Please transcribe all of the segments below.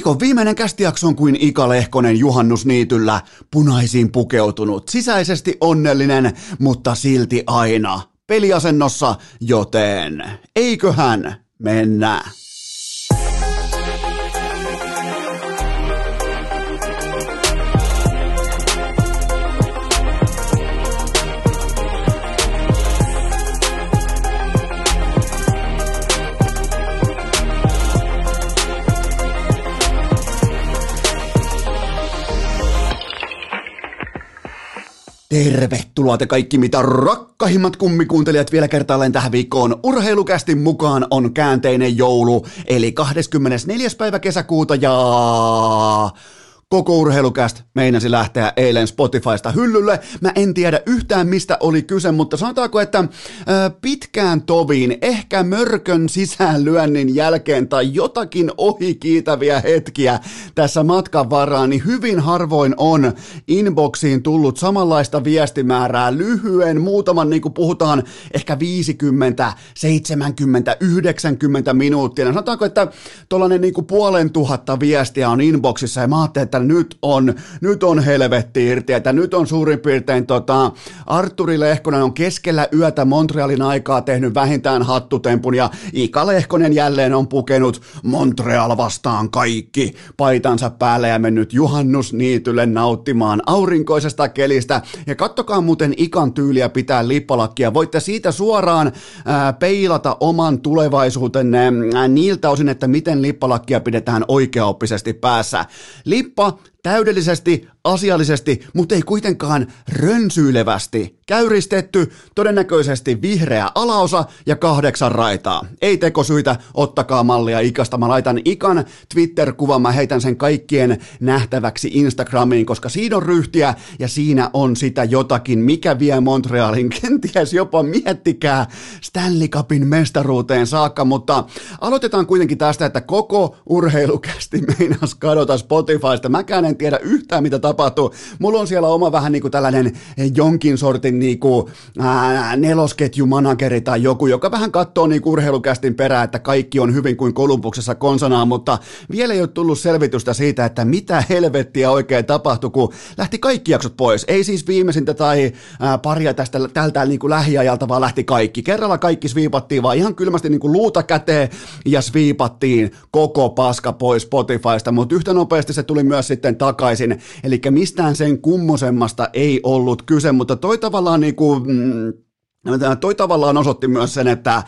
Viikon viimeinen kästijakso on kuin Ika Lehkonen juhannusniityllä, punaisiin pukeutunut, sisäisesti onnellinen, mutta silti aina peliasennossa, joten eiköhän mennä. Tervetuloa te kaikki mitä rakkahimmat kummikuuntelijat vielä kertaalleen tähän viikkoon. Urheilukästin mukaan on käänteinen joulu, eli 24. päivä kesäkuuta ja koko urheilukäst meinasi lähteä eilen Spotifysta hyllylle. Mä en tiedä yhtään mistä oli kyse, mutta sanotaanko, että pitkään toviin, ehkä mörkön sisäänlyönnin jälkeen tai jotakin ohikiitäviä hetkiä tässä matkan varaan, niin hyvin harvoin on inboxiin tullut samanlaista viestimäärää lyhyen, muutaman niin kuin puhutaan ehkä 50, 70, 90 minuuttia. Sanotaanko, että tuollainen niin kuin puolen tuhatta viestiä on inboxissa ja mä ajattelin, että nyt on, nyt on helvetti irti, että nyt on suurin piirtein tota, Arturi Lehkonen on keskellä yötä Montrealin aikaa tehnyt vähintään hattutempun ja Ika Lehkonen jälleen on pukenut Montreal vastaan kaikki paitansa päälle ja mennyt juhannusniitylle nauttimaan aurinkoisesta kelistä. Ja kattokaa muuten Ikan tyyliä pitää lippalakkia. Voitte siitä suoraan ää, peilata oman tulevaisuutenne ää, niiltä osin, että miten lippalakkia pidetään oikeaoppisesti päässä. Lippa täydellisesti, asiallisesti, mutta ei kuitenkaan rönsyilevästi. Käyristetty, todennäköisesti vihreä alaosa ja kahdeksan raitaa. Ei tekosyitä, ottakaa mallia Ikasta. Mä laitan Ikan Twitter-kuvan, mä heitän sen kaikkien nähtäväksi Instagramiin, koska siinä on ryhtiä ja siinä on sitä jotakin, mikä vie Montrealin kenties jopa miettikää Stanley Cupin mestaruuteen saakka, mutta aloitetaan kuitenkin tästä, että koko urheilukästi meinas kadota Spotifysta. Mäkään en tiedä yhtään, mitä tapahtuu. Mulla on siellä oma vähän niin kuin tällainen jonkin sortin niin kuin, ää, nelosketjumanageri tai joku, joka vähän katsoo niin urheilukästin perään, että kaikki on hyvin kuin Kolumbuksessa konsanaan, mutta vielä ei ole tullut selvitystä siitä, että mitä helvettiä oikein tapahtui, kun lähti kaikki jaksot pois. Ei siis viimeisintä tai ää, paria tästä tältä niin kuin lähiajalta, vaan lähti kaikki. Kerralla kaikki sviipattiin vaan ihan kylmästi niin kuin luuta käteen ja sviipattiin koko paska pois Spotifysta, mutta yhtä nopeasti se tuli myös sitten takaisin. Eli mistään sen kummosemmasta ei ollut kyse, mutta toi tavallaan, niin kuin, mm, toi tavallaan osoitti myös sen, että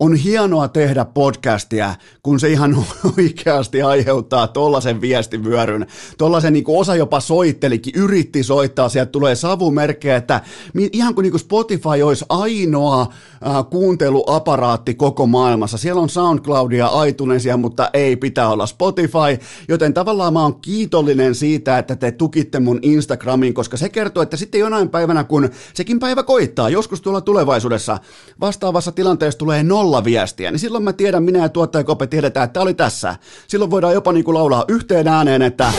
on hienoa tehdä podcastia, kun se ihan oikeasti aiheuttaa tollaisen viestivyöryn. Tollaisen niin osa jopa soittelikin, yritti soittaa, sieltä tulee savumerkkejä, että ihan kuin, niin kuin Spotify olisi ainoa kuunteluaparaatti koko maailmassa. Siellä on SoundCloudia, iTunesia, mutta ei pitää olla Spotify, joten tavallaan mä oon kiitollinen siitä, että te tukitte mun Instagramin, koska se kertoo, että sitten jonain päivänä, kun sekin päivä koittaa, joskus tuolla tulevaisuudessa, vastaavassa tilanteessa tulee nolla nolla viestiä, niin silloin mä tiedän, minä ja tuottajakope tiedetään, että tämä oli tässä. Silloin voidaan jopa niin kuin laulaa yhteen ääneen, että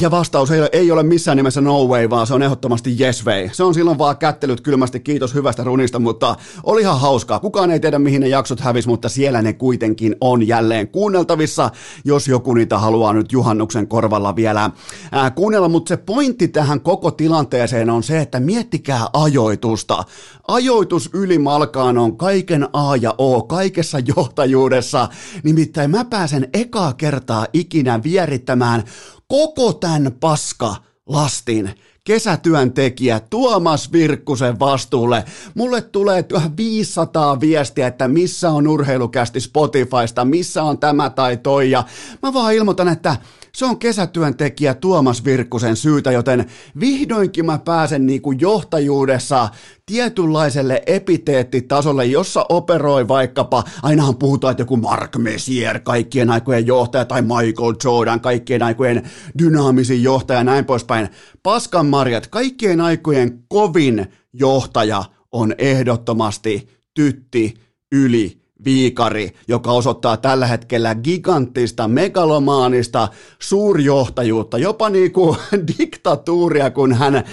ja vastaus ei, ei ole missään nimessä no way, vaan se on ehdottomasti yes way. Se on silloin vaan kättelyt kylmästi, kiitos hyvästä runista, mutta oli ihan hauskaa. Kukaan ei tiedä, mihin ne jaksot hävis, mutta siellä ne kuitenkin on jälleen kuunneltavissa, jos joku niitä haluaa nyt juhannuksen korvalla vielä ää, kuunnella. Mutta se pointti tähän koko tilanteeseen on se, että miettikää ajoitusta. Ajoitus ylimalkaan on kaiken kaiken A ja O, kaikessa johtajuudessa. Nimittäin mä pääsen ekaa kertaa ikinä vierittämään koko tämän paska lastin kesätyöntekijä Tuomas Virkkusen vastuulle. Mulle tulee 500 viestiä, että missä on urheilukästi Spotifysta, missä on tämä tai toi, ja mä vaan ilmoitan, että se on kesätyöntekijä Tuomas Virkkusen syytä, joten vihdoinkin mä pääsen niin kuin johtajuudessa tietynlaiselle epiteettitasolle, jossa operoi vaikkapa, ainahan puhutaan, että joku Mark Messier, kaikkien aikojen johtaja, tai Michael Jordan, kaikkien aikojen dynaamisin johtaja, näin poispäin. Paskan marjat, kaikkien aikojen kovin johtaja on ehdottomasti tytti yli viikari, joka osoittaa tällä hetkellä giganttista, megalomaanista suurjohtajuutta, jopa niin kuin diktatuuria, kun hän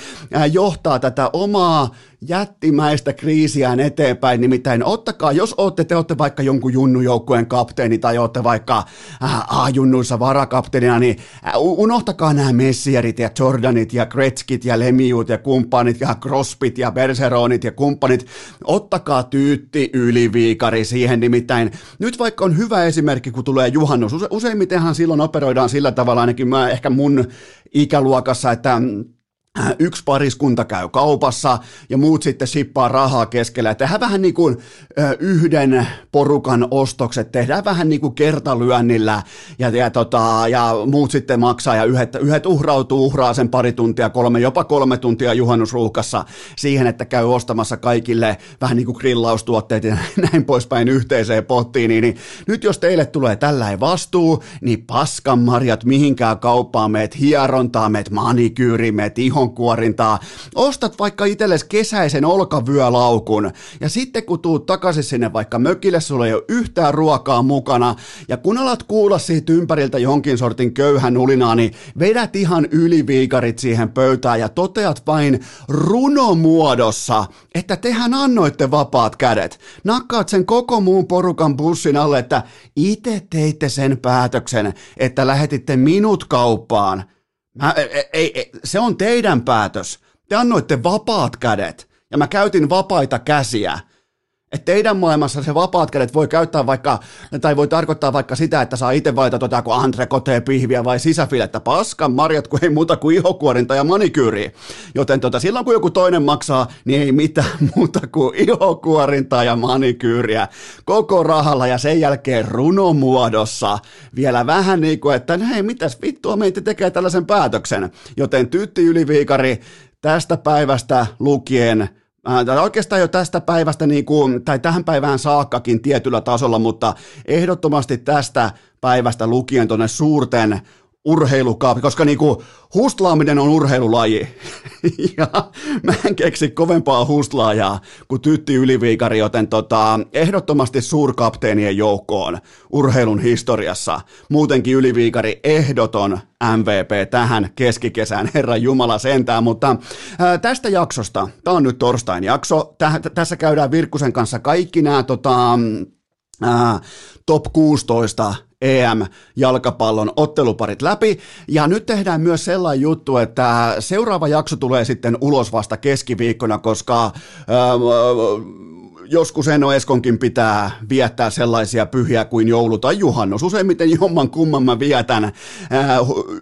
johtaa tätä omaa jättimäistä kriisiään eteenpäin, nimittäin ottakaa, jos olette, te olette vaikka jonkun junnujoukkueen kapteeni tai olette vaikka äh, A-junnuissa varakapteenina, niin äh, unohtakaa nämä Messierit ja Jordanit ja Gretzkit ja Lemiut ja kumppanit ja Crosbyt ja Bergeronit ja kumppanit, ottakaa tyytti yliviikari siihen, nimittäin nyt vaikka on hyvä esimerkki, kun tulee juhannus, useimmitenhan silloin operoidaan sillä tavalla, ainakin mä ehkä mun ikäluokassa, että Äh, yksi pariskunta käy kaupassa ja muut sitten sippaa rahaa keskellä. Tehdään vähän niin kuin yhden porukan ostokset, tehdään vähän niin kuin kertalyönnillä ja, ja, tota, ja muut sitten maksaa ja yhdet, yhdet uhrautuu, uhraa sen pari tuntia, kolme, jopa kolme tuntia juhannusruuhkassa siihen, että käy ostamassa kaikille vähän niin kuin grillaustuotteet ja näin poispäin yhteiseen pottiin. Niin, niin nyt jos teille tulee tällainen vastuu, niin paskan marjat mihinkään kauppaan meet, hierontaa meet, manikyyri meet, ihon kuorintaa. Ostat vaikka itsellesi kesäisen olkavyölaukun ja sitten kun tuut takaisin sinne vaikka mökille, sulla ei ole yhtään ruokaa mukana ja kun alat kuulla siitä ympäriltä jonkin sortin köyhän ulinaa, niin vedät ihan yliviikarit siihen pöytään ja toteat vain runomuodossa, että tehän annoitte vapaat kädet. Nakkaat sen koko muun porukan bussin alle, että itse teitte sen päätöksen, että lähetitte minut kauppaan – Mä, ei, ei, ei, se on teidän päätös. Te annoitte vapaat kädet ja mä käytin vapaita käsiä. Että teidän maailmassa se vapaat kädet voi käyttää vaikka, tai voi tarkoittaa vaikka sitä, että saa itse valita tota kuin antrekotee pihviä vai sisäfilettä. Paskan marjat, kun ei muuta kuin ihokuorinta ja manikyyri. Joten tota, silloin kun joku toinen maksaa, niin ei mitään muuta kuin ihokuorinta ja manikyyriä koko rahalla ja sen jälkeen runomuodossa. Vielä vähän niin kuin, että hei, mitäs vittua meitä tekee tällaisen päätöksen. Joten tytti yliviikari tästä päivästä lukien tai oikeastaan jo tästä päivästä, niin kuin, tai tähän päivään saakkakin tietyllä tasolla, mutta ehdottomasti tästä päivästä lukien tuonne suurten urheilukaapi, koska niinku hustlaaminen on urheilulaji. ja mä en keksi kovempaa hustlaajaa kuin Tytti Yliviikari, joten tota, ehdottomasti suurkapteenien joukkoon urheilun historiassa. Muutenkin Yliviikari ehdoton MVP tähän keskikesään, Herra Jumala sentään, mutta ää, tästä jaksosta, tämä on nyt torstain jakso, täh, tässä käydään Virkkusen kanssa kaikki nämä tota, ää, top 16 EM-jalkapallon otteluparit läpi. Ja nyt tehdään myös sellainen juttu, että seuraava jakso tulee sitten ulos vasta keskiviikkona, koska äh, joskus Eno Eskonkin pitää viettää sellaisia pyhiä kuin joulu tai juhannus. Useimmiten jomman kumman mä vietän. Äh,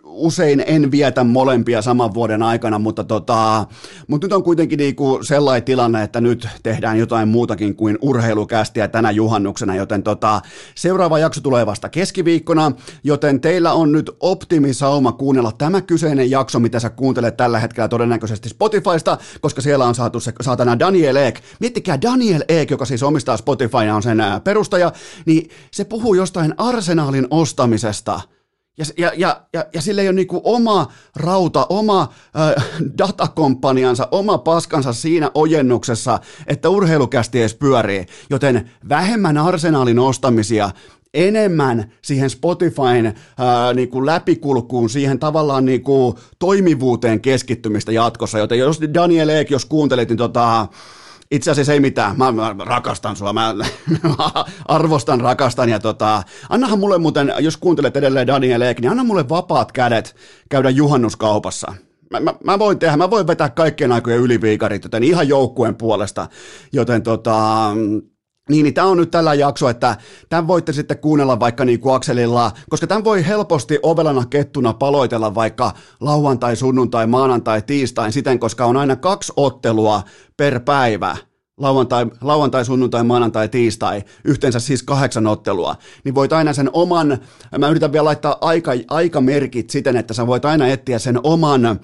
usein en vietä molempia saman vuoden aikana, mutta, tota, mutta nyt on kuitenkin niinku sellainen tilanne, että nyt tehdään jotain muutakin kuin urheilukästiä tänä juhannuksena, joten tota, seuraava jakso tulee vasta keskiviikkona, joten teillä on nyt optimisauma kuunnella tämä kyseinen jakso, mitä sä kuuntelet tällä hetkellä todennäköisesti Spotifysta, koska siellä on saatu se saatana Daniel Ek. Miettikää Daniel Ek Eek, joka siis omistaa Spotify ja on sen perustaja, niin se puhuu jostain arsenaalin ostamisesta. Ja, ja, ja, ja, ja sillä ei ole niinku oma rauta, oma äh, datakomppaniansa, oma paskansa siinä ojennuksessa, että urheilukästi edes pyörii. Joten vähemmän arsenaalin ostamisia, enemmän siihen Spotifyn ää, niin kuin läpikulkuun, siihen tavallaan niin kuin toimivuuteen keskittymistä jatkossa. Joten jos Daniel Eek, jos kuuntelit, niin tota, itse asiassa ei mitään, mä, mä rakastan sua, mä, arvostan, rakastan ja tota, annahan mulle muuten, jos kuuntelet edelleen Daniel Eek, niin anna mulle vapaat kädet käydä juhannuskaupassa. Mä, mä, mä, voin tehdä, mä voin vetää kaikkien aikojen yliviikarit, joten ihan joukkueen puolesta, joten tota, niin, niin tämä on nyt tällä jakso, että tämän voitte sitten kuunnella vaikka niin kuin Akselilla, koska tämän voi helposti ovelana kettuna paloitella vaikka lauantai, sunnuntai, maanantai, tiistain siten, koska on aina kaksi ottelua per päivä lauantai, lauantai, sunnuntai, maanantai, tiistai, yhteensä siis kahdeksan ottelua, niin voit aina sen oman, mä yritän vielä laittaa aika, aikamerkit siten, että sä voit aina etsiä sen oman ää,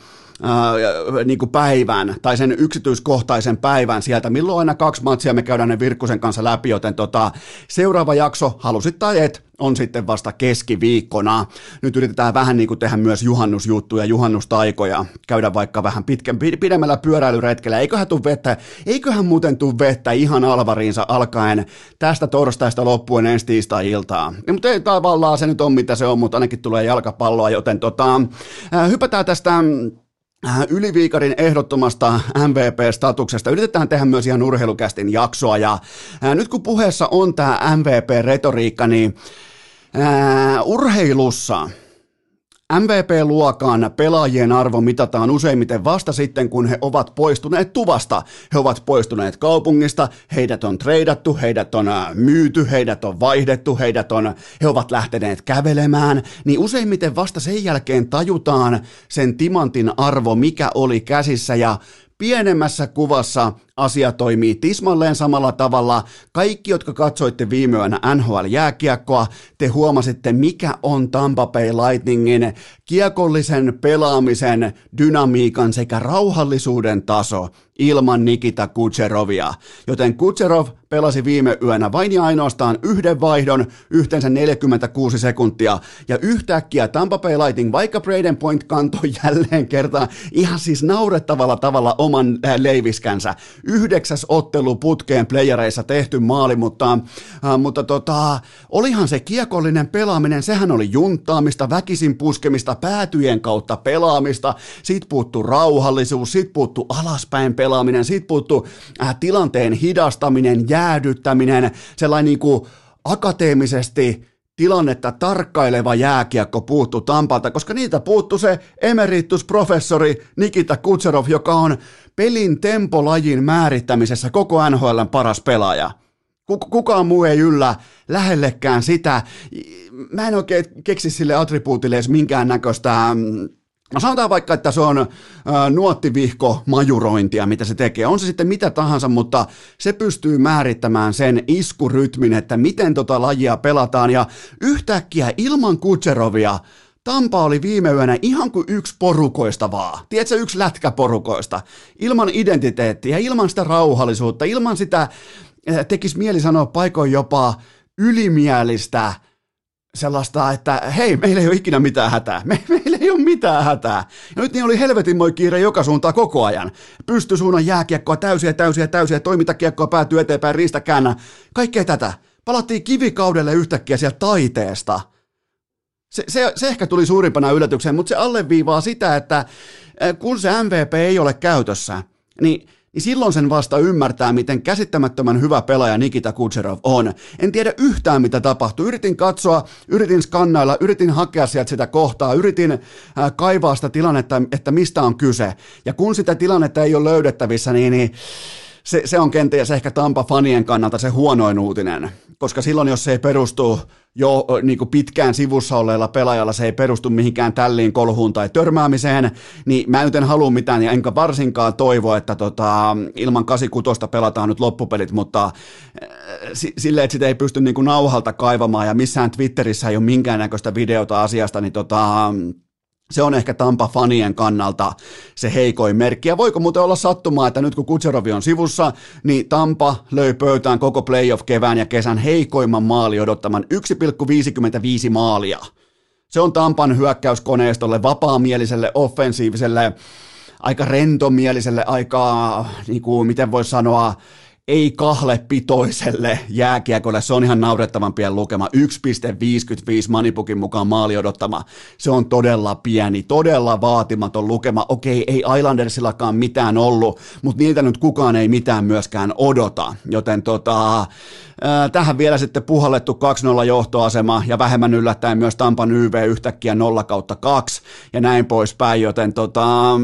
niin kuin päivän tai sen yksityiskohtaisen päivän sieltä, milloin aina kaksi matsia me käydään ne Virkkusen kanssa läpi, joten tota, seuraava jakso, halusit tai et, on sitten vasta keskiviikkona. Nyt yritetään vähän niin kuin tehdä myös juhannusjuttuja, juhannustaikoja, käydä vaikka vähän pitkän, pidemmällä pyöräilyretkellä. Eiköhän tuu vettä, eiköhän muuten tuu vettä ihan alvariinsa alkaen tästä torstaista loppuen ensi tiistai-iltaa. Ja, mutta ei tavallaan se nyt on mitä se on, mutta ainakin tulee jalkapalloa, joten tota, hypätään tästä Äh, Yliviikarin ehdottomasta MVP-statuksesta. Yritetään tehdä myös ihan urheilukästin jaksoa ja ää, äh, nyt kun puheessa on tämä MVP-retoriikka, niin äh, urheilussa MVP-luokan pelaajien arvo mitataan useimmiten vasta sitten, kun he ovat poistuneet tuvasta. He ovat poistuneet kaupungista, heidät on treidattu, heidät on myyty, heidät on vaihdettu, heidät on, he ovat lähteneet kävelemään, niin useimmiten vasta sen jälkeen tajutaan sen timantin arvo, mikä oli käsissä ja pienemmässä kuvassa asia toimii tismalleen samalla tavalla. Kaikki, jotka katsoitte viime yönä NHL-jääkiekkoa, te huomasitte, mikä on Tampa Bay Lightningin kiekollisen pelaamisen, dynamiikan sekä rauhallisuuden taso ilman Nikita Kutserovia. Joten Kutserov pelasi viime yönä vain ja ainoastaan yhden vaihdon, yhteensä 46 sekuntia, ja yhtäkkiä Tampa Bay Lightning, vaikka Braden Point kantoi jälleen kertaan ihan siis naurettavalla tavalla oman äh, leiviskänsä, yhdeksäs ottelu putkeen playereissa tehty maali, mutta, äh, mutta tota, olihan se kiekollinen pelaaminen, sehän oli juntaamista, väkisin puskemista, päätyjen kautta pelaamista, siitä puuttu rauhallisuus, siitä puuttu alaspäin pelaaminen, siitä puuttu äh, tilanteen hidastaminen, jäädyttäminen, sellainen niin kuin akateemisesti tilannetta tarkkaileva jääkiekko puuttu Tampalta, koska niitä puuttu se emeritusprofessori Nikita Kutserov, joka on pelin tempolajin määrittämisessä koko NHLn paras pelaaja. Kukaan muu ei yllä lähellekään sitä. Mä en oikein keksi sille attribuutille edes minkäännäköistä No sanotaan vaikka, että se on äh, nuottivihko majurointia, mitä se tekee. On se sitten mitä tahansa, mutta se pystyy määrittämään sen iskurytmin, että miten tota lajia pelataan. Ja yhtäkkiä ilman Kutserovia Tampa oli viime yönä ihan kuin yksi porukoista vaan. Tiedätkö, yksi lätkä porukoista. Ilman identiteettiä, ilman sitä rauhallisuutta, ilman sitä, tekisi mieli sanoa paikoin jopa ylimielistä sellaista, että hei, meillä ei ole ikinä mitään hätää. Me, meillä ei ole mitään hätää. Ja nyt niin oli helvetin moi kiire joka suuntaan koko ajan. Pysty suunnan jääkiekkoa täysiä, täysiä, täysiä, toimintakiekkoa päätyy eteenpäin, riistä käännä. Kaikkea tätä. Palattiin kivikaudelle yhtäkkiä sieltä taiteesta. Se, se, se ehkä tuli suurimpana yllätykseen, mutta se alleviivaa sitä, että kun se MVP ei ole käytössä, niin – niin silloin sen vasta ymmärtää, miten käsittämättömän hyvä pelaaja Nikita Kutserov on. En tiedä yhtään, mitä tapahtui. Yritin katsoa, yritin skannailla, yritin hakea sieltä sitä kohtaa, yritin äh, kaivaa sitä tilannetta, että mistä on kyse. Ja kun sitä tilannetta ei ole löydettävissä, niin, niin se, se on kenties ehkä Tampa-fanien kannalta se huonoin uutinen, koska silloin jos se ei perustu jo niin kuin pitkään sivussa olleella pelaajalla, se ei perustu mihinkään tälliin kolhuun tai törmäämiseen, niin mä en halua mitään, ja enkä varsinkaan toivo, että tota, ilman 86 pelataan nyt loppupelit, mutta silleen, että sitä ei pysty niin kuin nauhalta kaivamaan, ja missään Twitterissä ei ole minkäännäköistä videota asiasta, niin tota, se on ehkä Tampa-fanien kannalta se heikoin merkki. Ja voiko muuten olla sattumaa, että nyt kun Kutserovi on sivussa, niin Tampa löi pöytään koko playoff-kevään ja kesän heikoimman maali odottaman 1,55 maalia. Se on Tampan hyökkäyskoneistolle, vapaamieliselle, offensiiviselle, aika rentomieliselle, aika, niin kuin, miten voisi sanoa, ei kahlepitoiselle jääkiekolle, se on ihan naurettavan pieni lukema, 1,55 Manipukin mukaan maali odottama, se on todella pieni, todella vaatimaton lukema, okei, ei Islandersillakaan mitään ollut, mutta niiltä nyt kukaan ei mitään myöskään odota, joten tota, tähän vielä sitten puhallettu 2-0 johtoasema ja vähemmän yllättäen myös Tampan YV yhtäkkiä 0 kautta 2 ja näin poispäin, joten tota,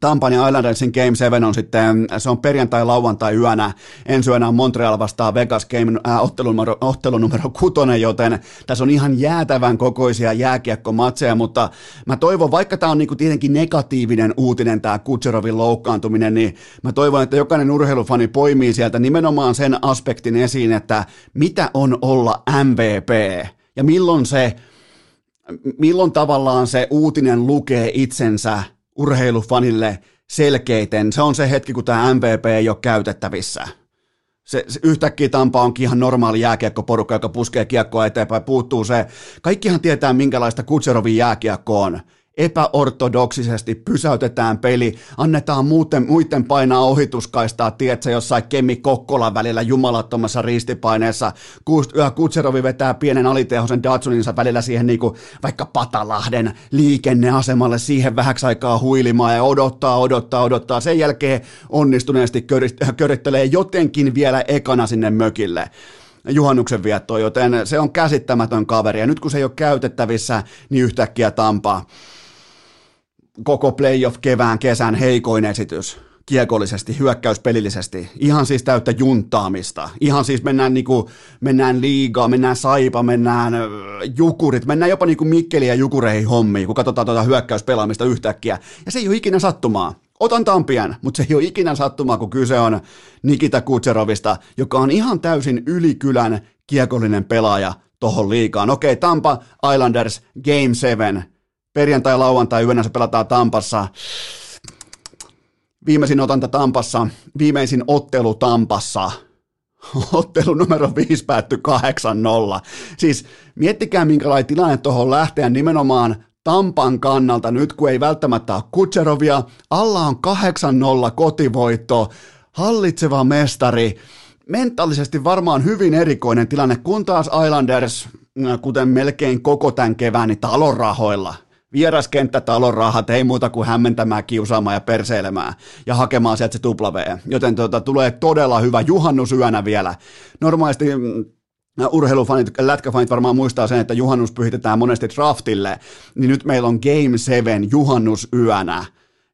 Tampan ja Islandersin Game 7 on sitten, se on perjantai-lauantai yönä, ensi yönä on Montreal vastaa Vegas Game äh, ottelu, numero, ottelu numero kutonen, joten tässä on ihan jäätävän kokoisia jääkiekkomatseja, mutta mä toivon, vaikka tämä on niinku tietenkin negatiivinen uutinen tämä Kutserovin loukkaantuminen, niin mä toivon, että jokainen urheilufani poimii sieltä nimenomaan sen aspektin esiin, että mitä on olla MVP ja milloin se, milloin tavallaan se uutinen lukee itsensä urheilufanille selkeiten. Se on se hetki, kun tämä MVP ei ole käytettävissä. Se, se yhtäkkiä Tampa onkin ihan normaali jääkiekkoporukka, joka puskee kiekkoa eteenpäin, puuttuu se. Kaikkihan tietää, minkälaista Kutserovin jääkiekko on. Epäortodoksisesti pysäytetään peli, annetaan muuten, muiden painaa ohituskaistaa, tietsä, jossain Kemi Kokkolan välillä jumalattomassa ristipaineessa, Kutserovi vetää pienen alitehosen Datsuninsa välillä siihen niin kuin vaikka Patalahden liikenneasemalle siihen vähäksi aikaa huilimaan ja odottaa, odottaa, odottaa, sen jälkeen onnistuneesti körittelee jotenkin vielä ekana sinne mökille. Juhannuksen viettoon, joten se on käsittämätön kaveri. Ja nyt kun se ei ole käytettävissä, niin yhtäkkiä Tampa koko playoff kevään kesän heikoin esitys kiekollisesti, hyökkäyspelillisesti. Ihan siis täyttä juntaamista. Ihan siis mennään, niinku, mennään liigaa, mennään saipa, mennään jukurit, mennään jopa niinku Mikkeli ja jukureihin hommiin, kun katsotaan tuota hyökkäyspelaamista yhtäkkiä. Ja se ei ole ikinä sattumaa. Otan Tampian, mutta se ei ole ikinä sattumaa, kun kyse on Nikita Kutserovista, joka on ihan täysin ylikylän kiekollinen pelaaja tohon liikaan. Okei, Tampa Islanders Game 7. Perjantai, lauantai, yönä se pelataan Tampassa. Viimeisin otanta Tampassa, viimeisin ottelu Tampassa. Ottelu numero 5 päättyi 8-0. Siis miettikää minkälainen tilanne tuohon lähteä nimenomaan Tampan kannalta nyt, kun ei välttämättä ole Kutserovia. Alla on 8-0 kotivoitto, hallitseva mestari. Mentaalisesti varmaan hyvin erikoinen tilanne, kun taas Islanders, kuten melkein koko tämän kevään, niin talonrahoilla – vieraskenttä, talon rahat, ei muuta kuin hämmentämään, kiusaamaan ja perseilemään ja hakemaan sieltä se tupla V. Joten tuota, tulee todella hyvä juhannusyönä vielä. Normaalisti mm, urheilufanit, lätkäfanit varmaan muistaa sen, että juhannus pyhitetään monesti draftille, niin nyt meillä on Game 7 juhannusyönä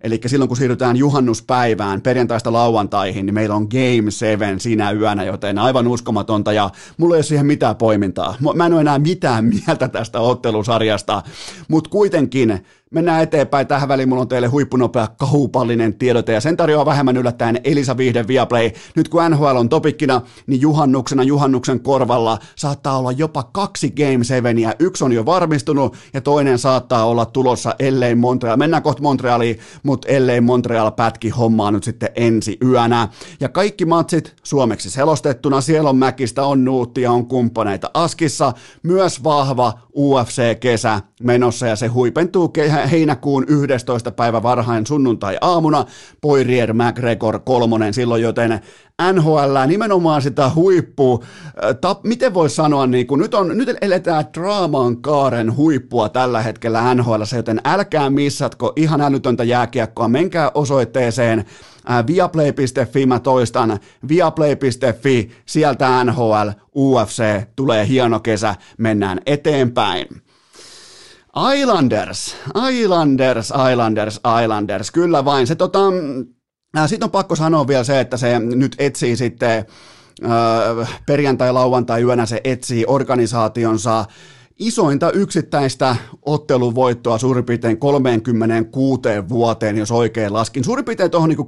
Eli silloin kun siirrytään juhannuspäivään perjantaista lauantaihin, niin meillä on Game 7 siinä yönä, joten aivan uskomatonta ja mulla ei ole siihen mitään poimintaa. Mä en ole enää mitään mieltä tästä ottelusarjasta, mutta kuitenkin Mennään eteenpäin. Tähän väliin mulla on teille huippunopea kahupallinen tiedote ja sen tarjoaa vähemmän yllättäen Elisa Vihde Viaplay. Nyt kun NHL on topikkina, niin juhannuksena juhannuksen korvalla saattaa olla jopa kaksi Game 7 Yksi on jo varmistunut ja toinen saattaa olla tulossa ellei Montreal. Mennään kohta Montrealiin, mutta ellei Montreal pätki hommaa nyt sitten ensi yönä. Ja kaikki matsit suomeksi selostettuna. Siellä on Mäkistä, on Nuuttia, on kumppaneita Askissa. Myös vahva UFC-kesä menossa ja se huipentuu heinäkuun 11. päivä varhain sunnuntai-aamuna. Poirier McGregor kolmonen silloin, joten NHL nimenomaan sitä huippua, tap, miten voi sanoa, niin kun nyt, on, nyt eletään draaman kaaren huippua tällä hetkellä NHL, joten älkää missatko ihan älytöntä jääkiekkoa, menkää osoitteeseen viaplay.fi, mä toistan, viaplay.fi, sieltä NHL, UFC, tulee hieno kesä, mennään eteenpäin. Islanders, Islanders, Islanders, Islanders, kyllä vain. Se tota, äh, sitten on pakko sanoa vielä se, että se nyt etsii sitten äh, perjantai, lauantai yönä se etsii organisaationsa isointa yksittäistä otteluvoittoa suurin piirtein 36 vuoteen, jos oikein laskin. Suurin piirtein tuohon niin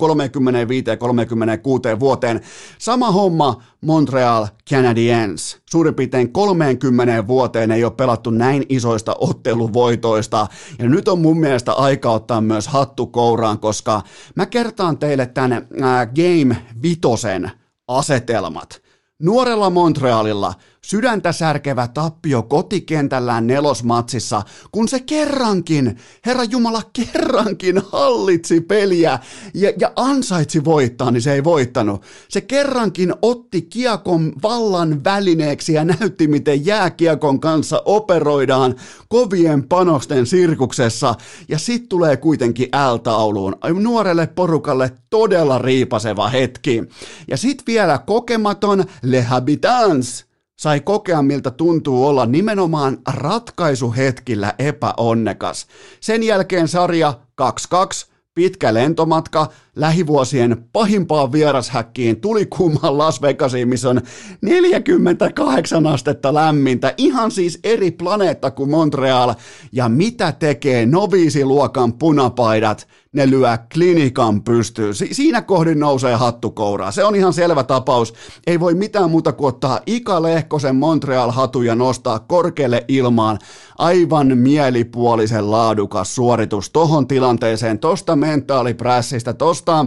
35-36 vuoteen. Sama homma Montreal Canadiens. Suurin piirtein 30 vuoteen ei ole pelattu näin isoista otteluvoitoista. Ja nyt on mun mielestä aika ottaa myös hattu kouraan, koska mä kertaan teille tänne äh, Game Vitosen asetelmat. Nuorella Montrealilla sydäntä särkevä tappio kotikentällään nelosmatsissa, kun se kerrankin, Herra Jumala kerrankin hallitsi peliä ja, ja ansaitsi voittaa, niin se ei voittanut. Se kerrankin otti kiekon vallan välineeksi ja näytti, miten jääkiekon kanssa operoidaan kovien panosten sirkuksessa. Ja sit tulee kuitenkin L-tauluun. Nuorelle porukalle todella riipaseva hetki. Ja sit vielä kokematon Le Habitants sai kokea, miltä tuntuu olla nimenomaan ratkaisuhetkillä epäonnekas. Sen jälkeen sarja 2-2, pitkä lentomatka lähivuosien pahimpaan vierashäkkiin tuli kumman Las Vegasiin, missä on 48 astetta lämmintä, ihan siis eri planeetta kuin Montreal. Ja mitä tekee noviisiluokan punapaidat? Ne lyö klinikan pystyyn. Si- siinä kohdin nousee hattukouraa. Se on ihan selvä tapaus. Ei voi mitään muuta kuin ottaa Ika Lehkosen Montreal-hatu ja nostaa korkealle ilmaan aivan mielipuolisen laadukas suoritus tohon tilanteeseen, tosta mentaaliprässistä, tosta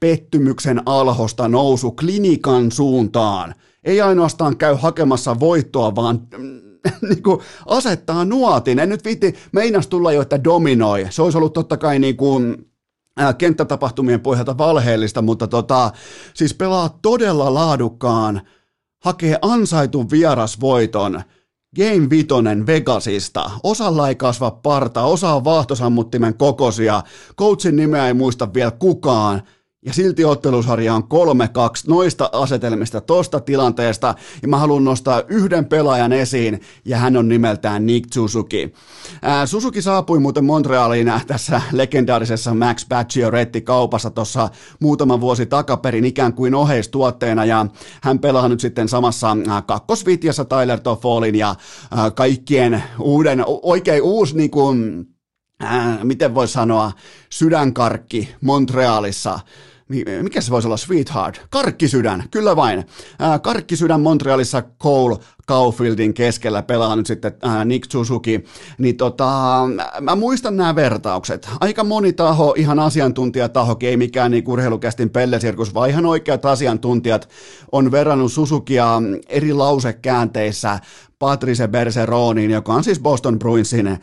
pettymyksen alhosta nousu klinikan suuntaan. Ei ainoastaan käy hakemassa voittoa, vaan niin kuin asettaa nuotin. En nyt viitti, meinas tulla jo, että dominoi. Se olisi ollut totta kai niin kuin, kenttätapahtumien pohjalta valheellista, mutta tota, siis pelaa todella laadukkaan, hakee ansaitun vierasvoiton, Game Vitonen Vegasista. Osalla ei kasva parta, osa on vaahtosammuttimen kokosia, coachin nimeä ei muista vielä kukaan, ja silti ottelusarja on 3-2 noista asetelmista, tosta tilanteesta, ja mä haluan nostaa yhden pelaajan esiin, ja hän on nimeltään Nick Suzuki. Ää, Suzuki saapui muuten Montrealiin tässä legendaarisessa Max Retti kaupassa tuossa muutama vuosi takaperin ikään kuin oheistuotteena, ja hän pelaa nyt sitten samassa kakkosvitjassa Tyler Toffolin ja ää, kaikkien uuden, oikein uusi niin kuin, miten voi sanoa, sydänkarkki Montrealissa – mikä se voisi olla, Sweetheart, Karkkisydän, kyllä vain. Ää, Karkkisydän Montrealissa Cole Caufieldin keskellä pelaa nyt sitten ää, Nick Suzuki, niin tota, mä muistan nämä vertaukset. Aika moni taho, ihan asiantuntijataho, ei mikään niin urheilukästin pellesirkus, vaan ihan oikeat asiantuntijat on verrannut Suzukia eri lausekäänteissä Patrice Berseroniin, joka on siis Boston Bruinsin äh,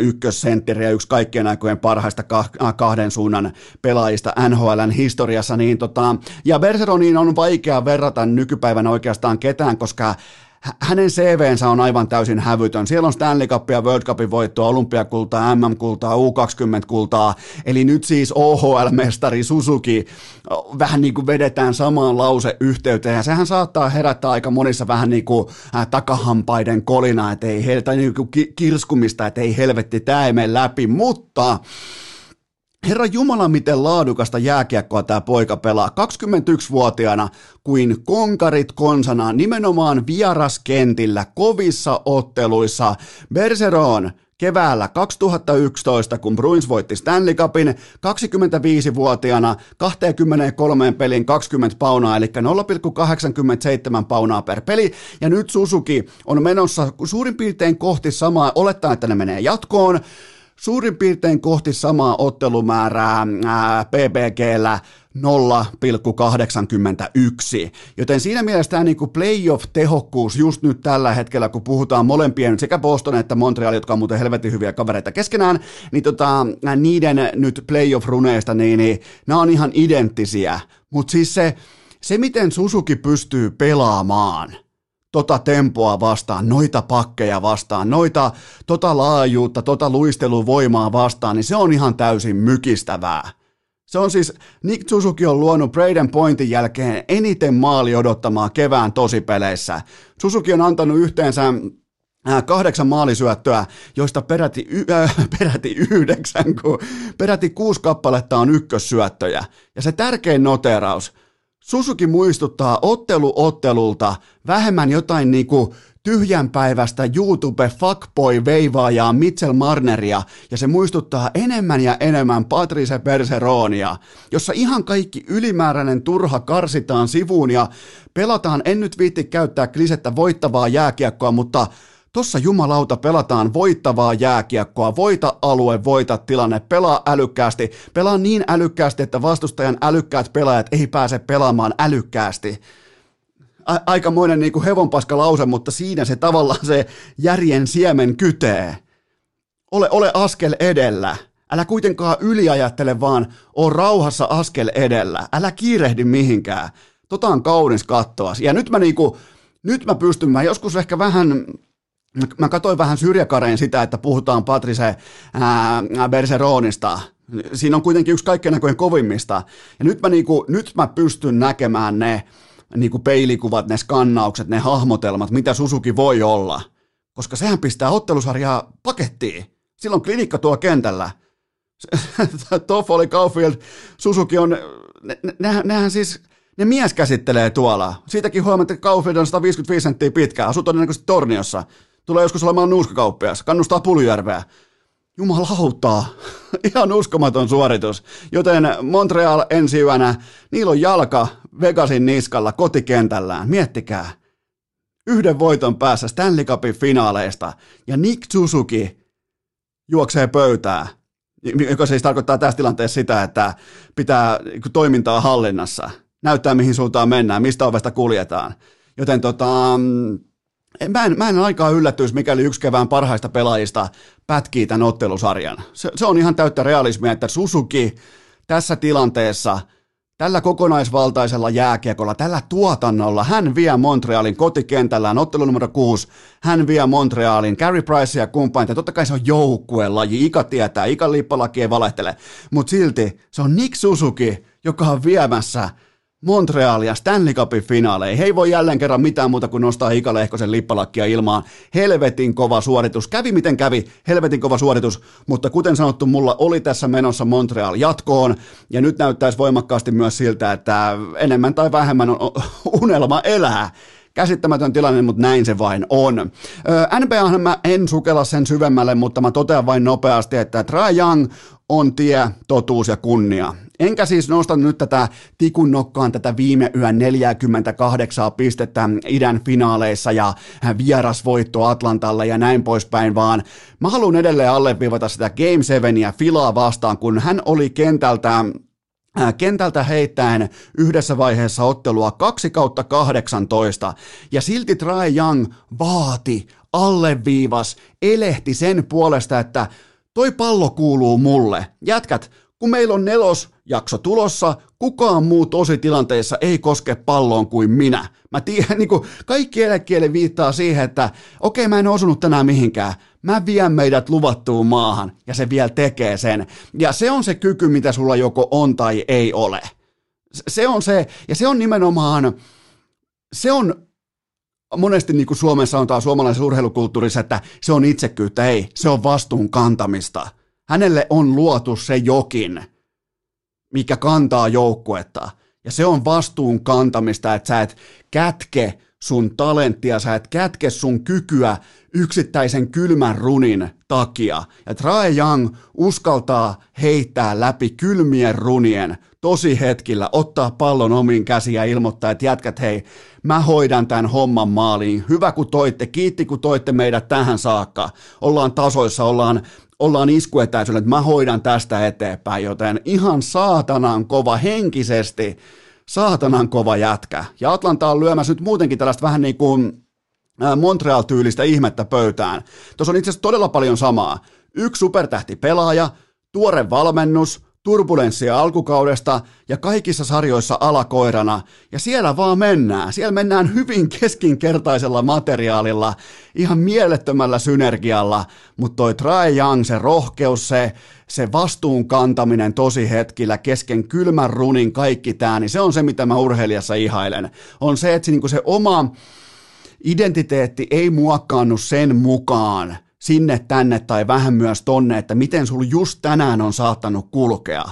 ykkössentteri ja yksi kaikkien aikojen parhaista äh, kahden suunnan pelaajista NHLn historiassa. Niin tota, ja Berseroniin on vaikea verrata nykypäivänä oikeastaan ketään, koska hänen CVnsä on aivan täysin hävytön. Siellä on Stanley Cupia, World Cupin voittoa, olympiakultaa, MM-kultaa, U20-kultaa, eli nyt siis OHL-mestari Suzuki vähän niin kuin vedetään samaan lause yhteyteen, ja sehän saattaa herättää aika monissa vähän niin kuin takahampaiden kolina, että ei, tai niin kuin kirskumista, että ei helvetti, tämä ei mene läpi, mutta Herra Jumala, miten laadukasta jääkiekkoa tämä poika pelaa. 21-vuotiaana kuin konkarit konsana nimenomaan vieraskentillä, kovissa otteluissa. Bergeron keväällä 2011, kun Bruins voitti Stanley Cupin 25-vuotiaana 23 pelin 20 paunaa, eli 0,87 paunaa per peli, ja nyt Suzuki on menossa suurin piirtein kohti samaa, olettaa, että ne menee jatkoon, suurin piirtein kohti samaa ottelumäärää ää, PPGllä 0,81. Joten siinä mielessä tämä niinku playoff-tehokkuus just nyt tällä hetkellä, kun puhutaan molempien sekä Boston että Montreal, jotka on muuten helvetin hyviä kavereita keskenään, niin tota, niiden nyt playoff-runeista, niin, niin nämä on ihan identtisiä. Mutta siis se, se, miten Susuki pystyy pelaamaan – tota tempoa vastaan, noita pakkeja vastaan, noita, tota laajuutta, tota luisteluvoimaa vastaan, niin se on ihan täysin mykistävää. Se on siis, Nick Suzuki on luonut Braden Pointin jälkeen eniten maali odottamaa kevään tosipeleissä. Suzuki on antanut yhteensä äh, kahdeksan maalisyöttöä, joista peräti, y- äh, peräti yhdeksän, kun peräti kuusi kappaletta on ykkössyöttöjä. Ja se tärkein noteraus, Susuki muistuttaa ottelu ottelulta vähemmän jotain niinku tyhjänpäiväistä YouTube fuckboy veivaajaa Mitchell Marneria ja se muistuttaa enemmän ja enemmän Patrice Perseronia, jossa ihan kaikki ylimääräinen turha karsitaan sivuun ja pelataan, en nyt viitti käyttää klisettä voittavaa jääkiekkoa, mutta Tossa jumalauta pelataan voittavaa jääkiekkoa, voita alue, voita tilanne, pelaa älykkäästi, pelaa niin älykkäästi, että vastustajan älykkäät pelaajat ei pääse pelaamaan älykkäästi. A- aikamoinen niin kuin hevonpaska lause, mutta siinä se tavallaan se järjen siemen kytee. Ole, ole askel edellä. Älä kuitenkaan yliajattele, vaan oo rauhassa askel edellä. Älä kiirehdi mihinkään. Tota on kaunis kattoa. Ja nyt mä niinku, nyt mä pystyn, mä joskus ehkä vähän mä katsoin vähän syrjäkareen sitä, että puhutaan Patrice ää, Bergeronista. Siinä on kuitenkin yksi kaikkein näköjen kovimmista. Ja nyt mä, niinku, nyt mä pystyn näkemään ne niinku peilikuvat, ne skannaukset, ne hahmotelmat, mitä Susuki voi olla. Koska sehän pistää ottelusarjaa pakettiin. Silloin klinikka tuo kentällä. Toffoli, Kaufield, Susuki on, ne, ne, nehän siis, ne mies käsittelee tuolla. Siitäkin huomaat, että Kaufield on 155 senttiä pitkä, asuu todennäköisesti Torniossa. Tulee joskus olemaan nuuskakauppias, kannustaa Puljärveä. Jumalautaa, ihan uskomaton suoritus. Joten Montreal ensi yönä, niillä on jalka Vegasin niskalla kotikentällään. Miettikää. Yhden voiton päässä Stanley Cupin finaaleista ja Nick Suzuki juoksee pöytää, joka siis tarkoittaa tässä tilanteessa sitä, että pitää toimintaa hallinnassa, näyttää mihin suuntaan mennään, mistä ovesta kuljetaan. Joten tota, mä en, mä en aikaa yllättyisi, mikäli yksi kevään parhaista pelaajista pätkii tämän ottelusarjan. Se, se on ihan täyttä realismia, että Susuki tässä tilanteessa – Tällä kokonaisvaltaisella jääkiekolla, tällä tuotannolla, hän vie Montrealin kotikentällään, ottelu numero 6, hän vie Montrealin, Carey Price ja kumppanit, totta kai se on joukkuelaji, Ika tietää, Ika lippalaki ei valehtele, mutta silti se on Nick Suzuki, joka on viemässä Montrealia Stanley Cupin finaaleihin. He ei voi jälleen kerran mitään muuta kuin nostaa Ika Lehkosen lippalakkia ilmaan. Helvetin kova suoritus. Kävi miten kävi, helvetin kova suoritus, mutta kuten sanottu, mulla oli tässä menossa Montreal jatkoon, ja nyt näyttäisi voimakkaasti myös siltä, että enemmän tai vähemmän on unelma elää käsittämätön tilanne, mutta näin se vain on. NBA mä en sukella sen syvemmälle, mutta mä totean vain nopeasti, että Trae Young on tie, totuus ja kunnia. Enkä siis nosta nyt tätä tikun nokkaan tätä viime yön 48 pistettä idän finaaleissa ja vierasvoitto Atlantalle ja näin poispäin, vaan mä haluan edelleen alleviivata sitä Game 7 ja Filaa vastaan, kun hän oli kentältä kentältä heittäen yhdessä vaiheessa ottelua 2 kautta 18, ja silti Trae Young vaati, alleviivas, elehti sen puolesta, että toi pallo kuuluu mulle. Jätkät, kun meillä on nelosjakso tulossa, kukaan muu tositilanteessa ei koske palloon kuin minä. Mä tiedän, niin kuin kaikki eläkkeelle viittaa siihen, että okei, mä en osunut tänään mihinkään. Mä vien meidät luvattuun maahan, ja se vielä tekee sen. Ja se on se kyky, mitä sulla joko on tai ei ole. Se on se, ja se on nimenomaan, se on monesti niin kuin Suomessa on taas suomalaisessa urheilukulttuurissa, että se on itsekyyttä, ei, se on vastuun kantamista – hänelle on luotu se jokin, mikä kantaa joukkuetta. Ja se on vastuun kantamista, että sä et kätke sun talenttia, sä et kätke sun kykyä yksittäisen kylmän runin takia. Ja Trae Young uskaltaa heittää läpi kylmien runien tosi hetkillä, ottaa pallon omiin käsiin ja ilmoittaa, että jätkät hei, mä hoidan tämän homman maaliin. Hyvä kun toitte, kiitti kun toitte meidät tähän saakka. Ollaan tasoissa, ollaan ollaan iskuetäisyydellä, että mä hoidan tästä eteenpäin, joten ihan saatanan kova henkisesti, saatanan kova jätkä. Ja Atlanta on lyömässä nyt muutenkin tällaista vähän niin kuin Montreal-tyylistä ihmettä pöytään. Tuossa on itse asiassa todella paljon samaa. Yksi supertähti pelaaja, tuore valmennus, turbulenssia alkukaudesta ja kaikissa sarjoissa alakoirana. Ja siellä vaan mennään. Siellä mennään hyvin keskinkertaisella materiaalilla, ihan mielettömällä synergialla, mutta toi Trae Young, se rohkeus, se, se vastuun kantaminen tosi hetkillä kesken kylmän runin kaikki tää, niin se on se, mitä mä urheilijassa ihailen. On se, että se, niin se oma identiteetti ei muokkaannu sen mukaan, sinne, tänne tai vähän myös tonne, että miten sulla just tänään on saattanut kulkea.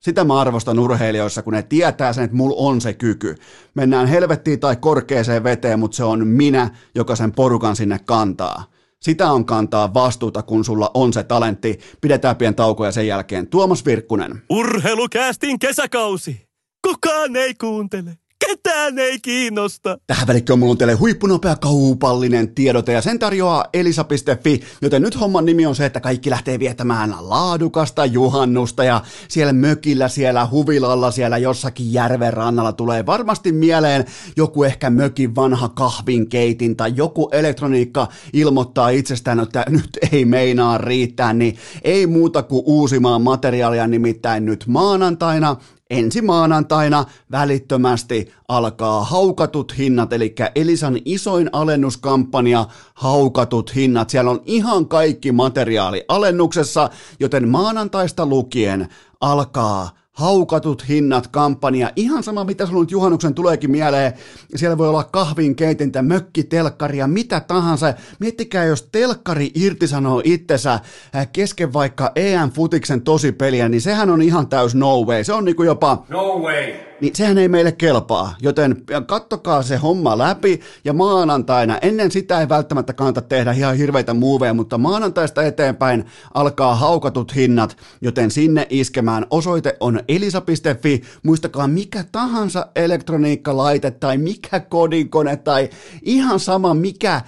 Sitä mä arvostan urheilijoissa, kun ne tietää sen, että mulla on se kyky. Mennään helvettiin tai korkeeseen veteen, mutta se on minä, joka sen porukan sinne kantaa. Sitä on kantaa vastuuta, kun sulla on se talentti. Pidetään pien tauko ja sen jälkeen Tuomas Virkkunen. Urheilukäästin kesäkausi. Kukaan ei kuuntele ketään ei kiinnosta. Tähän välikköön mulla on teille huippunopea kaupallinen tiedote ja sen tarjoaa elisa.fi, joten nyt homman nimi on se, että kaikki lähtee viettämään laadukasta juhannusta ja siellä mökillä, siellä huvilalla, siellä jossakin järven rannalla tulee varmasti mieleen joku ehkä mökin vanha kahvinkeitin tai joku elektroniikka ilmoittaa itsestään, että nyt ei meinaa riittää, niin ei muuta kuin uusimaan materiaalia nimittäin nyt maanantaina ensi maanantaina välittömästi alkaa haukatut hinnat, eli Elisan isoin alennuskampanja haukatut hinnat. Siellä on ihan kaikki materiaali alennuksessa, joten maanantaista lukien alkaa haukatut hinnat kampanja, ihan sama mitä sulla nyt juhannuksen tuleekin mieleen, siellä voi olla kahvin keitintä, mökkitelkkaria, mitä tahansa. Miettikää, jos telkkari irtisanoo itsensä äh, kesken vaikka EM-futiksen tosipeliä, niin sehän on ihan täys no way. Se on niinku jopa... No way! Niin sehän ei meille kelpaa. Joten kattokaa se homma läpi ja maanantaina, ennen sitä ei välttämättä kannata tehdä ihan hirveitä muuveja, mutta maanantaista eteenpäin alkaa haukatut hinnat, joten sinne iskemään osoite on elisa.fi. Muistakaa mikä tahansa elektroniikkalaite tai mikä kodinkone tai ihan sama mikä äh,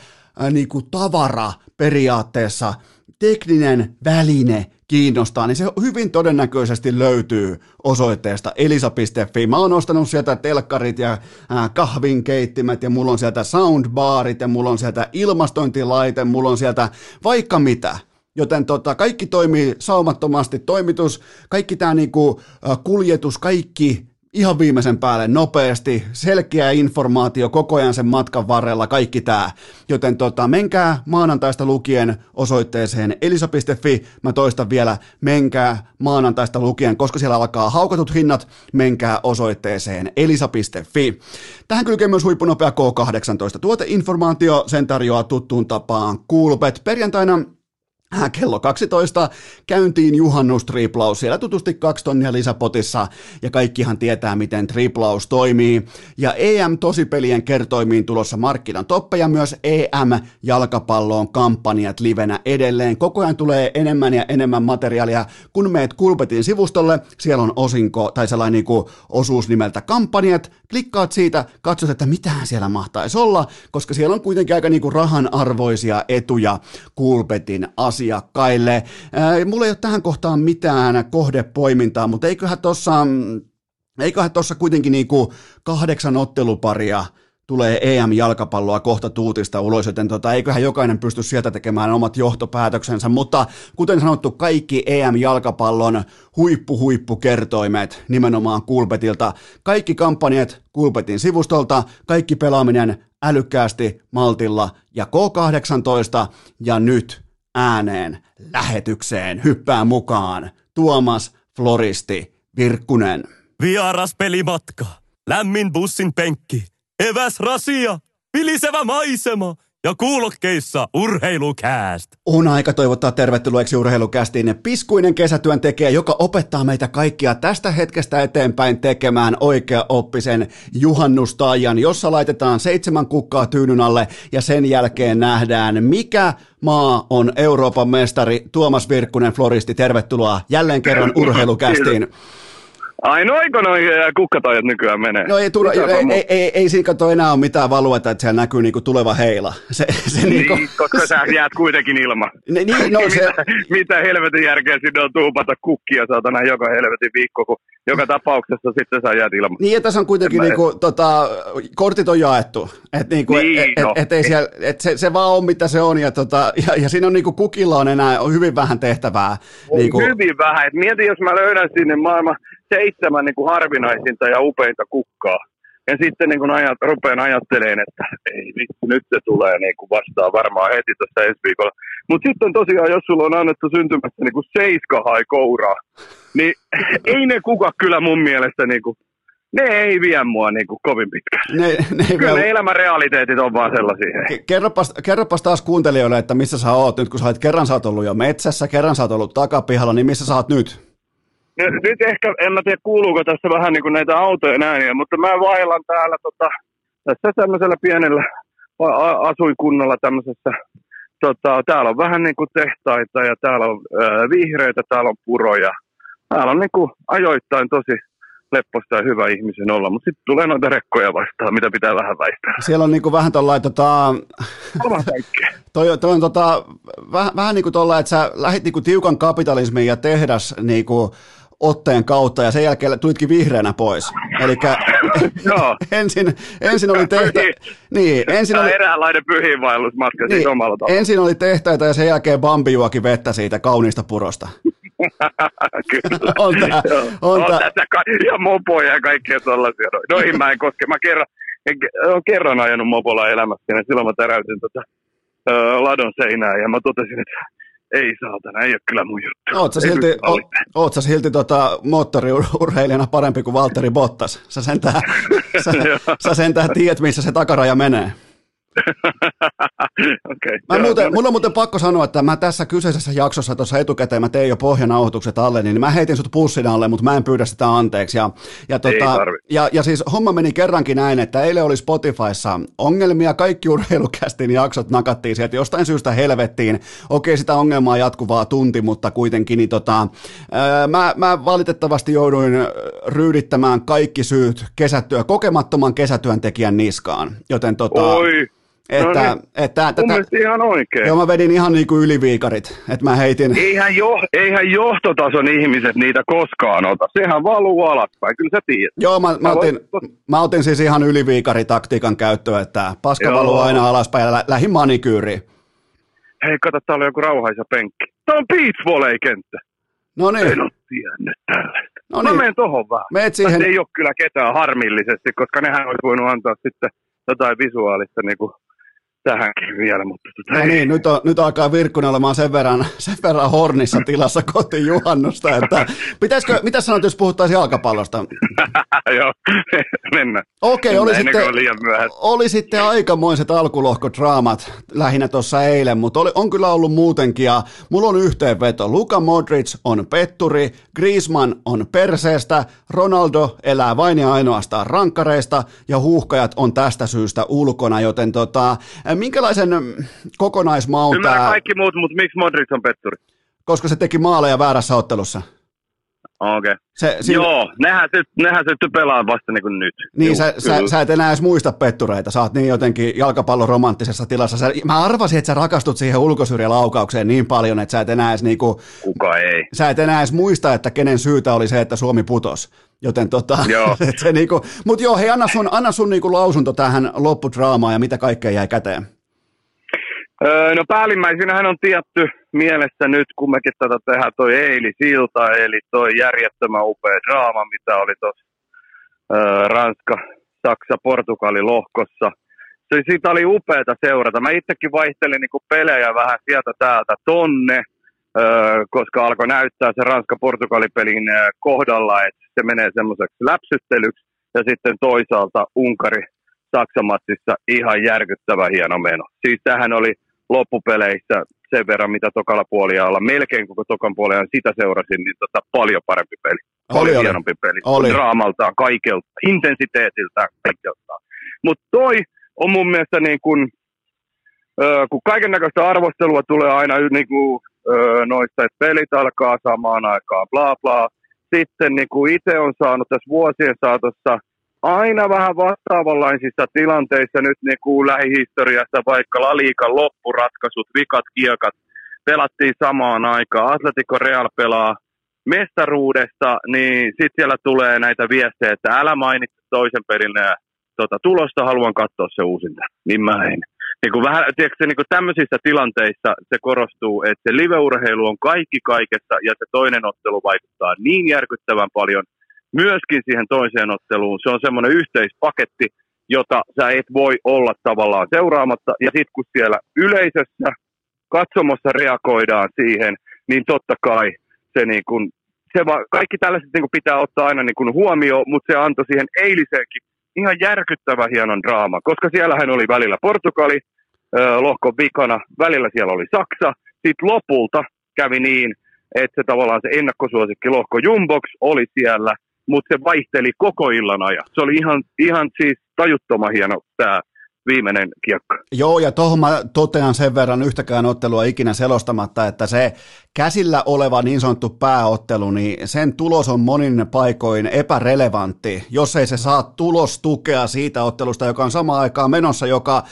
niinku tavara periaatteessa – tekninen väline kiinnostaa, niin se hyvin todennäköisesti löytyy osoitteesta elisa.fi. Mä oon ostanut sieltä telkkarit ja kahvinkeittimet ja mulla on sieltä soundbarit ja mulla on sieltä ilmastointilaite, mulla on sieltä vaikka mitä. Joten tota, kaikki toimii saumattomasti, toimitus, kaikki tämä niinku, kuljetus, kaikki ihan viimeisen päälle nopeasti, selkeä informaatio koko ajan sen matkan varrella, kaikki tämä. Joten tota, menkää maanantaista lukien osoitteeseen elisa.fi, mä toistan vielä, menkää maanantaista lukien, koska siellä alkaa haukatut hinnat, menkää osoitteeseen elisa.fi. Tähän kylkee myös huippunopea K18 tuoteinformaatio, sen tarjoaa tuttuun tapaan Coolbet. Perjantaina kello 12 käyntiin juhannustriplaus. Siellä tutusti kaksi tonnia lisäpotissa ja kaikkihan tietää, miten triplaus toimii. Ja EM-tosipelien kertoimiin tulossa markkinan toppeja myös EM-jalkapalloon kampanjat livenä edelleen. Koko ajan tulee enemmän ja enemmän materiaalia. Kun meet Kulpetin sivustolle, siellä on osinko tai sellainen niin kuin osuus nimeltä kampanjat. Klikkaat siitä, katsot, että mitään siellä mahtaisi olla, koska siellä on kuitenkin aika niin kuin rahan arvoisia etuja Kulpetin asioita asiakkaille. Mulla ei ole tähän kohtaan mitään kohdepoimintaa, mutta eiköhän tuossa eiköhän tuossa kuitenkin niinku kahdeksan otteluparia tulee EM-jalkapalloa kohta tuutista ulos, joten tota, eiköhän jokainen pysty sieltä tekemään omat johtopäätöksensä, mutta kuten sanottu, kaikki EM-jalkapallon huippu-huippukertoimet nimenomaan Kulpetilta, kaikki kampanjat Kulpetin sivustolta, kaikki pelaaminen älykkäästi, maltilla ja K18 ja nyt ääneen lähetykseen. Hyppää mukaan. Tuomas Floristi Virkkunen. Vieras pelimatka, lämmin bussin penkki, eväs rasia, vilisevä maisema – ja kuulokkeissa urheilukääst. On aika toivottaa tervetulleeksi urheilukästiin piskuinen kesätyöntekijä, joka opettaa meitä kaikkia tästä hetkestä eteenpäin tekemään oikea-oppisen juhannustaajan, jossa laitetaan seitsemän kukkaa tyynyn alle ja sen jälkeen nähdään, mikä maa on Euroopan mestari. Tuomas Virkkunen, Floristi, tervetuloa jälleen kerran urheilukästiin. Ai noiko noi kukkatojat nykyään menee? No ei, tule, ei, ei, ei, ei, siinä kato enää ole mitään valuetta, että siellä näkyy niinku tuleva heila. Se, se niin, niinku... koska sä jäät kuitenkin ilman. Ne, niin, no, se... mitä, mitä helvetin järkeä sinne on tuupata kukkia saatana joka helvetin viikko, kun joka tapauksessa sitten sä jäät ilman. Niin, ja tässä on kuitenkin niinku, tota, kortit on jaettu. Et, niinku, niin, et, no. et, et, ei siellä, et se, se vaan on mitä se on, ja, tota, ja, ja siinä on niinku, kukilla on enää on hyvin vähän tehtävää. On niinku... Hyvin vähän. Et mieti, jos mä löydän sinne maailman seitsemän niin kuin harvinaisinta ja upeinta kukkaa. Ja sitten niin kun ajat, rupean ajattelemaan, että ei vitsi, nyt se tulee niin kuin vastaan varmaan heti tässä ensi viikolla. Mutta sitten tosiaan, jos sulla on annettu syntymässä niin kuin seiska hai kouraa, niin ei ne kuka kyllä mun mielestä niin kuin, ne ei vie mua niin kuin kovin pitkään. Ne, ne ei Kyllä ne elämän realiteetit on vaan sellaisia. Kerropas, kerropas taas kuuntelijoille, että missä sä oot nyt, kun sä oot kerran sä oot ollut jo metsässä, kerran sä oot ollut takapihalla, niin missä sä oot nyt? Nyt ehkä, en mä tiedä kuuluuko tässä vähän niin kuin näitä autojen ääniä, mutta mä vailan täällä tota, tässä tämmöisellä pienellä asuinkunnalla tämmöisessä, tota, täällä on vähän niin kuin tehtaita ja täällä on ää, vihreitä, täällä on puroja. Täällä on niin kuin ajoittain tosi lepposta ja hyvä ihmisen olla, mutta sitten tulee noita rekkoja vastaan, mitä pitää vähän väistää. Siellä on niinku vähän tuollainen, tota, toi, toi on tota, vähän, vähän niin kuin tuolla, että sä lähit niinku tiukan kapitalismin ja tehdas niinku, otteen kautta ja sen jälkeen tulitkin vihreänä pois. Eli ensin, ensin oli tehtä... Niin, ensin oli... eräänlainen pyhiinvaellusmatka niin, siis omalla tavalla. Ensin oli tehtäitä ja sen jälkeen Bambi juoki vettä siitä kauniista purosta. Kyllä. on, tää, on, on tässä ka- ja mopoja ja kaikkea sellaisia. Noihin mä en koske. Mä kerran, en, olen kerran ajanut mopolla elämässä ja silloin mä täräytin tota, ö, ladon seinää ja mä totesin, että ei saatana, ei ole kyllä mun juttu. Oot sä silti, o, oot sä silti tota, moottoriurheilijana parempi kuin Valtteri Bottas? Sä sentään, sä, sä sentään tiedät, missä se takaraja menee okay, mä muuten, mulla on muuten pakko sanoa, että mä tässä kyseisessä jaksossa tuossa etukäteen, mä tein jo pohjanauhoitukset alle, niin mä heitin sut pussin alle, mutta mä en pyydä sitä anteeksi. Ja, ja, tota, ja, ja siis homma meni kerrankin näin, että eilen oli Spotifyssa ongelmia, kaikki urheilukästin jaksot nakattiin sieltä. Jostain syystä helvettiin. Okei, sitä ongelmaa jatkuvaa tunti, mutta kuitenkin, niin tota, ää, mä, mä valitettavasti jouduin ryydittämään kaikki syyt kesätyö, kokemattoman kesätyöntekijän niskaan, joten tota, Oi Että, No niin. että, Mun tätä, ihan oikein. joo, mä vedin ihan niin kuin yliviikarit, että mä heitin, Eihän, jo, eihän johtotason ihmiset niitä koskaan ota. Sehän valuu alaspäin, kyllä sä tiedät. Joo, mä, mä, Mä otin, mä otin siis ihan yliviikaritaktiikan käyttöön, että paska Joo. valuu aina alaspäin ja lä- lähin manikyyriin. Hei, kato, täällä on joku rauhaisa penkki. Tää on beach volley-kenttä. No niin, En oo tiennyt tällaista. no Mä niin. menen tohon vähän. Meet Siihen... siihen, ei ole kyllä ketään harmillisesti, koska nehän olisi voinut antaa sitten jotain visuaalista niin kuin tähänkin vielä, mutta tota, no niin, nyt, on, nyt alkaa Virkkunen olemaan sen verran, sen verran hornissa tilassa kohti juhannusta, että pitäisikö, mitä sanot, jos puhuttaisiin jalkapallosta? Joo, mennään. Okei, oli Ennen kuin sitten, oli sitten aikamoiset alkulohkodraamat lähinnä tuossa eilen, mutta oli, on kyllä ollut muutenkin ja mulla on yhteenveto. Luka Modric on petturi, Griezmann on perseestä, Ronaldo elää vain ja ainoastaan rankkareista ja huuhkajat on tästä syystä ulkona, joten tota, minkälaisen mm, kokonaismaun Ymmärrän tää, kaikki muut, mutta miksi Modric on petturi? koska se teki maaleja väärässä ottelussa? Okei. Okay. Siinä, Joo, nehän se, nehän se pelaa vasta niin kuin nyt. Niin, Juu, sä, sä, kyllä. sä et enää edes muista pettureita, sä oot niin jotenkin jalkapallon romanttisessa tilassa. Sä, mä arvasin, että sä rakastut siihen ulkosyrjälaukaukseen niin paljon, että sä et enää edes, niinku, Kuka ei. sä et enää edes muista, että kenen syytä oli se, että Suomi putos. Joten tota, Joo. se niinku, mut joo, hei, anna sun, anna sun niinku lausunto tähän loppudraamaan ja mitä kaikkea jäi käteen. Öö, no päällimmäisenähän on tietty mielessä nyt, kun mekin tätä tehdään toi Eili Silta, eli toi järjettömän upea draama, mitä oli tuossa öö, Ranska, Saksa, Portugali lohkossa. Se, siitä oli upeata seurata. Mä itsekin vaihtelin niinku pelejä vähän sieltä täältä tonne, öö, koska alkoi näyttää se Ranska-Portugali-pelin kohdalla, että se menee semmoiseksi läpsyttelyksi. Ja sitten toisaalta Unkari Saksamatsissa ihan järkyttävä hieno meno. Siis tähän oli loppupeleissä sen verran, mitä tokalla puoliajalla, melkein koko tokan puoliajan sitä seurasin, niin tota, paljon parempi peli. Oli, Paljon oli. hienompi peli. Oli. Draamaltaan, kaikelta, intensiteetiltään, kaikeltaan. Mutta toi on mun mielestä niin kuin, kun kaiken näköistä arvostelua tulee aina niin kuin, ö, noista, että pelit alkaa samaan aikaan, bla bla. Sitten niin kuin itse on saanut tässä vuosien saatossa aina vähän vastaavanlaisissa tilanteissa nyt niin kuin lähihistoriassa, vaikka La Liigan loppuratkaisut, vikat kiekat, pelattiin samaan aikaan. Atletico Real pelaa mestaruudesta, niin sitten siellä tulee näitä viestejä, että älä mainitse toisen pelin ää, tota, tulosta, haluan katsoa se uusinta. Niin mä en. Niin kuin vähän, tiedätkö, niin kuin tämmöisissä tilanteissa se korostuu, että se liveurheilu on kaikki kaikessa ja se toinen ottelu vaikuttaa niin järkyttävän paljon myöskin siihen toiseen otteluun. Se on semmoinen yhteispaketti, jota sä et voi olla tavallaan seuraamatta. Ja sitten kun siellä yleisössä katsomossa reagoidaan siihen, niin totta kai se, niin kun, se va, kaikki tällaiset niin kun pitää ottaa aina niin kun huomioon, mutta se antoi siihen eiliseenkin ihan järkyttävän hienon draama, koska siellähän oli välillä Portugali ö, lohkon vikana, välillä siellä oli Saksa, sitten lopulta kävi niin, että se tavallaan se ennakkosuosikki lohko Jumbox oli siellä, mutta se vaihteli koko illan ajan. Se oli ihan, ihan siis tajuttoman hieno tämä viimeinen kiekko. Joo, ja tuohon mä totean sen verran yhtäkään ottelua ikinä selostamatta, että se käsillä oleva niin sanottu pääottelu, niin sen tulos on monin paikoin epärelevantti, jos ei se saa tulostukea siitä ottelusta, joka on samaan aikaan menossa, joka,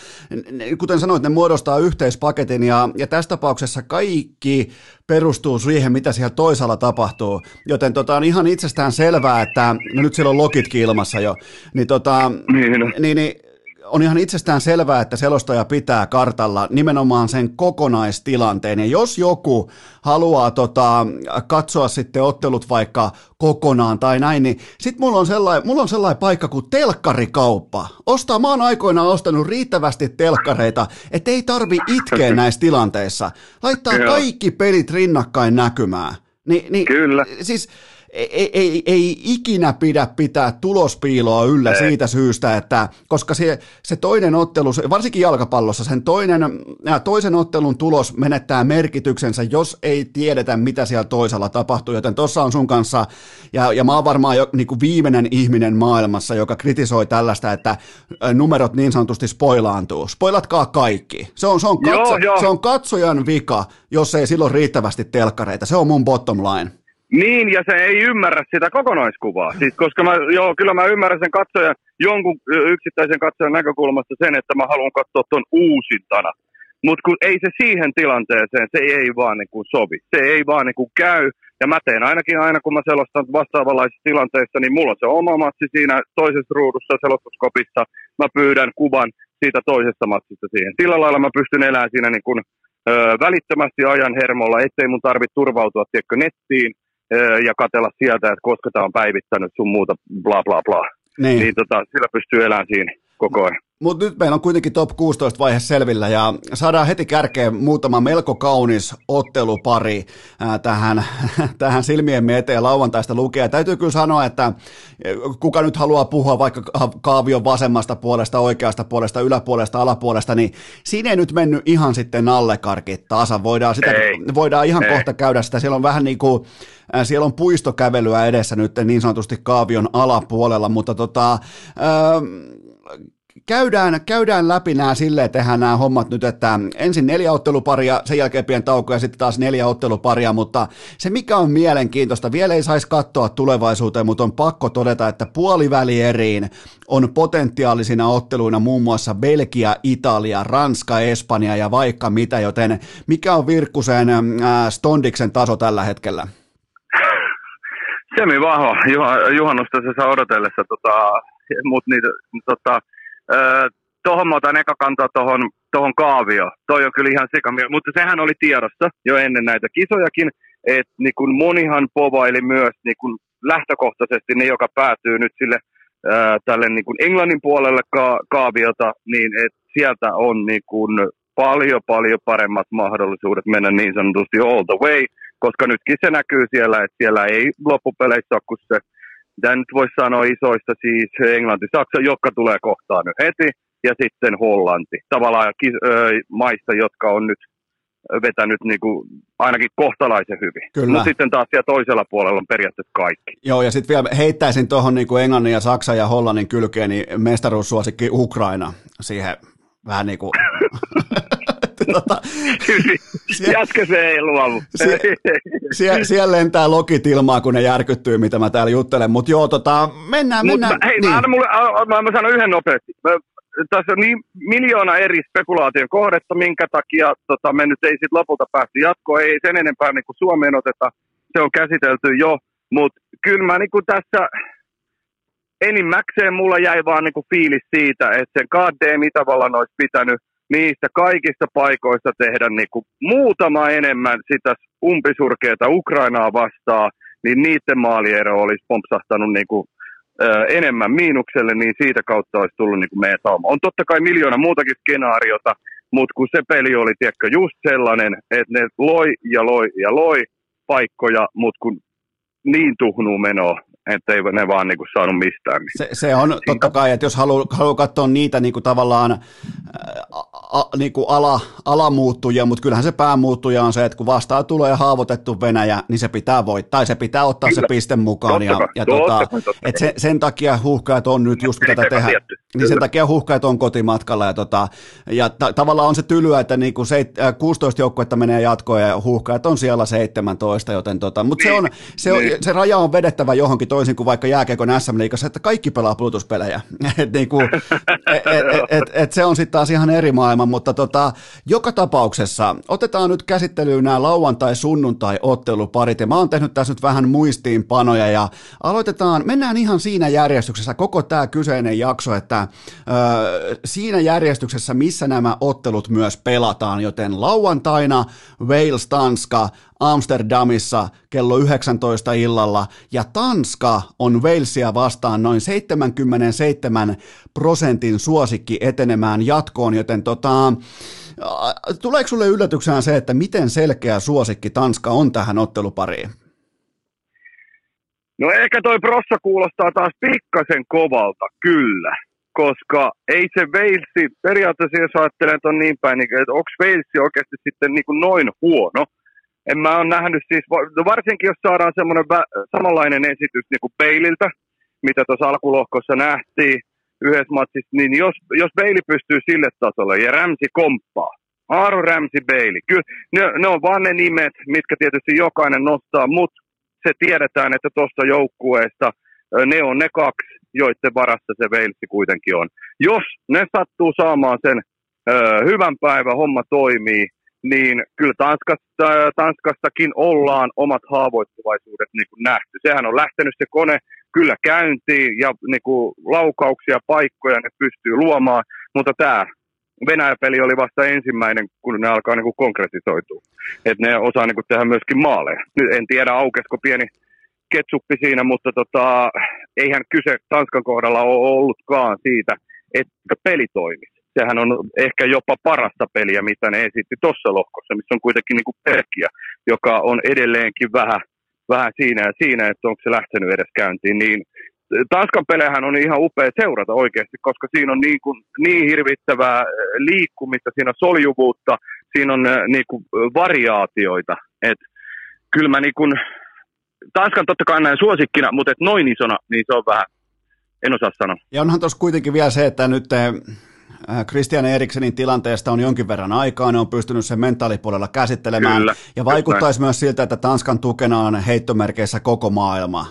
kuten sanoit, ne muodostaa yhteispaketin, ja, ja tässä tapauksessa kaikki perustuu siihen, mitä siellä toisaalla tapahtuu. Joten tota, on ihan itsestään selvää, että no nyt siellä on lokitkin ilmassa jo, niin, tota, Niin, niin, niin on ihan itsestään selvää, että selostaja pitää kartalla nimenomaan sen kokonaistilanteen. Ja jos joku haluaa tota, katsoa sitten ottelut vaikka kokonaan tai näin, niin sitten mulla on sellainen, mulla on sellainen paikka kuin telkkarikauppa. Ostaa, mä oon aikoinaan ostanut riittävästi telkkareita, että ei tarvi itkeä näissä tilanteissa. Laittaa Joo. kaikki pelit rinnakkain näkymään. Ni, niin, Kyllä. Siis ei, ei, ei ikinä pidä pitää tulospiiloa yllä Ei. siitä syystä, että koska se, se toinen ottelu, varsinkin jalkapallossa, sen toinen, ää, toisen ottelun tulos menettää merkityksensä, jos ei tiedetä, mitä siellä toisella tapahtuu, joten tuossa on sun kanssa, ja, ja mä oon varmaan jo niin kuin viimeinen ihminen maailmassa, joka kritisoi tällaista, että ä, numerot niin sanotusti spoilaantuu. Spoilatkaa kaikki. Se on, se on, katso, Joo, joo. se on katsojan vika, jos ei silloin riittävästi telkkareita. Se on mun bottom line. Niin, ja se ei ymmärrä sitä kokonaiskuvaa. Siis, koska mä, joo, kyllä mä ymmärrän sen katsojan, jonkun yksittäisen katsojan näkökulmasta sen, että mä haluan katsoa ton uusintana. Mutta kun ei se siihen tilanteeseen, se ei vaan niin kuin sovi. Se ei vaan niin kuin käy. Ja mä teen ainakin aina, kun mä selostan vastaavanlaisissa tilanteissa, niin mulla on se oma matsi siinä toisessa ruudussa selostuskopissa. Mä pyydän kuvan siitä toisesta matsista siihen. Sillä lailla mä pystyn elämään siinä niin kuin, ö, välittömästi ajan hermolla, ettei mun tarvitse turvautua tiedätkö, nettiin ja katella sieltä, että koska tämä on päivittänyt sun muuta bla bla bla. Niin, niin tota, sillä pystyy elämään siinä koko ajan. Mutta nyt meillä on kuitenkin top 16 vaihe selvillä ja saadaan heti kärkeen muutama melko kaunis ottelupari ää, tähän, tähän silmiemme eteen lauantaista lukea. Täytyy kyllä sanoa, että kuka nyt haluaa puhua vaikka kaavion vasemmasta puolesta, oikeasta puolesta, yläpuolesta, alapuolesta, niin siinä ei nyt mennyt ihan sitten nallekarkit tasa. Voidaan, sitä, voidaan ihan ei. kohta käydä sitä. Siellä on vähän niin kuin, siellä on puistokävelyä edessä nyt niin sanotusti kaavion alapuolella, mutta tota, ää, käydään, käydään läpi nämä silleen, tehdään nämä hommat nyt, että ensin neljä otteluparia, sen jälkeen pieni tauko ja sitten taas neljä otteluparia, mutta se mikä on mielenkiintoista, vielä ei saisi katsoa tulevaisuuteen, mutta on pakko todeta, että puolivälieriin on potentiaalisina otteluina muun muassa Belgia, Italia, Ranska, Espanja ja vaikka mitä, joten mikä on Virkkusen äh, Stondiksen taso tällä hetkellä? Semi vahva. Juhannusta se saa odotellessa, tota, mutta tota, Tuohon mä otan eka kantaa tuohon tohon kaavio. Toi on kyllä ihan sekamia, mutta sehän oli tiedossa jo ennen näitä kisojakin, että niin monihan povaili myös niin kun lähtökohtaisesti ne, joka päätyy nyt sille ää, tälle niin kun Englannin puolelle ka- kaaviota, niin että sieltä on niin kun paljon paljon paremmat mahdollisuudet mennä niin sanotusti all the way, koska nytkin se näkyy siellä, että siellä ei loppupeleissä ole kuin se mitä nyt voisi sanoa isoista, siis Englanti, Saksa, jotka tulee kohtaan nyt heti, ja sitten Hollanti. Tavallaan maista, jotka on nyt vetänyt niin kuin ainakin kohtalaisen hyvin. Mutta sitten taas siellä toisella puolella on periaatteessa kaikki. Joo, ja sitten vielä heittäisin tuohon niin kuin Englannin ja Saksan ja Hollannin kylkeen, niin mestaruussuosikki Ukraina siihen vähän niin kuin tota, Jätkä se ei luovu. Sie, sie, siellä lentää lokit ilmaa, kun ne järkyttyy, mitä mä täällä juttelen. Mutta joo, tota, mennään, Mut mennään. Mä, hei, niin. mä, mulle, mä, mä sanon yhden nopeasti. Mä, tässä on niin miljoona eri spekulaation kohdetta, minkä takia tota, me nyt ei sit lopulta päästy jatkoon. Ei sen enempää niin kuin Suomeen oteta. Se on käsitelty jo. Mutta kyllä mä niin kuin tässä enimmäkseen mulla jäi vaan niin kuin fiilis siitä, että sen KD Itävallan olisi pitänyt niistä kaikista paikoista tehdä niin kuin muutama enemmän sitä umpisurkeita Ukrainaa vastaan, niin niiden maaliero olisi pompsahtanut niin kuin, ö, enemmän miinukselle, niin siitä kautta olisi tullut niin kuin meidän sauma. On totta kai miljoona muutakin skenaariota, mutta kun se peli oli tiedätkö, just sellainen, että ne loi ja loi ja loi paikkoja, mutta kun niin tuhnuu menoa, että ei ne vaan niin kuin saanut mistään. Niin. Se, se on totta kai, että jos haluaa, haluaa katsoa niitä niin kuin tavallaan a, a, niin kuin ala, alamuuttujia, mutta kyllähän se päämuuttuja on se, että kun vastaan tulee haavoitettu Venäjä, niin se pitää voittaa, se pitää ottaa Kyllä. se piste mukaan. Totta ja, ja totta, tota, totta, et se, sen takia huhkajat on nyt just kun tätä tehdään, niin sen takia huhkajat on kotimatkalla. Ja, tota, ja ta, tavallaan on se tylyä, että niin kuin se, 16 joukkuetta menee jatkoon ja huhkajat on siellä 17, joten tota, mutta niin. se, on, se, on, niin. se raja on vedettävä johonkin toisin kuin vaikka jääkeekon SM-liigassa, että kaikki pelaa Bluetooth-pelejä. et, niin kuin, et, et, et, et, se on sitten taas ihan eri maailma, mutta tota, joka tapauksessa otetaan nyt käsittelyyn nämä lauantai-sunnuntai-otteluparit, ja mä oon tehnyt tässä nyt vähän muistiinpanoja, ja aloitetaan, mennään ihan siinä järjestyksessä. Koko tämä kyseinen jakso, että ö, siinä järjestyksessä, missä nämä ottelut myös pelataan, joten lauantaina Wales-Tanska, Amsterdamissa kello 19 illalla ja Tanska on Walesia vastaan noin 77 prosentin suosikki etenemään jatkoon, joten tota, tuleeko sulle yllätyksenä se, että miten selkeä suosikki Tanska on tähän ottelupariin? No ehkä toi prossa kuulostaa taas pikkasen kovalta, kyllä. Koska ei se Walesi, periaatteessa jos ajattelen, on niin päin, niin että onko Walesi oikeasti sitten niin kuin noin huono, en mä ole nähnyt siis, no varsinkin jos saadaan semmoinen samanlainen esitys niin kuin Peililtä, mitä tuossa alkulohkossa nähtiin yhdessä matsissa, niin jos, jos Beili pystyy sille tasolle ja Rämsi komppaa, Aaro Rämsi Beili, kyllä ne, ne, on vaan ne nimet, mitkä tietysti jokainen nostaa, mutta se tiedetään, että tuossa joukkueessa ne on ne kaksi, joiden varassa se Veilsi kuitenkin on. Jos ne sattuu saamaan sen ö, hyvän päivän, homma toimii, niin kyllä Tanskasta, Tanskastakin ollaan omat haavoittuvaisuudet niin kuin nähty. Sehän on lähtenyt se kone kyllä käyntiin ja niin kuin laukauksia, paikkoja ne pystyy luomaan, mutta tämä Venäjä-peli oli vasta ensimmäinen, kun ne alkaa niin kuin konkretisoitua. Että ne osaa niin kuin tehdä myöskin maaleja. Nyt en tiedä, aukesko pieni ketsuppi siinä, mutta tota, eihän kyse Tanskan kohdalla ole ollutkaan siitä, että peli toimisi. Sehän on ehkä jopa parasta peliä, mitä ne esitti tuossa lohkossa, missä on kuitenkin niin kuin Pelkiä, joka on edelleenkin vähän, vähän siinä ja siinä, että onko se lähtenyt edes käyntiin. Niin Tanskan pelejähän on ihan upea seurata oikeasti, koska siinä on niin, kuin, niin hirvittävää liikkumista, siinä on soljuvuutta, siinä on niin kuin variaatioita. Et kyllä mä niin kuin, Tanskan totta kai näin suosikkina, mutta et noin isona, niin se on vähän, en osaa sanoa. Ja onhan tuossa kuitenkin vielä se, että nyt Christian Eriksenin tilanteesta on jonkin verran aikaa, ne on pystynyt sen mentaalipuolella käsittelemään, Kyllä, ja vaikuttaisi myös siltä, että Tanskan tukena on heittomerkeissä koko maailma,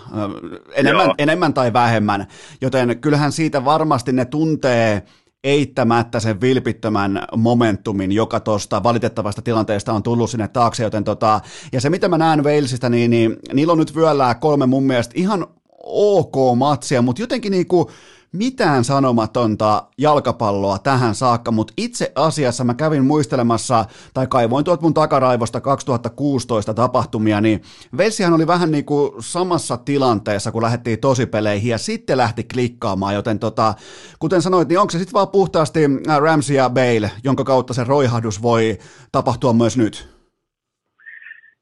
enemmän, enemmän tai vähemmän, joten kyllähän siitä varmasti ne tuntee eittämättä sen vilpittömän momentumin, joka tuosta valitettavasta tilanteesta on tullut sinne taakse, joten tota, ja se mitä mä näen Walesista, niin, niin niillä on nyt vyöllää kolme mun mielestä ihan ok matsia, mutta jotenkin niinku, mitään sanomatonta jalkapalloa tähän saakka, mutta itse asiassa mä kävin muistelemassa, tai kaivoin tuot mun takaraivosta 2016 tapahtumia, niin Velsihän oli vähän niin kuin samassa tilanteessa, kun lähdettiin tosipeleihin, ja sitten lähti klikkaamaan, joten tota, kuten sanoit, niin onko se sitten vaan puhtaasti äh, Ramsey ja Bale, jonka kautta se roihahdus voi tapahtua myös nyt?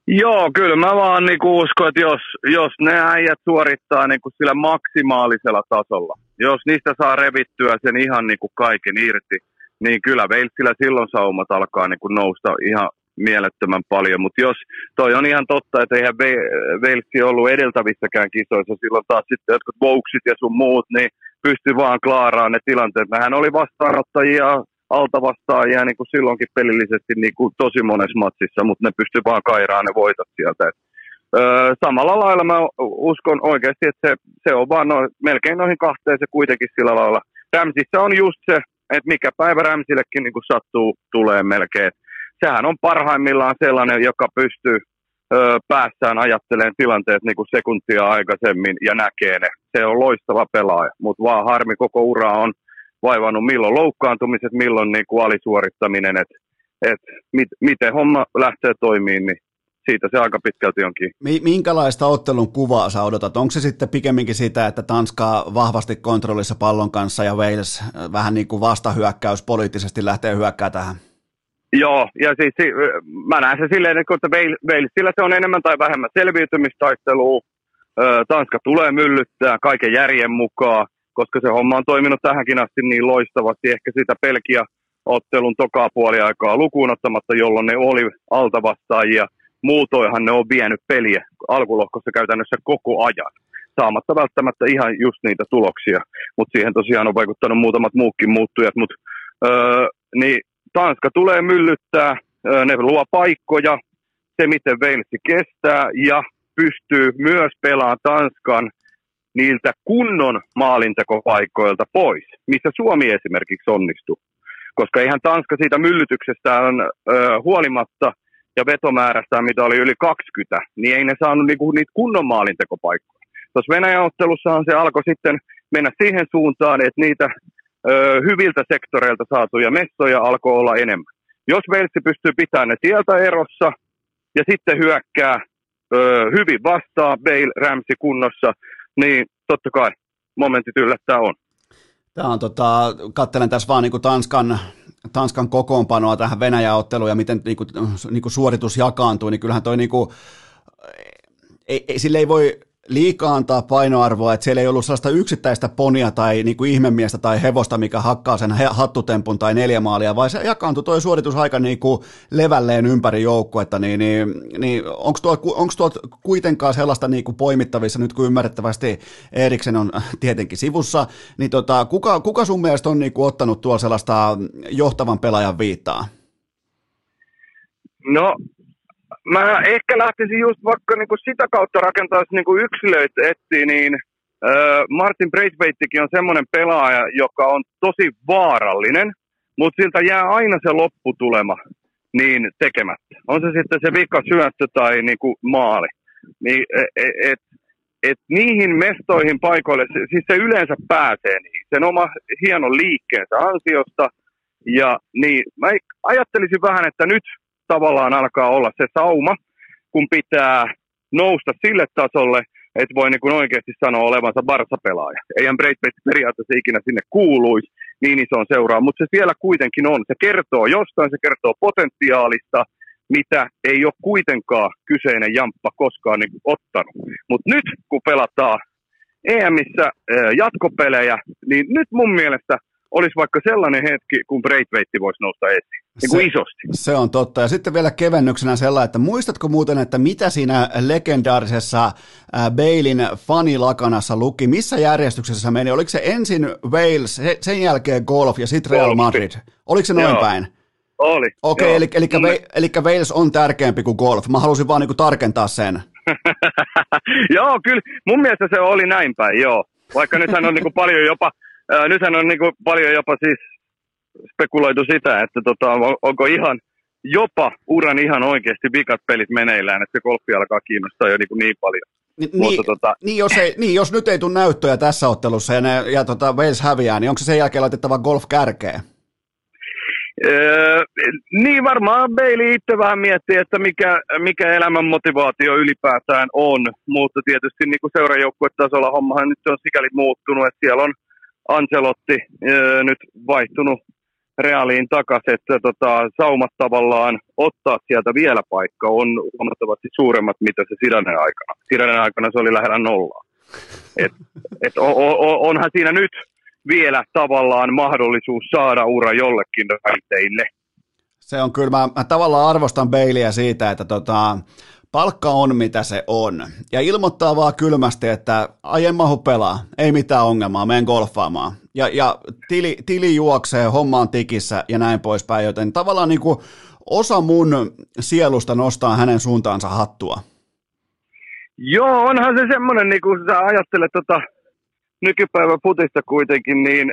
Joo, kyllä mä vaan niinku uskon, että jos, jos ne äijät suorittaa niinku sillä maksimaalisella tasolla, jos niistä saa revittyä sen ihan niinku kaiken irti, niin kyllä Veilsillä silloin saumat alkaa niinku nousta ihan mielettömän paljon. Mutta jos toi on ihan totta, että eihän Veilsi ollut edeltävissäkään kisoissa, silloin taas sitten jotkut Vouksit ja sun muut, niin pysty vaan klaaraan ne tilanteet. Mehän oli vastaanottajia altavastaajia niin kuin silloinkin pelillisesti niin kuin tosi monessa matsissa, mutta ne pystyy vaan kairaan ne voitot sieltä. Et, öö, samalla lailla mä uskon oikeasti, että se, se on vaan noin, melkein noihin kahteen se kuitenkin sillä lailla. Rämsissä on just se, että mikä päivä Rämsillekin niin kuin sattuu, tulee melkein. Sehän on parhaimmillaan sellainen, joka pystyy öö, päässään ajattelemaan tilanteet niin kuin sekuntia aikaisemmin ja näkee ne. Se on loistava pelaaja, mutta vaan harmi koko ura on – vaivannut milloin loukkaantumiset, milloin niin kuin alisuorittaminen, että et mit, miten homma lähtee toimimaan, niin siitä se aika pitkälti onkin. Minkälaista ottelun kuvaa sä odotat? Onko se sitten pikemminkin sitä, että Tanska vahvasti kontrollissa pallon kanssa ja Wales vähän niin kuin vastahyökkäys poliittisesti lähtee hyökkää tähän? Joo, ja siis mä näen se silleen, että Walesilla se on enemmän tai vähemmän selviytymistaistelua. Tanska tulee myllyttää kaiken järjen mukaan koska se homma on toiminut tähänkin asti niin loistavasti. Ehkä sitä pelkiä ottelun tokaa puoliaikaa lukuun ottamatta, jolloin ne oli altavastaajia. Muutoinhan ne on vienyt peliä alkulohkossa käytännössä koko ajan saamatta välttämättä ihan just niitä tuloksia, mutta siihen tosiaan on vaikuttanut muutamat muukin muuttujat, mutta öö, niin Tanska tulee myllyttää, öö, ne luo paikkoja, se miten Velsi kestää ja pystyy myös pelaamaan Tanskan niiltä kunnon maalintekopaikoilta pois, missä Suomi esimerkiksi onnistuu. Koska eihän Tanska siitä myllytyksestään ö, huolimatta ja vetomäärästään, mitä oli yli 20, niin ei ne saanut niinku niitä kunnon maalintekopaikkoja. Tuossa Venäjän ottelussahan se alkoi sitten mennä siihen suuntaan, että niitä ö, hyviltä sektoreilta saatuja messoja alkoi olla enemmän. Jos Velsi pystyy pitämään ne sieltä erossa ja sitten hyökkää ö, hyvin vastaan, Bale, Ramsey kunnossa, niin totta kai momentit yllättää on. Tämä on tota, kattelen tässä vaan niin Tanskan, Tanskan kokoonpanoa tähän Venäjä-otteluun ja miten niin kuin, niin kuin suoritus jakaantuu, niin kyllähän toi niin kuin, ei, ei, sille ei voi liikaa antaa painoarvoa, että siellä ei ollut sellaista yksittäistä ponia tai niin kuin ihmemiestä tai hevosta, mikä hakkaa sen hattutempun tai neljä maalia, vai se jakaantui tuo suoritus aika niin kuin levälleen ympäri joukkuetta, niin, niin, niin onko tuo, tuo kuitenkaan sellaista niin kuin poimittavissa nyt, kun ymmärrettävästi Eriksen on tietenkin sivussa, niin tota, kuka, kuka sun mielestä on niin kuin ottanut tuolla sellaista johtavan pelaajan viittaa? No mä ehkä lähtisin just vaikka niinku sitä kautta rakentaa, jos niinku yksilöitä etsii, niin äh, Martin Braithwaitekin on semmoinen pelaaja, joka on tosi vaarallinen, mutta siltä jää aina se lopputulema niin tekemättä. On se sitten se vika syöttö tai niinku maali. Niin, et, et, et niihin mestoihin paikoille, siis se yleensä pääsee niin, sen oma hienon liikkeensä ansiosta. Ja niin, mä ajattelisin vähän, että nyt tavallaan alkaa olla se sauma, kun pitää nousta sille tasolle, että voi niin kuin oikeasti sanoa olevansa Barsa-pelaaja. Eihän Braithwaite periaatteessa ikinä sinne kuuluisi niin isoon seuraa, mutta se siellä kuitenkin on. Se kertoo jostain, se kertoo potentiaalista, mitä ei ole kuitenkaan kyseinen jamppa koskaan niin ottanut. Mutta nyt kun pelataan EMissä jatkopelejä, niin nyt mun mielestä olisi vaikka sellainen hetki, kun Braithwaite voisi nousta esiin. Niin kuin se, isosti. Se on totta. Ja sitten vielä kevennyksenä sellainen, että muistatko muuten, että mitä siinä legendaarisessa Bailin fanilakanassa luki? Missä järjestyksessä meni? Oliko se ensin Wales, sen jälkeen golf ja sitten Real Madrid? Oliko se noin Joo. päin? Oli. Okei, okay, eli, eli, eli, eli Wales on tärkeämpi kuin golf. Mä halusin vaan niinku tarkentaa sen. joo, kyllä. Mun mielestä se oli näin päin, joo. Vaikka nythän on niinku paljon jopa, ää, nythän on niinku paljon jopa siis spekuloitu sitä, että tota, onko ihan jopa uran ihan oikeasti vikat pelit meneillään, että se golfi alkaa kiinnostaa jo niin, kuin niin paljon. Ni, Mutta, niin, tota... niin, jos ei, niin, jos nyt ei tule näyttöjä tässä ottelussa ja, ne, ja tota Wales häviää, niin onko se sen jälkeen laitettava golf kärkeen? Öö, niin varmaan Bailey itse vähän miettii, että mikä, mikä elämän motivaatio ylipäätään on, mutta tietysti niin kuin seurajoukkuetasolla hommahan nyt on sikäli muuttunut, että siellä on Ancelotti öö, nyt vaihtunut reaaliin takaisin, että tota, saumat tavallaan ottaa sieltä vielä paikka on huomattavasti suuremmat, mitä se Sidanen aikana. Sidanen aikana se oli lähellä nollaa. Et, et o, o, onhan siinä nyt vielä tavallaan mahdollisuus saada ura jollekin raiteille. Se on kyllä, mä, mä tavallaan arvostan Beiliä siitä, että tota, palkka on mitä se on. Ja ilmoittaa vaan kylmästi, että aien mahu pelaa, ei mitään ongelmaa, menen golfaamaan. Ja, ja tili, tili juoksee, hommaan tikissä ja näin poispäin, joten tavallaan niin kuin osa mun sielusta nostaa hänen suuntaansa hattua. Joo, onhan se semmoinen, niin kuin sä ajattelet tota, nykypäivän putista kuitenkin, niin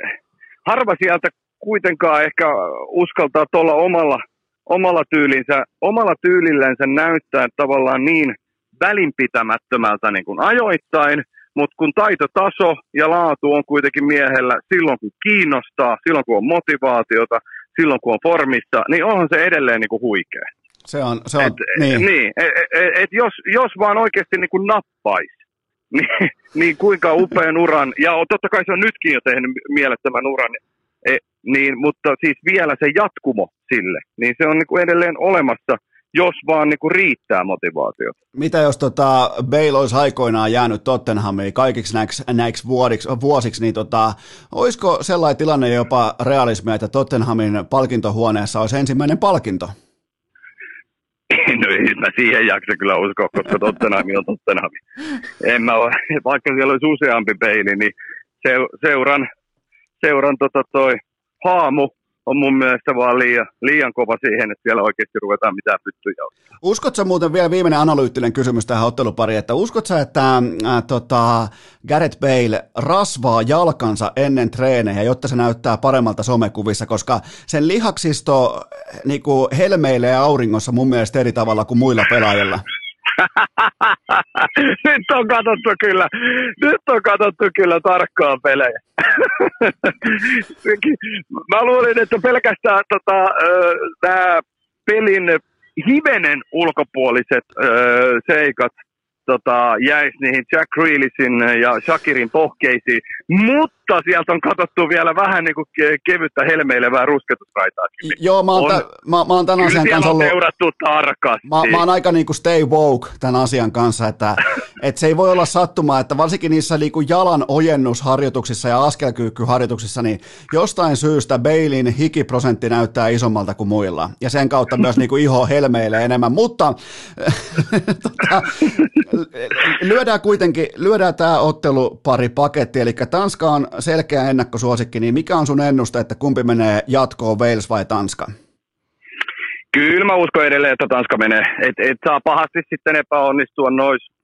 harva sieltä kuitenkaan ehkä uskaltaa tuolla omalla, omalla, tyylinsä, omalla tyylillänsä näyttää tavallaan niin välinpitämättömältä niin kuin ajoittain, mutta kun taitotaso ja laatu on kuitenkin miehellä silloin, kun kiinnostaa, silloin, kun on motivaatiota, silloin, kun on formissa, niin onhan se edelleen niin kuin huikea. Se on, se on, et, niin. niin et, et, et jos, jos vaan oikeasti niin kuin nappaisi, niin, niin kuinka upean uran, ja totta kai se on nytkin jo tehnyt mielettömän uran, e, niin, mutta siis vielä se jatkumo sille, niin se on niin kuin edelleen olemassa, jos vaan niin kuin riittää motivaatiota. Mitä jos tota Bale olisi aikoinaan jäänyt Tottenhamiin kaikiksi näiksi, näiksi vuodiksi, vuosiksi, niin tota, olisiko sellainen tilanne jopa realismia, että Tottenhamin palkintohuoneessa olisi ensimmäinen palkinto? No ei mä siihen jaksa kyllä uskoa, koska Tottenham on Tottenham. En mä ole, vaikka siellä olisi useampi peili, niin seuran, seuran tota toi haamu on mun mielestä vaan liian, liian kova siihen, että siellä oikeasti ruvetaan mitään pyttyjä. Uskotko muuten vielä viimeinen analyyttinen kysymys tähän ottelupariin, että uskotko että äh, tota, Gareth Bale rasvaa jalkansa ennen treenejä, jotta se näyttää paremmalta somekuvissa, koska sen lihaksisto niin helmeilee auringossa mun mielestä eri tavalla kuin muilla pelaajilla? nyt on katsottu kyllä, nyt on katsottu kyllä tarkkaan pelejä. Mä luulin, että pelkästään tota, tämä pelin hivenen ulkopuoliset ö, seikat tota, jäisi niihin Jack Grealishin ja Shakirin pohkeisiin, mutta sieltä on katsottu vielä vähän niin kuin kevyttä helmeilevää rusketusraitaa. Joo, mä oon, on, ta, mä, mä oon tämän asian kanssa ollut... seurattu tarkasti. Mä, mä oon aika niin kuin stay woke tämän asian kanssa, että, että se ei voi olla sattumaa, että varsinkin niissä niin kuin jalan ojennusharjoituksissa ja askelkyykkyharjoituksissa, niin jostain syystä Bailin hikiprosentti näyttää isommalta kuin muilla, ja sen kautta myös niin kuin iho helmeilee enemmän, mutta tota, lyödään kuitenkin, lyödään tämä ottelupari paketti, eli Tanska on selkeä ennakkosuosikki, niin mikä on sun ennuste, että kumpi menee jatkoon, Wales vai Tanska? Kyllä mä uskon edelleen, että Tanska menee. Et, et saa pahasti sitten epäonnistua noissa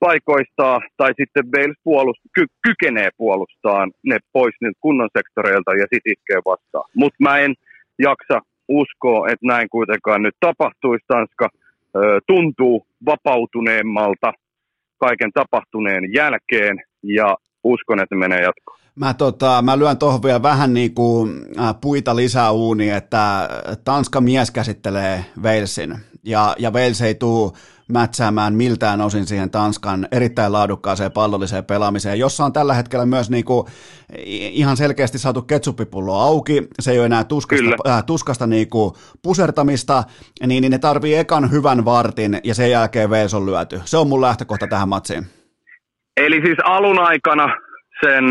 paikoistaa, tai sitten Wales puolust, ky, kykenee puolustaa ne pois niiltä kunnon sektoreilta ja sitten iskee vastaan. Mutta mä en jaksa uskoa, että näin kuitenkaan nyt tapahtuisi. Tanska ö, tuntuu vapautuneemmalta kaiken tapahtuneen jälkeen ja uskon, että menee jatkoon. Mä, tota, mä lyön tuohon vielä vähän niin kuin äh, puita lisää uuni, että Tanska mies käsittelee Walesin ja, ja Wales ei tule mätsäämään miltään osin siihen Tanskan erittäin laadukkaaseen pallolliseen pelaamiseen, jossa on tällä hetkellä myös niin kuin ihan selkeästi saatu ketsuppipullo auki, se ei ole enää tuskasta, äh, tuskasta niin kuin pusertamista, niin, niin ne tarvii ekan hyvän vartin ja sen jälkeen Wales on lyöty. Se on mun lähtökohta tähän matsiin. Eli siis alun aikana sen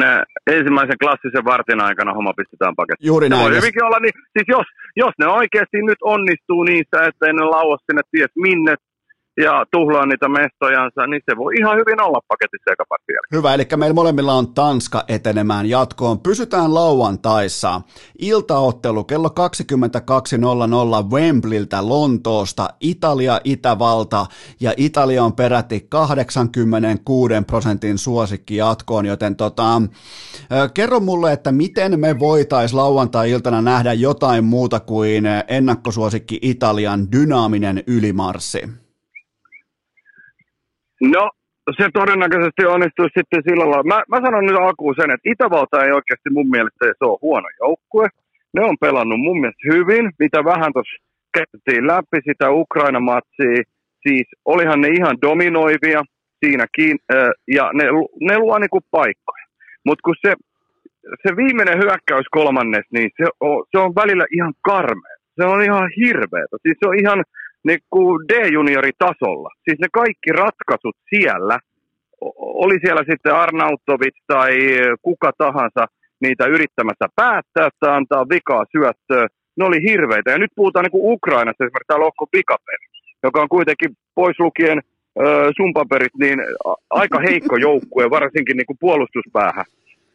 ensimmäisen klassisen vartin aikana homma pistetään pakettiin. Juuri näin. Se voi hyvinkin olla, niin, siis jos, jos ne oikeasti nyt onnistuu niissä, että ne lauo sinne ties minne ja tuhlaa niitä mestojansa, niin se voi ihan hyvin olla paketissa eka Hyvä, eli meillä molemmilla on Tanska etenemään jatkoon. Pysytään lauantaissa. Iltaottelu kello 22.00 Wembleyltä Lontoosta, Italia, Itävalta, ja Italia on peräti 86 prosentin suosikki jatkoon, joten tota, kerro mulle, että miten me voitais lauantai-iltana nähdä jotain muuta kuin ennakkosuosikki Italian dynaaminen ylimarssi? No, se todennäköisesti onnistuu sitten sillä lailla. Mä, mä sanon nyt alkuun sen, että Itävalta ei oikeasti mun mielestä se on huono joukkue. Ne on pelannut mun mielestä hyvin, mitä vähän tuossa käytiin läpi sitä Ukraina-matsia. Siis olihan ne ihan dominoivia siinäkin, ja ne, ne luo niinku paikkoja. Mutta kun se, se viimeinen hyökkäys kolmannes, niin se on, se on välillä ihan karmea. Se on ihan hirveetä. Siis se on ihan, kuin D-junioritasolla. Siis ne kaikki ratkaisut siellä, oli siellä sitten Arnautovic tai kuka tahansa niitä yrittämässä päättää tai antaa vikaa syöttöä, ne oli hirveitä. Ja nyt puhutaan niin kuin Ukrainassa esimerkiksi tämä lohko pikapeli, joka on kuitenkin pois lukien sumpaperit, niin aika heikko joukkue, varsinkin niin kuin puolustuspäähän.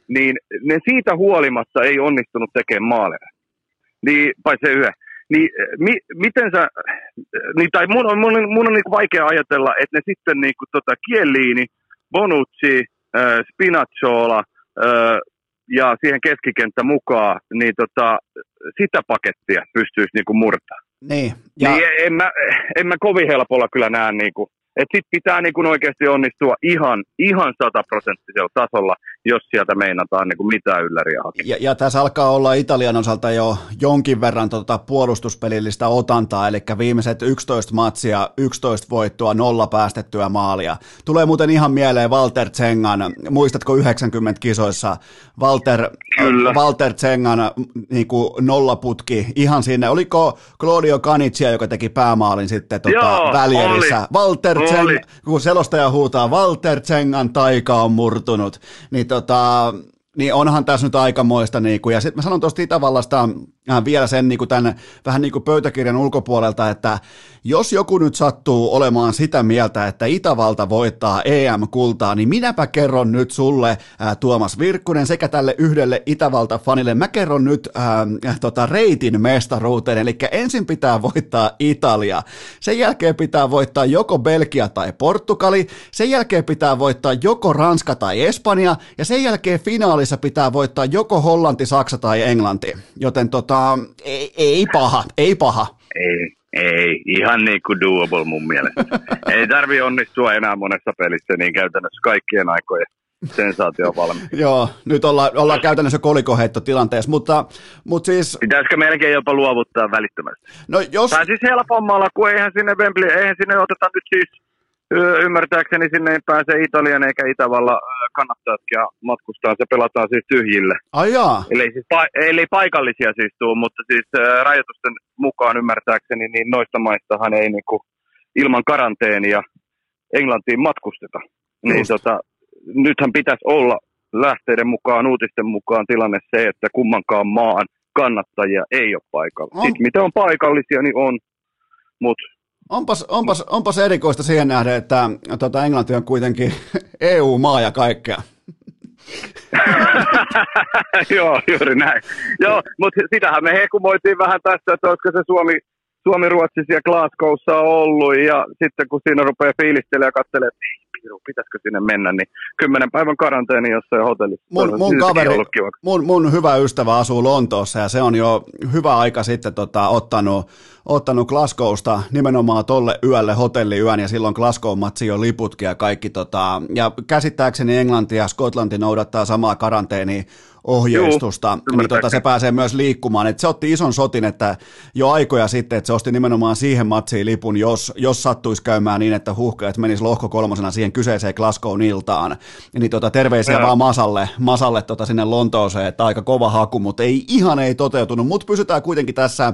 Niin ne siitä huolimatta ei onnistunut tekemään maaleja. Niin, paitsi se yhden. Niin mi, miten sä, niin, tai mun on, mun, on, mun on niin vaikea ajatella, että ne sitten niin kuin tota Kieliini, Bonucci, äh, Spinazzola äh, ja siihen keskikenttä mukaan, niin tota, sitä pakettia pystyisi niin kuin murtaa. Niin, ja... niin en, mä, en mä kovin helpolla kyllä näe niin kuin, että sit pitää niin kuin oikeasti onnistua ihan, ihan sataprosenttisella tasolla, jos sieltä meinataan niin kuin mitään ylläriä hakea. Ja, ja, tässä alkaa olla Italian osalta jo jonkin verran tota puolustuspelillistä otantaa, eli viimeiset 11 matsia, 11 voittoa, nolla päästettyä maalia. Tulee muuten ihan mieleen Walter Zengan, muistatko 90 kisoissa, Walter, Kyllä. Walter Zengan niin kuin nollaputki ihan sinne, oliko Claudio Canicia, joka teki päämaalin sitten tota, Joo, välierissä? Oli. Walter Tseng, kun selostaja huutaa, Walter Tsengan taika on murtunut, niin, tota, niin onhan tässä nyt aikamoista. Niin kuin, ja sitten mä sanon tuosta Itävallasta vielä sen niin kuin tämän, vähän niin kuin pöytäkirjan ulkopuolelta, että jos joku nyt sattuu olemaan sitä mieltä, että Itävalta voittaa EM-kultaa, niin minäpä kerron nyt sulle, ää, Tuomas Virkkunen, sekä tälle yhdelle Itävalta-fanille, mä kerron nyt ää, tota, reitin mestaruuteen, eli ensin pitää voittaa Italia, sen jälkeen pitää voittaa joko Belgia tai Portugali, sen jälkeen pitää voittaa joko Ranska tai Espanja, ja sen jälkeen finaalissa pitää voittaa joko Hollanti, Saksa tai Englanti, joten tota, ei, ei paha, ei paha. Ei, ei, ihan niin kuin doable mun mielestä. Ei tarvi onnistua enää monessa pelissä, niin käytännössä kaikkien aikojen sensaatio valmis. Joo, nyt olla, ollaan käytännössä kolikoheittotilanteessa, mutta, mutta siis... Pitäisikö melkein jopa luovuttaa välittömästi? No jos... Tai siis helpommalla, kun eihän sinne Wembley, eihän sinne oteta nyt siis ymmärtääkseni sinne ei pääse Italian eikä Itävalla kannattajatkin matkustaa. Se pelataan siis tyhjille. Ai jaa. Eli, siis, eli paikallisia siis tuu, mutta siis rajoitusten mukaan ymmärtääkseni, niin noista maistahan ei niinku ilman karanteenia Englantiin matkusteta. Niin tota, nythän pitäisi olla lähteiden mukaan, uutisten mukaan tilanne se, että kummankaan maan kannattajia ei ole paikalla. On. Sitten mitä on paikallisia, niin on, mutta Onpas, onpas, onpas erikoista siihen nähdä, että tuota, Englanti on kuitenkin EU-maa ja kaikkea. Joo, juuri näin. Joo, mutta sitähän me hekumoitiin vähän tässä, että olisiko se Suomi, Suomi-Ruotsi siellä Glasgowssa ollut ja sitten kun siinä rupeaa fiilistelemään ja katselee, että piru, pitäisikö sinne mennä, niin kymmenen päivän karanteeni jossain hotellissa. Mun, mun, kaveri, mun, mun, hyvä ystävä asuu Lontoossa ja se on jo hyvä aika sitten tota, ottanut, ottanut Glasgowsta nimenomaan tolle yölle hotelliyön ja silloin Glasgow-matsi jo liputkin ja kaikki. Tota, ja käsittääkseni Englanti ja Skotlanti noudattaa samaa karanteenia ohjeistusta, Juu, niin tota, se pääsee myös liikkumaan. Et se otti ison sotin, että jo aikoja sitten, että se osti nimenomaan siihen matsiin lipun, jos, jos sattuisi käymään niin, että huuhkajat menisi lohko kolmosena siihen kyseiseen Glasgown iltaan. Niin tota, terveisiä ja. vaan Masalle, Masalle tota, sinne Lontooseen, että aika kova haku, mutta ei ihan ei toteutunut, mutta pysytään kuitenkin tässä,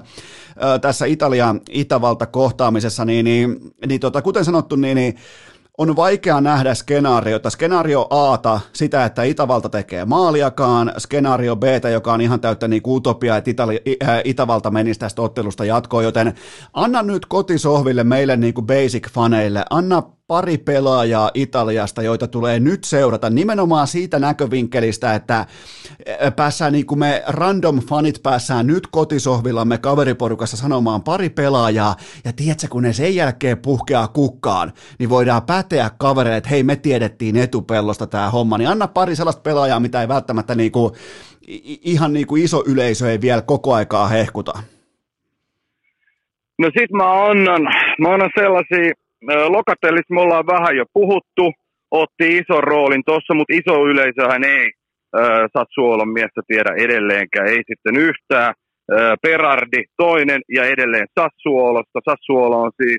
tässä Italia-Itävalta kohtaamisessa, niin, niin, niin tota, kuten sanottu, niin, niin on vaikea nähdä skenaariota. Skenaario A, sitä, että Itävalta tekee maaliakaan, skenaario B, joka on ihan täyttä niin utopia, että Itali, äh, Itävalta menisi tästä ottelusta jatkoon, joten anna nyt kotisohville meille niin kuin basic-faneille, anna pari pelaajaa Italiasta, joita tulee nyt seurata nimenomaan siitä näkövinkkelistä, että päässään niin kuin me random fanit päässään nyt kotisohvillamme kaveriporukassa sanomaan pari pelaajaa, ja tiedätkö, kun ne sen jälkeen puhkeaa kukkaan, niin voidaan päteä kavereille, että hei, me tiedettiin etupellosta tämä homma, niin anna pari sellaista pelaajaa, mitä ei välttämättä niin kuin, ihan niin kuin iso yleisö ei vielä koko aikaa hehkuta. No sit mä annan, mä annan sellaisia Lokatellista me ollaan vähän jo puhuttu, otti ison roolin tuossa, mutta iso yleisöhän ei Satsuolon miestä tiedä edelleenkään, ei sitten yhtään. Perardi toinen ja edelleen Sassuolosta. Sassuolo on siis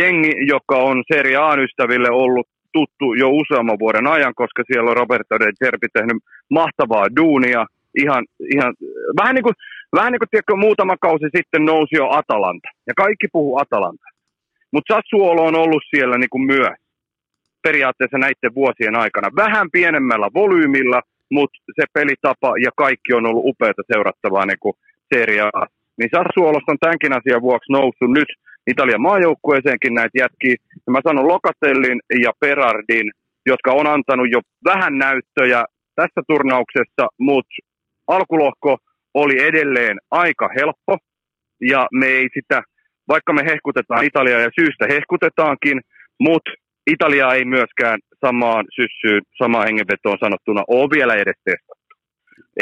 jengi, joka on Serie A-ystäville ollut tuttu jo useamman vuoden ajan, koska siellä on Roberto De Zerbi tehnyt mahtavaa duunia. Ihan, ihan, vähän niin kuin, vähän niin kuin tiedätkö, muutama kausi sitten nousi jo Atalanta. Ja kaikki puhuu Atalanta. Mutta Sassuolo on ollut siellä niin kuin myös periaatteessa näiden vuosien aikana. Vähän pienemmällä volyymilla, mutta se pelitapa ja kaikki on ollut upeata seurattavaa niin kuin Serie A. Niin Sassuolosta on tämänkin asian vuoksi noussut nyt Italian maajoukkueeseenkin näitä jätkiä. Ja mä sanon Lokatellin ja Perardin, jotka on antanut jo vähän näyttöjä tässä turnauksessa, mutta alkulohko oli edelleen aika helppo. Ja me ei sitä vaikka me hehkutetaan Italiaa ja syystä hehkutetaankin, mutta Italia ei myöskään samaan syssyyn, samaan hengenvetoon sanottuna ole vielä edes testattu.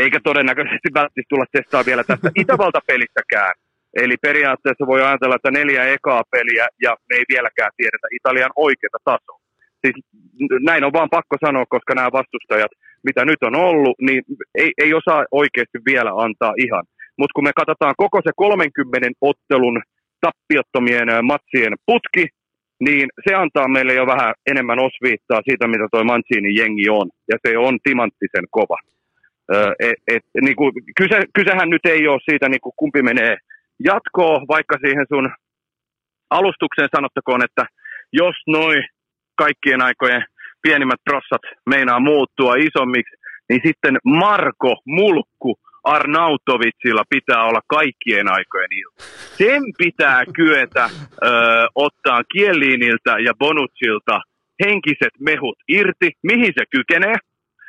Eikä todennäköisesti välttämättä tulla testaa vielä tästä Itävalta-pelissäkään. Eli periaatteessa voi ajatella, että neljä ekaa peliä ja me ei vieläkään tiedetä Italian oikeata tasoa. Siis näin on vaan pakko sanoa, koska nämä vastustajat, mitä nyt on ollut, niin ei, ei osaa oikeasti vielä antaa ihan. Mutta kun me katsotaan koko se 30 ottelun tappiottomien matsien putki, niin se antaa meille jo vähän enemmän osviittaa siitä, mitä tuo Mancinin jengi on. Ja se on timanttisen kova. et, et, niin kuin, kyse, kysehän nyt ei ole siitä, niin kuin kumpi menee jatkoon, vaikka siihen sun alustukseen sanottakoon, että jos noin kaikkien aikojen pienimmät prossat meinaa muuttua isommiksi, niin sitten Marko Mulkku Arnautovitsilla pitää olla kaikkien aikojen ilta. Sen pitää kyetä ö, ottaa Kieliiniltä ja Bonucilta henkiset mehut irti, mihin se kykenee,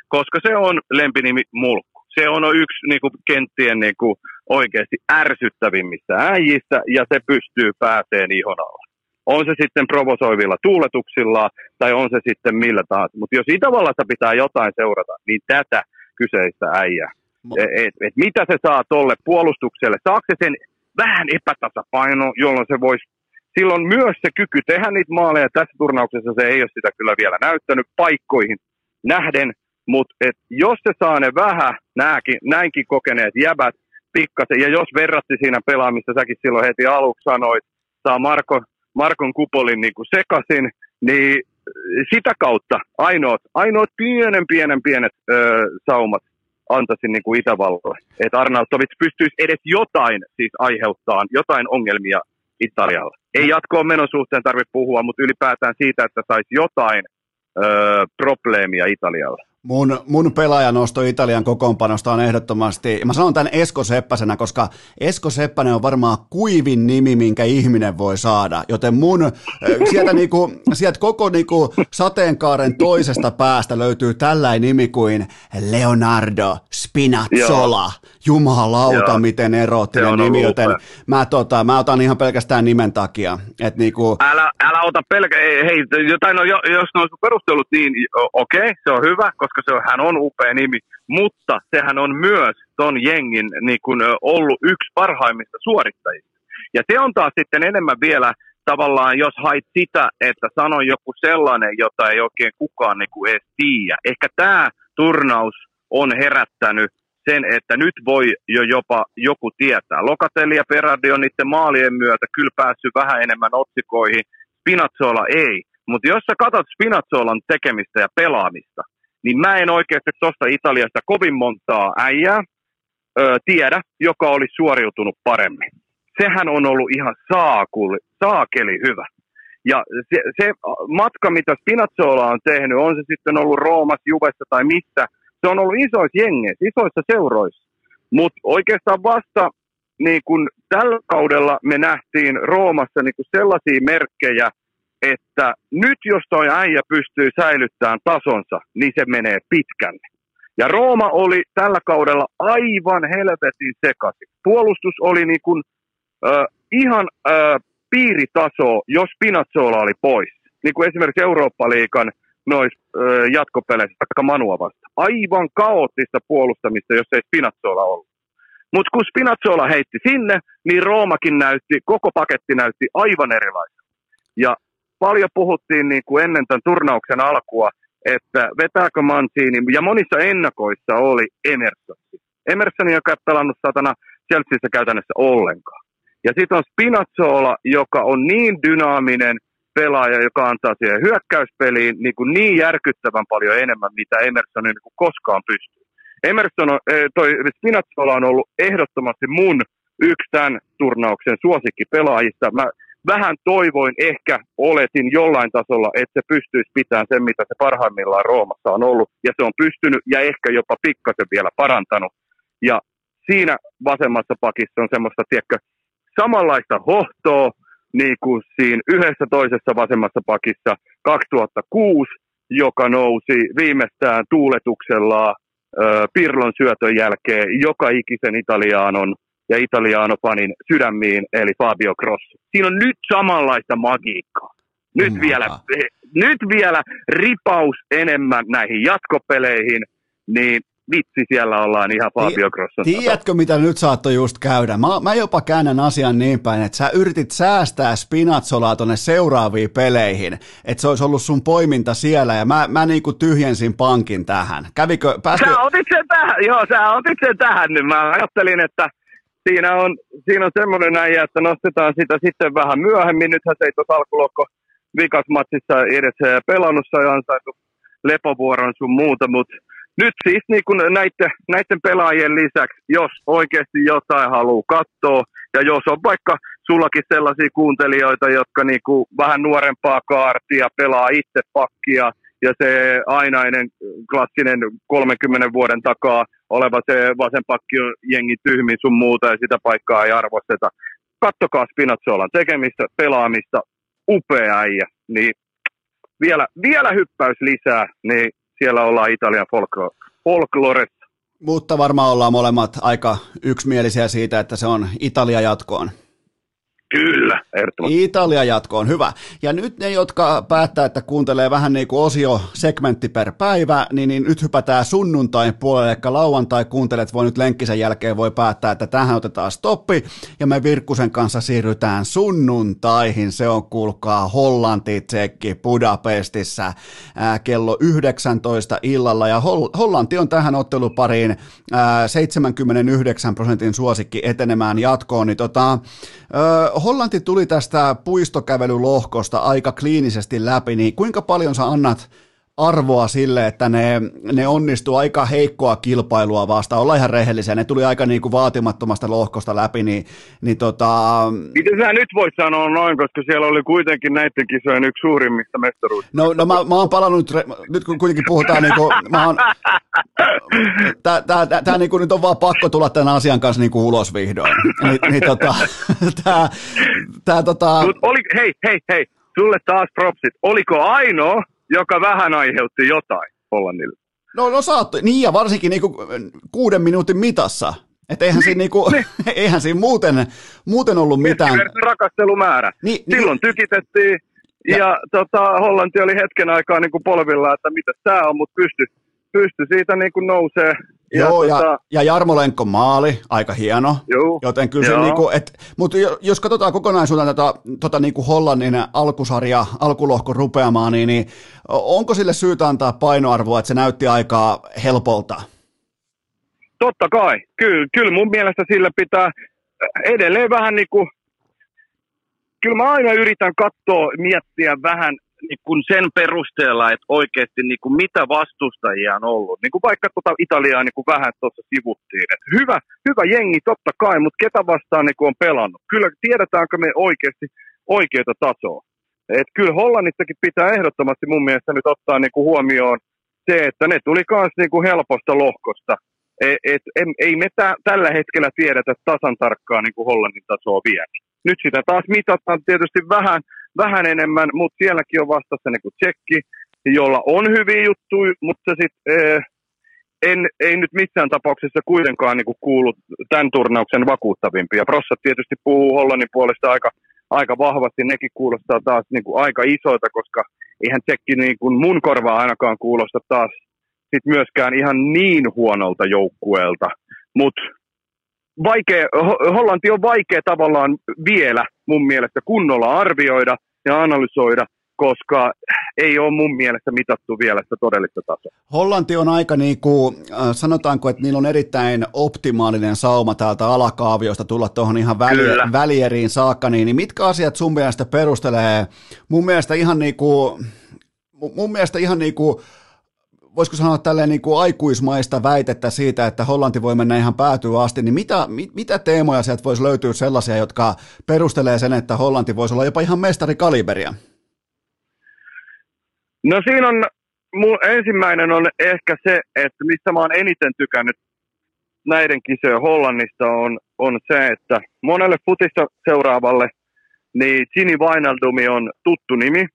koska se on lempinimi mulkku. Se on yksi niin kenttien niin kuin, oikeasti ärsyttävimmistä äijistä ja se pystyy pääseen ihon alla. On se sitten provosoivilla tuuletuksilla tai on se sitten millä tahansa. Mutta jos Itävallasta pitää jotain seurata, niin tätä kyseistä äijää et, et mitä se saa tuolle puolustukselle. Saako se sen vähän epätasapaino, jolloin se voisi silloin myös se kyky tehdä niitä maaleja. Tässä turnauksessa se ei ole sitä kyllä vielä näyttänyt paikkoihin nähden, mutta jos se saa ne vähän, nääkin, näinkin kokeneet jäbät, pikkasen, ja jos verratti siinä pelaamista, säkin silloin heti aluksi sanoit, saa Marko, Markon kupolin niin kuin sekasin, niin sitä kautta ainoat, ainoat pienen pienen pienet ö, saumat antaisin niin kuin Itävallalle. Että Arnautovic pystyisi edes jotain siis aiheuttaa, jotain ongelmia Italialle. Ei jatkoon menon suhteen tarvitse puhua, mutta ylipäätään siitä, että saisi jotain öö, probleemia Italialle. Mun, mun pelaajanosto Italian kokoonpanosta on ehdottomasti, mä sanon tämän Esko Seppäsenä, koska Esko Seppänen on varmaan kuivin nimi, minkä ihminen voi saada, joten mun sieltä, niinku, sieltä koko niinku sateenkaaren toisesta päästä löytyy tällainen nimi kuin Leonardo Spinazzola. Joo. Jumalauta, Joo. miten eroottinen nimi, joten mä, tota, mä otan ihan pelkästään nimen takia. Et niinku... älä, älä ota pelkä, hei, jotain, no, jos ne olisi perustellut niin, okei, okay, se on hyvä, koska se on, hän on upea nimi, mutta sehän on myös ton jengin niin kun, ollut yksi parhaimmista suorittajista. Ja se on taas sitten enemmän vielä tavallaan, jos hait sitä, että sano joku sellainen, jota ei oikein kukaan niin kuin edes tiedä. Ehkä tämä turnaus on herättänyt sen, että nyt voi jo jopa joku tietää. Lokatelli ja Perardi on niiden maalien myötä kyllä päässyt vähän enemmän otsikoihin. Spinazzola ei. Mutta jos sä katsot Spinazzolan tekemistä ja pelaamista, niin mä en oikeasti tuosta Italiasta kovin montaa äijää ö, tiedä, joka olisi suoriutunut paremmin. Sehän on ollut ihan saakuli, saakeli hyvä. Ja se, se matka, mitä Spinazzola on tehnyt, on se sitten ollut Roomassa, Juvessa tai missä, se on ollut isoissa jengeissä, isoissa seuroissa. Mutta oikeastaan vasta niin kun tällä kaudella me nähtiin Roomassa niin kun sellaisia merkkejä, että nyt jos toi äijä pystyy säilyttämään tasonsa, niin se menee pitkälle. Ja Rooma oli tällä kaudella aivan helvetin sekaisin. Puolustus oli niin kuin, äh, ihan äh, piiritaso, jos Pinazzola oli pois. Niin kuin esimerkiksi Eurooppa-liikan noissa äh, jatkopeleissä, vaikka Manua vasta. Aivan kaoottista puolustamista, jos ei Spinazzola ollut. Mutta kun Spinazzola heitti sinne, niin Roomakin näytti, koko paketti näytti aivan erilaisen. Ja paljon puhuttiin niin kuin ennen tämän turnauksen alkua, että vetääkö Mancini, ja monissa ennakoissa oli Emerson. Emerson, joka ei pelannut satana Chelseassa käytännössä ollenkaan. Ja sitten on Spinazzola, joka on niin dynaaminen pelaaja, joka antaa siihen hyökkäyspeliin niin, kuin niin järkyttävän paljon enemmän, mitä Emerson niin koskaan pystyy. Emerson on, eh, toi Spinazzola on ollut ehdottomasti mun yksi tämän turnauksen suosikkipelaajista. Mä vähän toivoin, ehkä oletin jollain tasolla, että se pystyisi pitämään sen, mitä se parhaimmillaan Roomassa on ollut, ja se on pystynyt ja ehkä jopa pikkasen vielä parantanut. Ja siinä vasemmassa pakissa on semmoista, tiedätkö, samanlaista hohtoa, niin kuin siinä yhdessä toisessa vasemmassa pakissa 2006, joka nousi viimeistään tuuletuksella Pirlon syötön jälkeen joka ikisen Italiaanon ja Italiano-fanin sydämiin, eli Fabio Cross. Siinä on nyt samanlaista magiikkaa. Nyt, vielä, nyt vielä ripaus enemmän näihin jatkopeleihin, niin vitsi siellä ollaan ihan Fabio Grosson. Tiedätkö, mitä nyt saattoi just käydä? Mä, mä jopa käännän asian niin päin, että sä yritit säästää Spinazzolaa tonne seuraaviin peleihin, että se olisi ollut sun poiminta siellä, ja mä, mä niinku tyhjensin pankin tähän. Kävikö, pääskö... Sä otit sen tähän, joo, sä otit sen tähän, niin mä ajattelin, että siinä on, siinä on semmoinen näin, että nostetaan sitä sitten vähän myöhemmin. Nythän se ei tuossa alkulokko vikasmatsissa edes pelannut, ja ansaitu lepovuoron sun muuta, mutta nyt siis niin kuin näiden, näiden pelaajien lisäksi, jos oikeasti jotain haluaa katsoa, ja jos on vaikka sullakin sellaisia kuuntelijoita, jotka niin kuin vähän nuorempaa kaartia, pelaa itse pakkia, ja se ainainen klassinen 30 vuoden takaa oleva se vasenpakki on jengi tyhmin sun muuta ja sitä paikkaa ei arvosteta. Kattokaa Spinazzolan tekemistä, pelaamista, upea äijä. Niin vielä, vielä hyppäys lisää, niin siellä ollaan Italian folkloressa. Mutta varmaan ollaan molemmat aika yksimielisiä siitä, että se on Italia jatkoon. Kyllä, ehdottomasti. Italia jatkoon, hyvä. Ja nyt ne, jotka päättää, että kuuntelee vähän niin kuin osio segmentti per päivä, niin, niin nyt hypätään sunnuntain puolelle, eli lauantai kuuntelet voi nyt lenkkisen jälkeen voi päättää, että tähän otetaan stoppi, ja me Virkkusen kanssa siirrytään sunnuntaihin. Se on, kuulkaa, Hollanti, Tsekki, Budapestissa ää, kello 19 illalla, ja Hol- Hollanti on tähän ottelupariin ää, 79 prosentin suosikki etenemään jatkoon, niin tota, ää, Hollanti tuli tästä puistokävelylohkosta aika kliinisesti läpi, niin kuinka paljon sä annat arvoa sille, että ne, ne onnistuu aika heikkoa kilpailua vastaan. Olla ihan rehellisiä, ne tuli aika niin kuin vaatimattomasta lohkosta läpi, niin, niin tota... Miten sä nyt voit sanoa noin, koska siellä oli kuitenkin näiden kisojen yksi suurimmista mestaruudesta? No, no mä, mä oon palannut, nyt kun kuitenkin puhutaan, niin kuin, mä oon, tää, tää, tää, tää niin kuin nyt on vaan pakko tulla tämän asian kanssa niin kuin ulos vihdoin. Ni, niin tota, tää, tää tota... Mut oli, hei, hei, hei, sulle taas propsit. Oliko ainoa, joka vähän aiheutti jotain Hollannille. No, no saattoi, niin ja varsinkin niinku kuuden minuutin mitassa. Että eihän, siinä niinku, niin. eihän siinä muuten, muuten ollut mitään. rakastelumäärä. Niin, niin, Silloin tykitettiin ja, ja tota, Hollanti oli hetken aikaa niinku polvilla, että mitä tämä on, mutta pysty, pysty siitä niinku nousee Joo, ja, tota... ja Jarmo Lenkko maali, aika hieno. Joo. Joten kyllä se niinku, et, mutta jos katsotaan kokonaisuutta tota, tota niinku Hollannin alkusarja, alkulohko rupeamaan, niin, niin onko sille syytä antaa painoarvoa, että se näytti aikaa helpolta? Totta kai, kyllä, kyllä mun mielestä sillä pitää edelleen vähän niin kuin, kyllä mä aina yritän katsoa, miettiä vähän niin kuin sen perusteella, että oikeasti niin kuin mitä vastustajia on ollut. Niin kuin vaikka tuota Italiaa niin kuin vähän tuossa sivuttiin. Että hyvä, hyvä jengi totta kai, mutta ketä vastaan niin kuin on pelannut? Kyllä tiedetäänkö me oikeasti oikeita tasoa? Et kyllä Hollannistakin pitää ehdottomasti mun mielestä nyt ottaa niin kuin huomioon se, että ne tuli myös niin kuin helposta lohkosta. Et, et, ei me tä, tällä hetkellä tiedetä tasan tarkkaan niin kuin Hollannin tasoa vielä. Nyt sitä taas mitataan tietysti vähän – vähän enemmän, mutta sielläkin on vastassa niin kuin tsekki, jolla on hyviä juttuja, mutta sitten eh, en, ei nyt missään tapauksessa kuitenkaan niin kuulu tämän turnauksen vakuuttavimpia. Prossat tietysti puhuu Hollannin puolesta aika, aika vahvasti, nekin kuulostaa taas niin kuin aika isoita, koska eihän tsekki niin kuin mun korvaa ainakaan kuulosta taas sit myöskään ihan niin huonolta joukkueelta. Mutta vaikea, Hollanti on vaikea tavallaan vielä mun mielestä kunnolla arvioida ja analysoida, koska ei ole mun mielestä mitattu vielä sitä todellista tasoa. Hollanti on aika niin kuin, äh, sanotaanko, että niillä on erittäin optimaalinen sauma täältä alakaaviosta tulla tuohon ihan väli, välieriin saakka, niin, niin mitkä asiat sun mielestä perustelee? Mun mielestä ihan niin kuin, mun mielestä ihan niin kuin voisiko sanoa tälleen niin kuin aikuismaista väitettä siitä, että Hollanti voi mennä ihan päätyä asti, niin mitä, mit, mitä teemoja sieltä voisi löytyä sellaisia, jotka perustelee sen, että Hollanti voisi olla jopa ihan mestarikaliberia? No siinä on, mun ensimmäinen on ehkä se, että mistä mä oon eniten tykännyt näiden kisojen Hollannista on, on se, että monelle futista seuraavalle niin Gini Vainaldumi on tuttu nimi,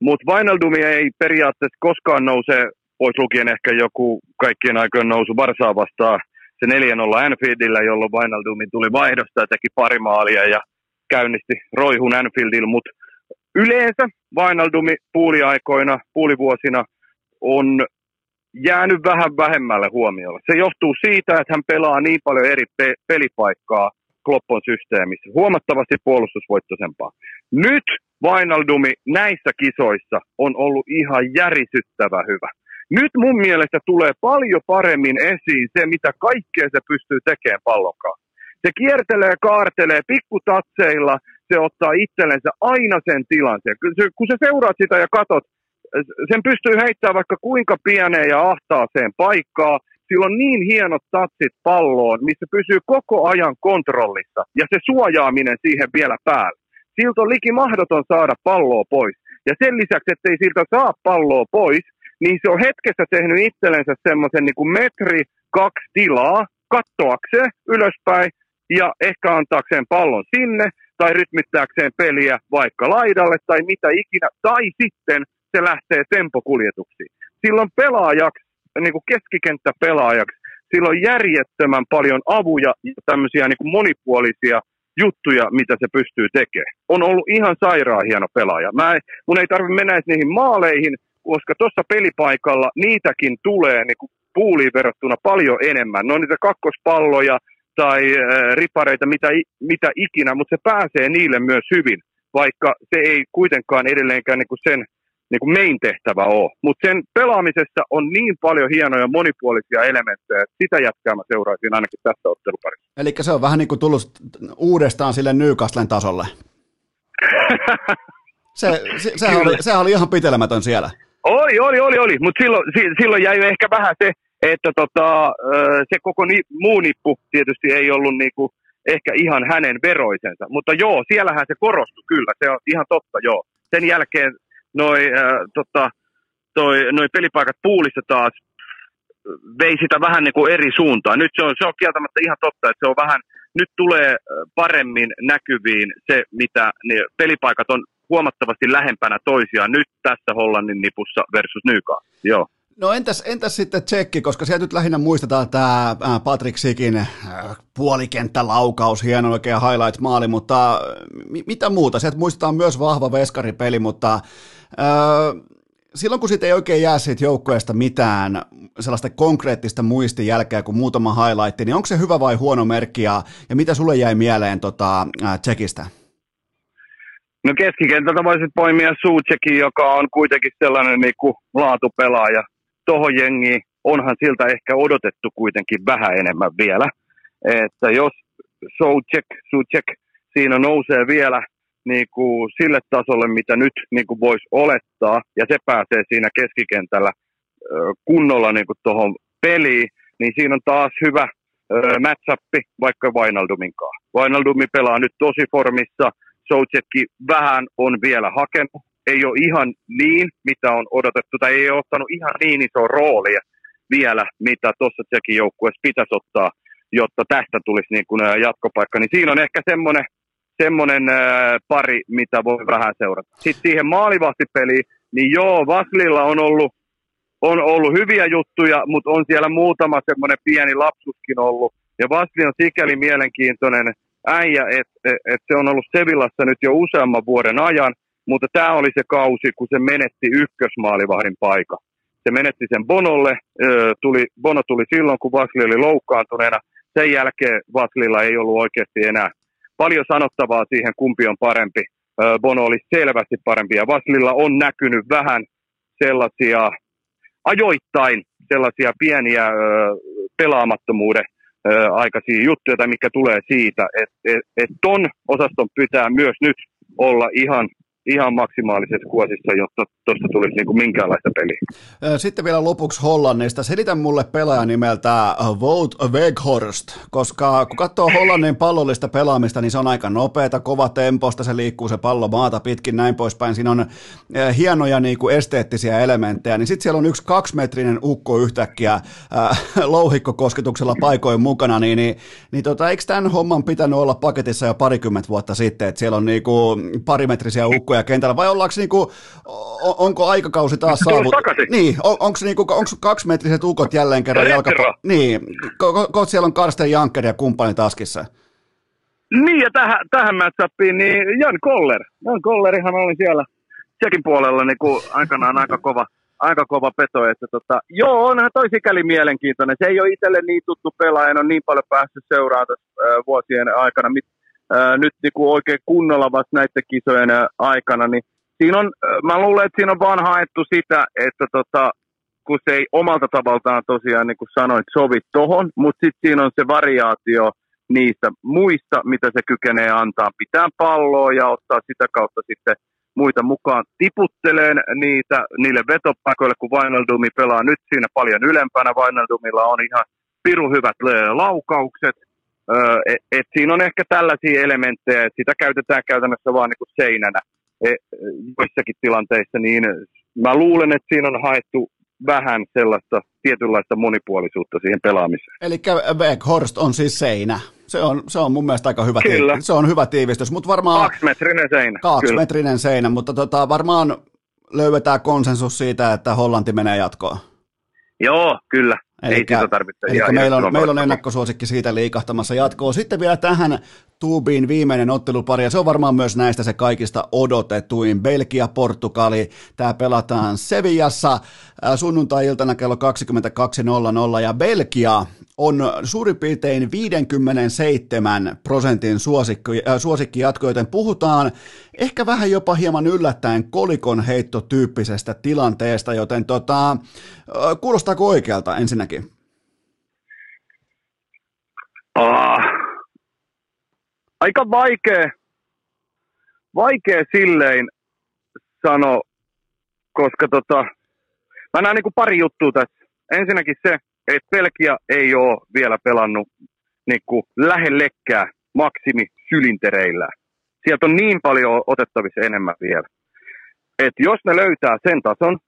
mutta Vainaldumi ei periaatteessa koskaan nouse pois lukien ehkä joku kaikkien aikojen nousu Varsaa vastaan se 4-0 Anfieldillä, jolloin Wijnaldumi tuli vaihdosta ja teki pari maalia ja käynnisti roihun Anfieldilla, mutta yleensä Wijnaldumi puuliaikoina, puulivuosina on jäänyt vähän vähemmälle huomiolle. Se johtuu siitä, että hän pelaa niin paljon eri pe- pelipaikkaa Kloppon systeemissä, huomattavasti puolustusvoittoisempaa. Nyt Wijnaldumi näissä kisoissa on ollut ihan järisyttävä hyvä. Nyt mun mielestä tulee paljon paremmin esiin se, mitä kaikkea se pystyy tekemään pallonkaan. Se kiertelee, kaartelee pikkutatseilla, se ottaa itsellensä aina sen tilanteen. Kun sä seuraat sitä ja katot, sen pystyy heittämään vaikka kuinka pieneen ja ahtaaseen paikkaa, sillä on niin hienot tatsit palloon, missä pysyy koko ajan kontrollissa ja se suojaaminen siihen vielä päälle. Siltä on liki mahdoton saada palloa pois. Ja sen lisäksi, ettei siltä saa palloa pois, niin se on hetkessä tehnyt itsellensä semmoisen niin kuin metri, kaksi tilaa, kattoakseen ylöspäin ja ehkä antaakseen pallon sinne tai rytmittääkseen peliä vaikka laidalle tai mitä ikinä, tai sitten se lähtee tempokuljetuksiin. Silloin pelaajaksi, niin kuin keskikenttäpelaajaksi, sillä on järjettömän paljon avuja ja tämmöisiä niin kuin monipuolisia juttuja, mitä se pystyy tekemään. On ollut ihan sairaan hieno pelaaja. Mä, mun ei tarvitse mennä niihin maaleihin, koska tuossa pelipaikalla niitäkin tulee niin kuin puuliin verrattuna paljon enemmän. Ne on niitä kakkospalloja tai äh, ripareita, mitä, mitä ikinä, mutta se pääsee niille myös hyvin, vaikka se ei kuitenkaan edelleenkään niin kuin sen niin kuin main tehtävä ole. Mutta sen pelaamisessa on niin paljon hienoja monipuolisia elementtejä, että sitä jätkää mä seuraisin ainakin tässä otteluparissa. Eli se on vähän niin kuin tullut uudestaan sille Newcastlen tasolle. se, se, sehän, oli, sehän oli ihan pitelemätön siellä. Oli, oli, oli, oli. mutta silloin, silloin jäi ehkä vähän se, että tota, se koko ni, muu nippu tietysti ei ollut niinku ehkä ihan hänen veroisensa. Mutta joo, siellähän se korostui kyllä, se on ihan totta joo. Sen jälkeen noi, äh, tota, toi, noi pelipaikat puulissa taas vei sitä vähän niin kuin eri suuntaan. Nyt se on, se on kieltämättä ihan totta, että se on vähän, nyt tulee paremmin näkyviin se, mitä ne pelipaikat on huomattavasti lähempänä toisiaan nyt tässä Hollannin nipussa versus Nykaa. Joo. No entäs, entäs sitten tsekki, koska sieltä nyt lähinnä muistetaan tämä Patrick Sikin puolikenttä-laukaus, hieno oikein highlight-maali, mutta mitä muuta? Sieltä muistetaan myös vahva veskaripeli, mutta äh, silloin kun siitä ei oikein jää siitä joukkueesta mitään sellaista konkreettista muistijälkeä kuin muutama highlight, niin onko se hyvä vai huono merkki ja, ja mitä sulle jäi mieleen tota, äh, Tsekistä? No keskikentältä voisit poimia Suutsekin, joka on kuitenkin sellainen niin kuin laatupelaaja. Tuohon jengiin onhan siltä ehkä odotettu kuitenkin vähän enemmän vielä. Että jos Suutsek, Suutsek siinä nousee vielä niin kuin sille tasolle, mitä nyt niin kuin voisi olettaa, ja se pääsee siinä keskikentällä kunnolla niin kuin tuohon peliin, niin siinä on taas hyvä matchappi vaikka Vainaldumin kanssa. Vainaldumi pelaa nyt tosi formissa, Soutsetki vähän on vielä hakenut, ei ole ihan niin, mitä on odotettu, tai ei ole ottanut ihan niin iso roolia vielä, mitä tuossa Tsekin joukkueessa pitäisi ottaa, jotta tästä tulisi niin kuin jatkopaikka. Niin siinä on ehkä semmoinen semmoinen pari, mitä voi vähän seurata. Sitten siihen maalivahtipeliin, niin joo, Vaslilla on ollut, on ollut hyviä juttuja, mutta on siellä muutama semmoinen pieni lapsuskin ollut. Ja Vasli on sikäli mielenkiintoinen äijä, että et, et se on ollut Sevillassa nyt jo useamman vuoden ajan, mutta tämä oli se kausi, kun se menetti ykkösmaalivahdin paikka. Se menetti sen Bonolle, tuli, Bono tuli silloin, kun Vasli oli loukkaantuneena. Sen jälkeen Vaslilla ei ollut oikeasti enää paljon sanottavaa siihen, kumpi on parempi. Bono oli selvästi parempi ja Vaslilla on näkynyt vähän sellaisia ajoittain sellaisia pieniä pelaamattomuuden aikaisia juttuja, tai mikä tulee siitä, että et, et ton osaston pitää myös nyt olla ihan ihan maksimaalisessa kuosissa, jotta tuosta tulisi niin kuin minkäänlaista peliä. Sitten vielä lopuksi Hollannista. Selitä mulle pelaaja nimeltä Wout Weghorst, koska kun katsoo Hollannin pallollista pelaamista, niin se on aika nopeata, kova temposta, se liikkuu se pallo maata pitkin, näin poispäin. Siinä on hienoja niin kuin esteettisiä elementtejä, niin sitten siellä on yksi kaksimetrinen ukko yhtäkkiä äh, louhikkokosketuksella paikoin mukana, niin, niin, niin tota, eikö tämän homman pitänyt olla paketissa jo parikymmentä vuotta sitten, että siellä on niin kuin parimetrisiä ukkoja joukkoja kentällä, vai ollaanko niinku, onko aikakausi taas saavut... Niin, on, onko niinku, onko kaksimetriset ukot jälleen kerran jalkapallo? Niin, ko, ko, siellä on Karsten Janker ja kumppani taskissa. Niin, ja tähän, tähän matchupiin, niin Jan Koller. Jan Kollerihan oli siellä sekin puolella niin kuin aikanaan aika kova, aika kova peto. Että tota, joo, onhan toi sikäli mielenkiintoinen. Se ei ole itselle niin tuttu pelaaja, en ole niin paljon päässyt seuraamaan äh, vuosien aikana, mit, ää, nyt niin kuin oikein kunnolla vasta näiden kisojen aikana, niin siinä on, mä luulen, että siinä on vaan haettu sitä, että tota, kun se ei omalta tavaltaan tosiaan, niin kuin sanoit, sovi tohon, mutta sitten siinä on se variaatio niistä muista, mitä se kykenee antaa. Pitää palloa ja ottaa sitä kautta sitten muita mukaan tiputteleen niitä niille vetopaikoille, kun Vainaldumi pelaa nyt siinä paljon ylempänä. Vainaldumilla on ihan piru hyvät laukaukset, et, et siinä on ehkä tällaisia elementtejä, että sitä käytetään käytännössä vaan niin kuin seinänä e, joissakin tilanteissa, niin mä luulen, että siinä on haettu vähän sellaista tietynlaista monipuolisuutta siihen pelaamiseen. Eli Horst on siis seinä. Se on, se on mun mielestä aika hyvä, Kyllä. se on hyvä tiivistys, mutta varmaan... Kaksimetrinen seinä. Kaksimetrinen seinä, mutta tota, varmaan löydetään konsensus siitä, että Hollanti menee jatkoon. Joo, kyllä. Elikkä, Ei sitä tarvitse. Eli meillä on, meillä on ennakkosuosikki siitä liikahtamassa jatkoon. Sitten vielä tähän Tuubiin viimeinen ottelupari, ja se on varmaan myös näistä se kaikista odotetuin. Belgia-Portugali, tämä pelataan Sevillassa sunnuntai-iltana kello 22.00, ja Belgia on suurin piirtein 57 prosentin suosikki, äh, suosikki jatko, joten puhutaan ehkä vähän jopa hieman yllättäen kolikon heittotyyppisestä tilanteesta, joten tota, kuulostaako oikealta ensinnäkin? Ah, aika vaikea, vaikea sillein sanoa, koska tota, mä näen niin pari juttua tässä. Ensinnäkin se, että Belgia ei ole vielä pelannut niin kuin lähellekään maksimi sylintereillä. Sieltä on niin paljon otettavissa enemmän vielä. Et jos ne löytää sen tason,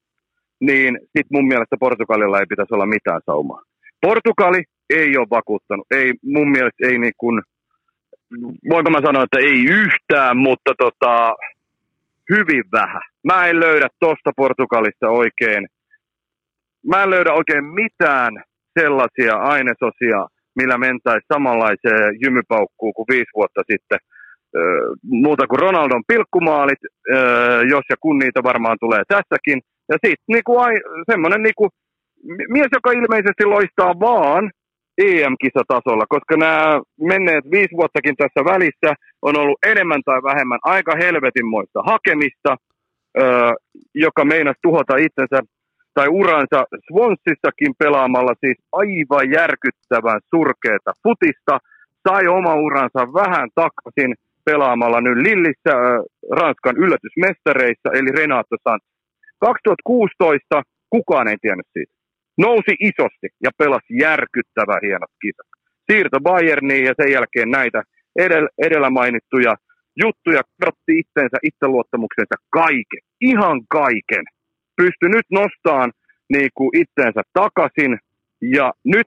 niin sit mun mielestä Portugalilla ei pitäisi olla mitään saumaa. Portugali ei ole vakuuttanut. Ei, mun mielestä ei niin kuin, voinko mä sanoa, että ei yhtään, mutta tota, hyvin vähän. Mä en löydä tosta Portugalista oikein, mä en löydä oikein mitään sellaisia ainesosia, millä mentäisiin samanlaiseen jymypaukkuun kuin viisi vuotta sitten. Öö, muuta kuin Ronaldon pilkkumaalit, öö, jos ja kun niitä varmaan tulee tässäkin. Ja sitten niinku, semmoinen niinku, mies, joka ilmeisesti loistaa vaan EM-kisatasolla, koska nämä menneet viisi vuottakin tässä välissä on ollut enemmän tai vähemmän aika helvetinmoista hakemista, öö, joka meinasi tuhota itsensä tai uransa Swonsissakin pelaamalla siis aivan järkyttävän surkeata futista, sai oma uransa vähän takaisin pelaamalla nyt Lillissä äh, Ranskan yllätysmestareissa, eli Renato Sanchez. 2016 kukaan ei tiennyt siitä. Nousi isosti ja pelasi järkyttävän hienot kisat. Siirto Bayerniin ja sen jälkeen näitä edellä, edellä mainittuja juttuja kadotti itsensä, itseluottamuksensa kaiken, ihan kaiken pysty nyt nostamaan niin kuin itseensä takaisin. Ja nyt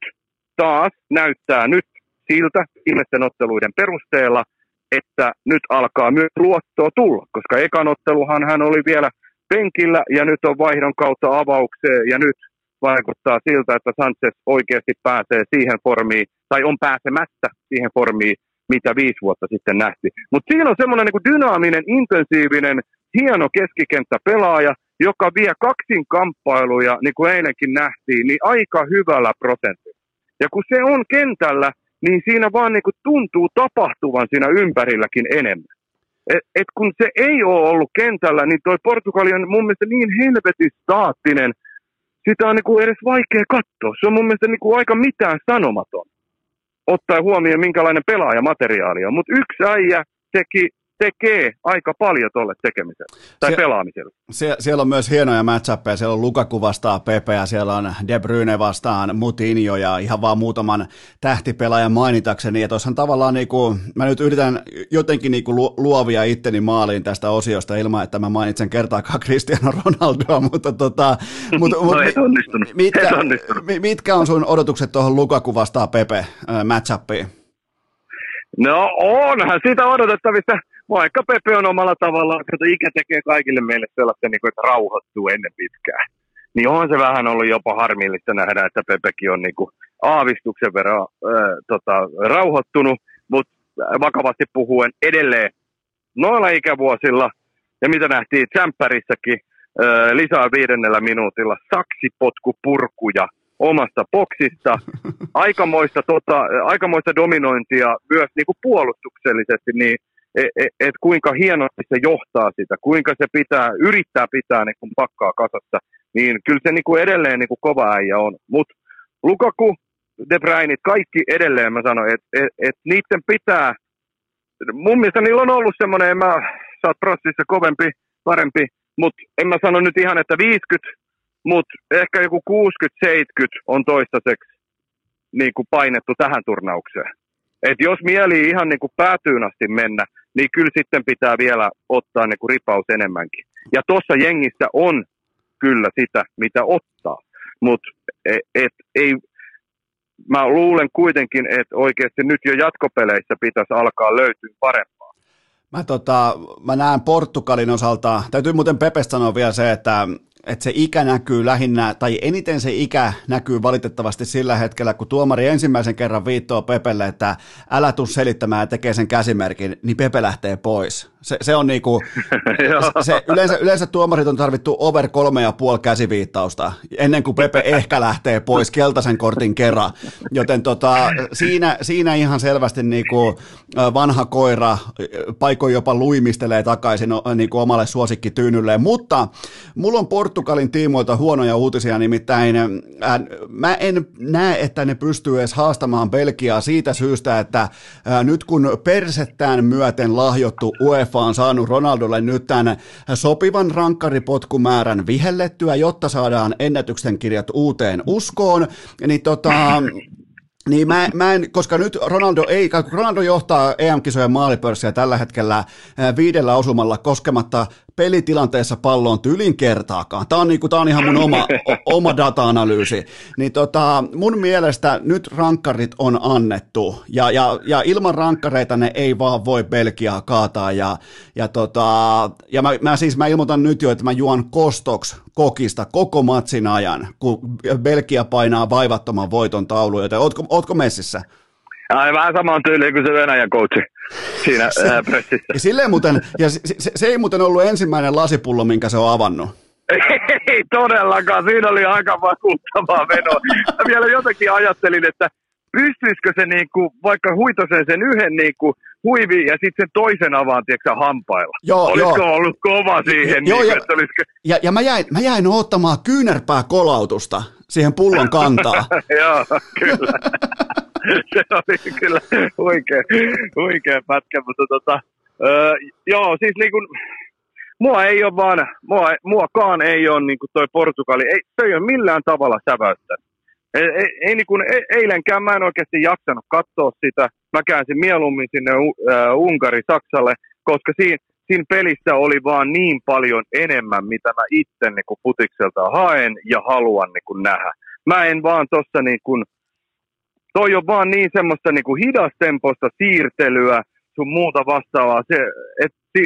taas näyttää nyt siltä viimeisten otteluiden perusteella, että nyt alkaa myös luottoa tulla, koska ekan otteluhan hän oli vielä penkillä ja nyt on vaihdon kautta avaukseen ja nyt vaikuttaa siltä, että Sanchez oikeasti pääsee siihen formiin, tai on pääsemättä siihen formiin, mitä viisi vuotta sitten nähtiin. Mutta siinä on semmoinen niin dynaaminen, intensiivinen, hieno keskikenttäpelaaja, joka vie kaksin kamppailuja, niin kuin eilenkin nähtiin, niin aika hyvällä prosentilla. Ja kun se on kentällä, niin siinä vaan niin kuin tuntuu tapahtuvan siinä ympärilläkin enemmän. Et, et kun se ei ole ollut kentällä, niin toi Portugali on mun mielestä niin helvetin staattinen, sitä on niin kuin edes vaikea katsoa. Se on mun mielestä niin kuin aika mitään sanomaton, ottaen huomioon minkälainen pelaajamateriaali on. Mutta yksi äijä teki tekee aika paljon tuolle tekemiselle tai Sie- pelaamiselle. Sie- siellä on myös hienoja matchappeja, siellä on Lukaku vastaan Pepe ja siellä on De Bruyne vastaan Mutinho ja ihan vaan muutaman tähtipelaajan mainitakseni. Ja tavallaan, niin kuin, mä nyt yritän jotenkin niin kuin luovia itteni maaliin tästä osiosta ilman, että mä mainitsen kertaakaan Cristiano Ronaldoa, mutta tota, mutta, no, ei onnistunut. Mitkä, ei onnistunut. mitkä on sun odotukset tuohon Lukaku vastaan Pepe äh, matchappiin? No onhan siitä odotettavissa vaikka Pepe on omalla tavallaan, että ikä tekee kaikille meille sellaista, niin kuin, että rauhoittuu ennen pitkään. Niin on se vähän ollut jopa harmillista nähdä, että Pepekin on niin kuin aavistuksen verran äh, tota, rauhoittunut, mutta vakavasti puhuen edelleen noilla ikävuosilla, ja mitä nähtiin Tsemppärissäkin, äh, lisää viidennellä minuutilla, saksipotku purkuja omasta boksista, aikamoista, tota, aikamoista dominointia myös niin kuin puolustuksellisesti, niin että et, et kuinka hienosti se johtaa sitä, kuinka se pitää, yrittää pitää niin kun pakkaa kasassa, niin kyllä se niin kuin edelleen niin kuin kova äijä on. Mutta Lukaku, De Bruyne, kaikki edelleen mä sanoin, että et, et niiden pitää, mun mielestä niillä on ollut semmoinen, mä sä oot kovempi, parempi, mutta en mä sano nyt ihan, että 50, mutta ehkä joku 60-70 on toistaiseksi niin kuin painettu tähän turnaukseen. Et jos mieli ihan niin kuin päätyyn asti mennä, niin kyllä sitten pitää vielä ottaa niin kuin ripaus enemmänkin. Ja tuossa jengissä on kyllä sitä, mitä ottaa. Mutta et, et, ei, mä luulen kuitenkin, että oikeasti nyt jo jatkopeleissä pitäisi alkaa löytyä parempaa. Mä, tota, mä näen Portugalin osalta, täytyy muuten Pepestä sanoa vielä se, että että se ikä näkyy lähinnä, tai eniten se ikä näkyy valitettavasti sillä hetkellä, kun tuomari ensimmäisen kerran viittoo Pepelle, että älä tuu selittämään ja tekee sen käsimerkin, niin Pepe lähtee pois. Se, se on niinku, se, yleensä, yleensä tuomarit on tarvittu over kolme ja puoli käsiviittausta ennen kuin Pepe ehkä lähtee pois keltaisen kortin kerran. Joten tota, siinä, siinä ihan selvästi niinku vanha koira paikoin jopa luimistelee takaisin niinku omalle suosikkityynnylleen. Mutta mulla on Port- Portugalin tiimoilta huonoja uutisia, nimittäin äh, mä en näe, että ne pystyy edes haastamaan Belgiaa siitä syystä, että äh, nyt kun persettään myöten lahjottu UEFA on saanut Ronaldolle nyt tämän sopivan rankkaripotkumäärän vihellettyä, jotta saadaan ennätyksen kirjat uuteen uskoon, niin tota, niin mä, mä en, koska nyt Ronaldo ei, Ronaldo johtaa EM-kisojen maalipörssiä tällä hetkellä viidellä osumalla koskematta pelitilanteessa palloon tylin kertaakaan. Tämä on, niinku, tämä on ihan mun oma, oma data-analyysi. Niin tota, mun mielestä nyt rankkarit on annettu, ja, ja, ja ilman rankkareita ne ei vaan voi Belgiaa kaataa. Ja, ja, tota, ja mä, mä, siis mä ilmoitan nyt jo, että mä juon kostoks kokista koko matsin ajan, kun Belgia painaa vaivattoman voiton taulu, joten ootko, ootko messissä? Ai, vähän samaan tyyliin kuin se Venäjän coachi siinä se, ää, pressissä. Ja, silleen muuten, ja se, se, se, ei muuten ollut ensimmäinen lasipullo, minkä se on avannut. Ei todellakaan, siinä oli aika vakuuttavaa menoa. Mä vielä jotenkin ajattelin, että pystyisikö se niinku, vaikka huitosen sen yhden niinku huivi ja sitten sen toisen avaan, tiedätkö hampailla. Joo, olisiko joo. ollut kova siihen? Joo, niinku, ja- että olisiko... Ja, ja mä, jäin, mä jäin ottamaan kyynärpää kolautusta siihen pullon kantaa. Joo, kyllä. se oli kyllä huikea, huikea pätkä, mutta tota, öö, joo, siis niin kuin, mua ei ole vaan, mua, muakaan ei ole niin kuin toi Portugali, ei, se ei ole millään tavalla säväyttänyt. Ei, ei, ei niin kuin, e- eilenkään mä en oikeasti jaksanut katsoa sitä. Mä käänsin mieluummin sinne U- äh, Unkari Saksalle, koska siinä, siinä pelissä oli vaan niin paljon enemmän, mitä mä itse niin kuin futikselta haen ja haluan niin kuin nähdä. Mä en vaan tossa niin kuin, toi on vaan niin semmoista niin kuin hidastempoista siirtelyä, sun muuta vastaavaa. Se, et, si,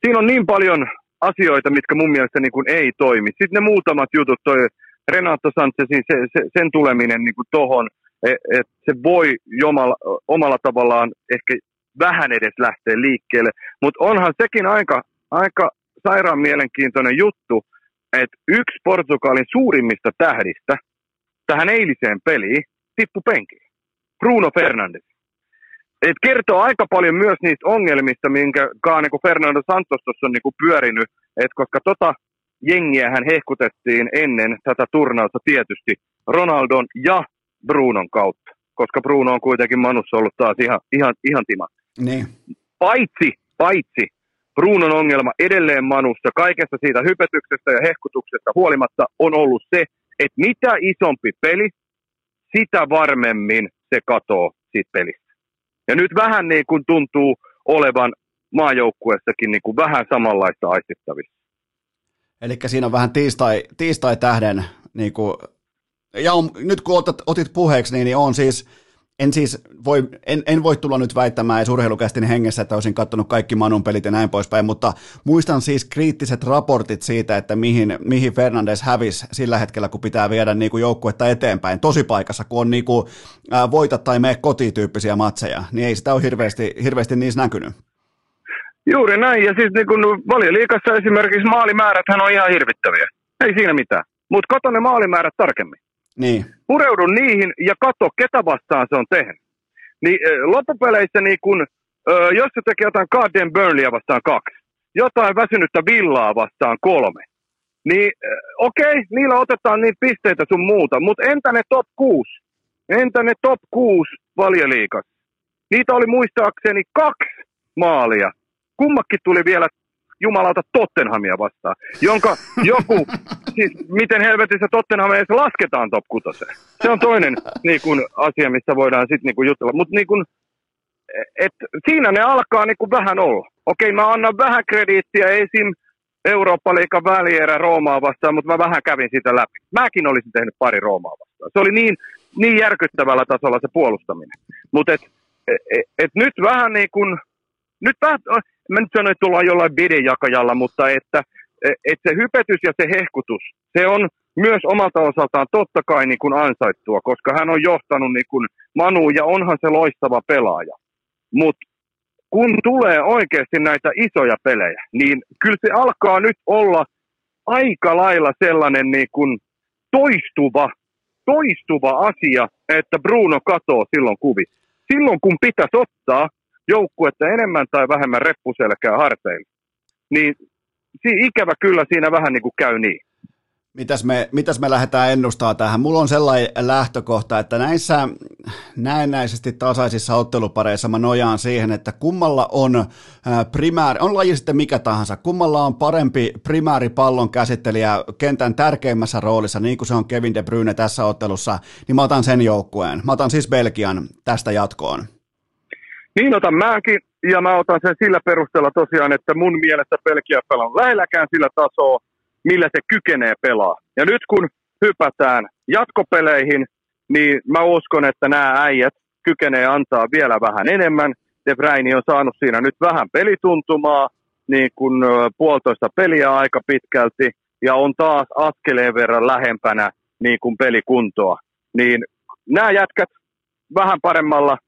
siinä on niin paljon asioita, mitkä mun mielestä niin kuin ei toimi. Sitten ne muutamat jutut, toi Renato Sanchezin se, se, sen tuleminen niin kuin tohon, että et se voi jomalla, omalla tavallaan ehkä vähän edes lähteä liikkeelle. Mutta onhan sekin aika, aika sairaan mielenkiintoinen juttu, että yksi Portugalin suurimmista tähdistä tähän eiliseen peliin tippu penkiin. Bruno Fernandes. Et kertoo aika paljon myös niistä ongelmista, minkä niin Fernando Santos tuossa on niin pyörinyt, et koska tota jengiä hän hehkutettiin ennen tätä turnausta tietysti Ronaldon ja Brunon kautta, koska Bruno on kuitenkin Manussa ollut taas ihan, ihan, ihan tima. Niin. Paitsi, paitsi Brunon ongelma edelleen Manussa kaikesta siitä hypetyksestä ja hehkutuksesta huolimatta on ollut se, että mitä isompi peli, sitä varmemmin se katoo siitä pelistä. Ja nyt vähän niin kuin tuntuu olevan maajoukkuessakin niin kuin vähän samanlaista aistittavissa. Eli siinä on vähän tiistai, tiistai-tähden, niin kuin, ja on, nyt kun otat, otit puheeksi, niin, niin on siis, en siis voi, en, en voi tulla nyt väittämään edes urheilukästin hengessä, että olisin katsonut kaikki Manun pelit ja näin poispäin, mutta muistan siis kriittiset raportit siitä, että mihin, mihin Fernandes hävisi sillä hetkellä, kun pitää viedä niin kuin joukkuetta eteenpäin, tosi paikassa, kun on niin kuin, ää, voita tai mene kotityyppisiä matseja, niin ei sitä ole hirveästi, hirveästi niissä näkynyt. Juuri näin, ja siis niin valioliikassa esimerkiksi maalimääräthän on ihan hirvittäviä. Ei siinä mitään. Mutta kato ne maalimäärät tarkemmin. Niin, Pureudu niihin ja kato, ketä vastaan se on tehnyt. Niin loppupeleissä, niin kun, jos se teki jotain Garden Burnleyä vastaan kaksi, jotain väsynyttä villaa vastaan kolme, niin okei, niillä otetaan niitä pisteitä sun muuta, mutta entä ne top 6? Entä ne top 6 valioliikassa? Niitä oli muistaakseni kaksi maalia. Kummakin tuli vielä jumalauta Tottenhamia vastaan, jonka joku, siis miten helvetissä Tottenham edes lasketaan top 6. Se on toinen niin kun, asia, mistä voidaan sitten niin jutella. Mutta niin kun, et, siinä ne alkaa niin kun, vähän olla. Okei, mä annan vähän krediittiä esim. Eurooppa-liikan välierä Roomaa vastaan, mutta mä vähän kävin sitä läpi. Mäkin olisin tehnyt pari Roomaa vastaan. Se oli niin, niin järkyttävällä tasolla se puolustaminen. Mutta et, et, et nyt vähän niin kuin, nyt vähän, mä nyt sanoin, että tullaan jollain videjakajalla, mutta että, että se hypetys ja se hehkutus, se on myös omalta osaltaan totta kai niin kuin ansaittua, koska hän on johtanut niin kuin Manu ja onhan se loistava pelaaja. Mutta kun tulee oikeasti näitä isoja pelejä, niin kyllä se alkaa nyt olla aika lailla sellainen niin kuin toistuva, toistuva asia, että Bruno katoo silloin kuvissa. Silloin kun pitäisi ottaa joukkuetta enemmän tai vähemmän reppuselkää harteille, niin si- ikävä kyllä siinä vähän niin kuin käy niin. Mitäs me, mitäs me lähdetään ennustaa tähän? Mulla on sellainen lähtökohta, että näissä näennäisesti tasaisissa ottelupareissa mä nojaan siihen, että kummalla on primääri, on laji sitten mikä tahansa, kummalla on parempi primääripallon käsittelijä kentän tärkeimmässä roolissa, niin kuin se on Kevin De Bruyne tässä ottelussa, niin mä otan sen joukkueen. Mä otan siis Belgian tästä jatkoon. Niin otan mäkin, ja mä otan sen sillä perusteella tosiaan, että mun mielestä Belgia pelaa lähelläkään sillä tasoa, millä se kykenee pelaa. Ja nyt kun hypätään jatkopeleihin, niin mä uskon, että nämä äijät kykenee antaa vielä vähän enemmän. De Bruyne on saanut siinä nyt vähän pelituntumaa, niin kuin puolitoista peliä aika pitkälti, ja on taas askeleen verran lähempänä niin kuin pelikuntoa. Niin nämä jätkät vähän paremmalla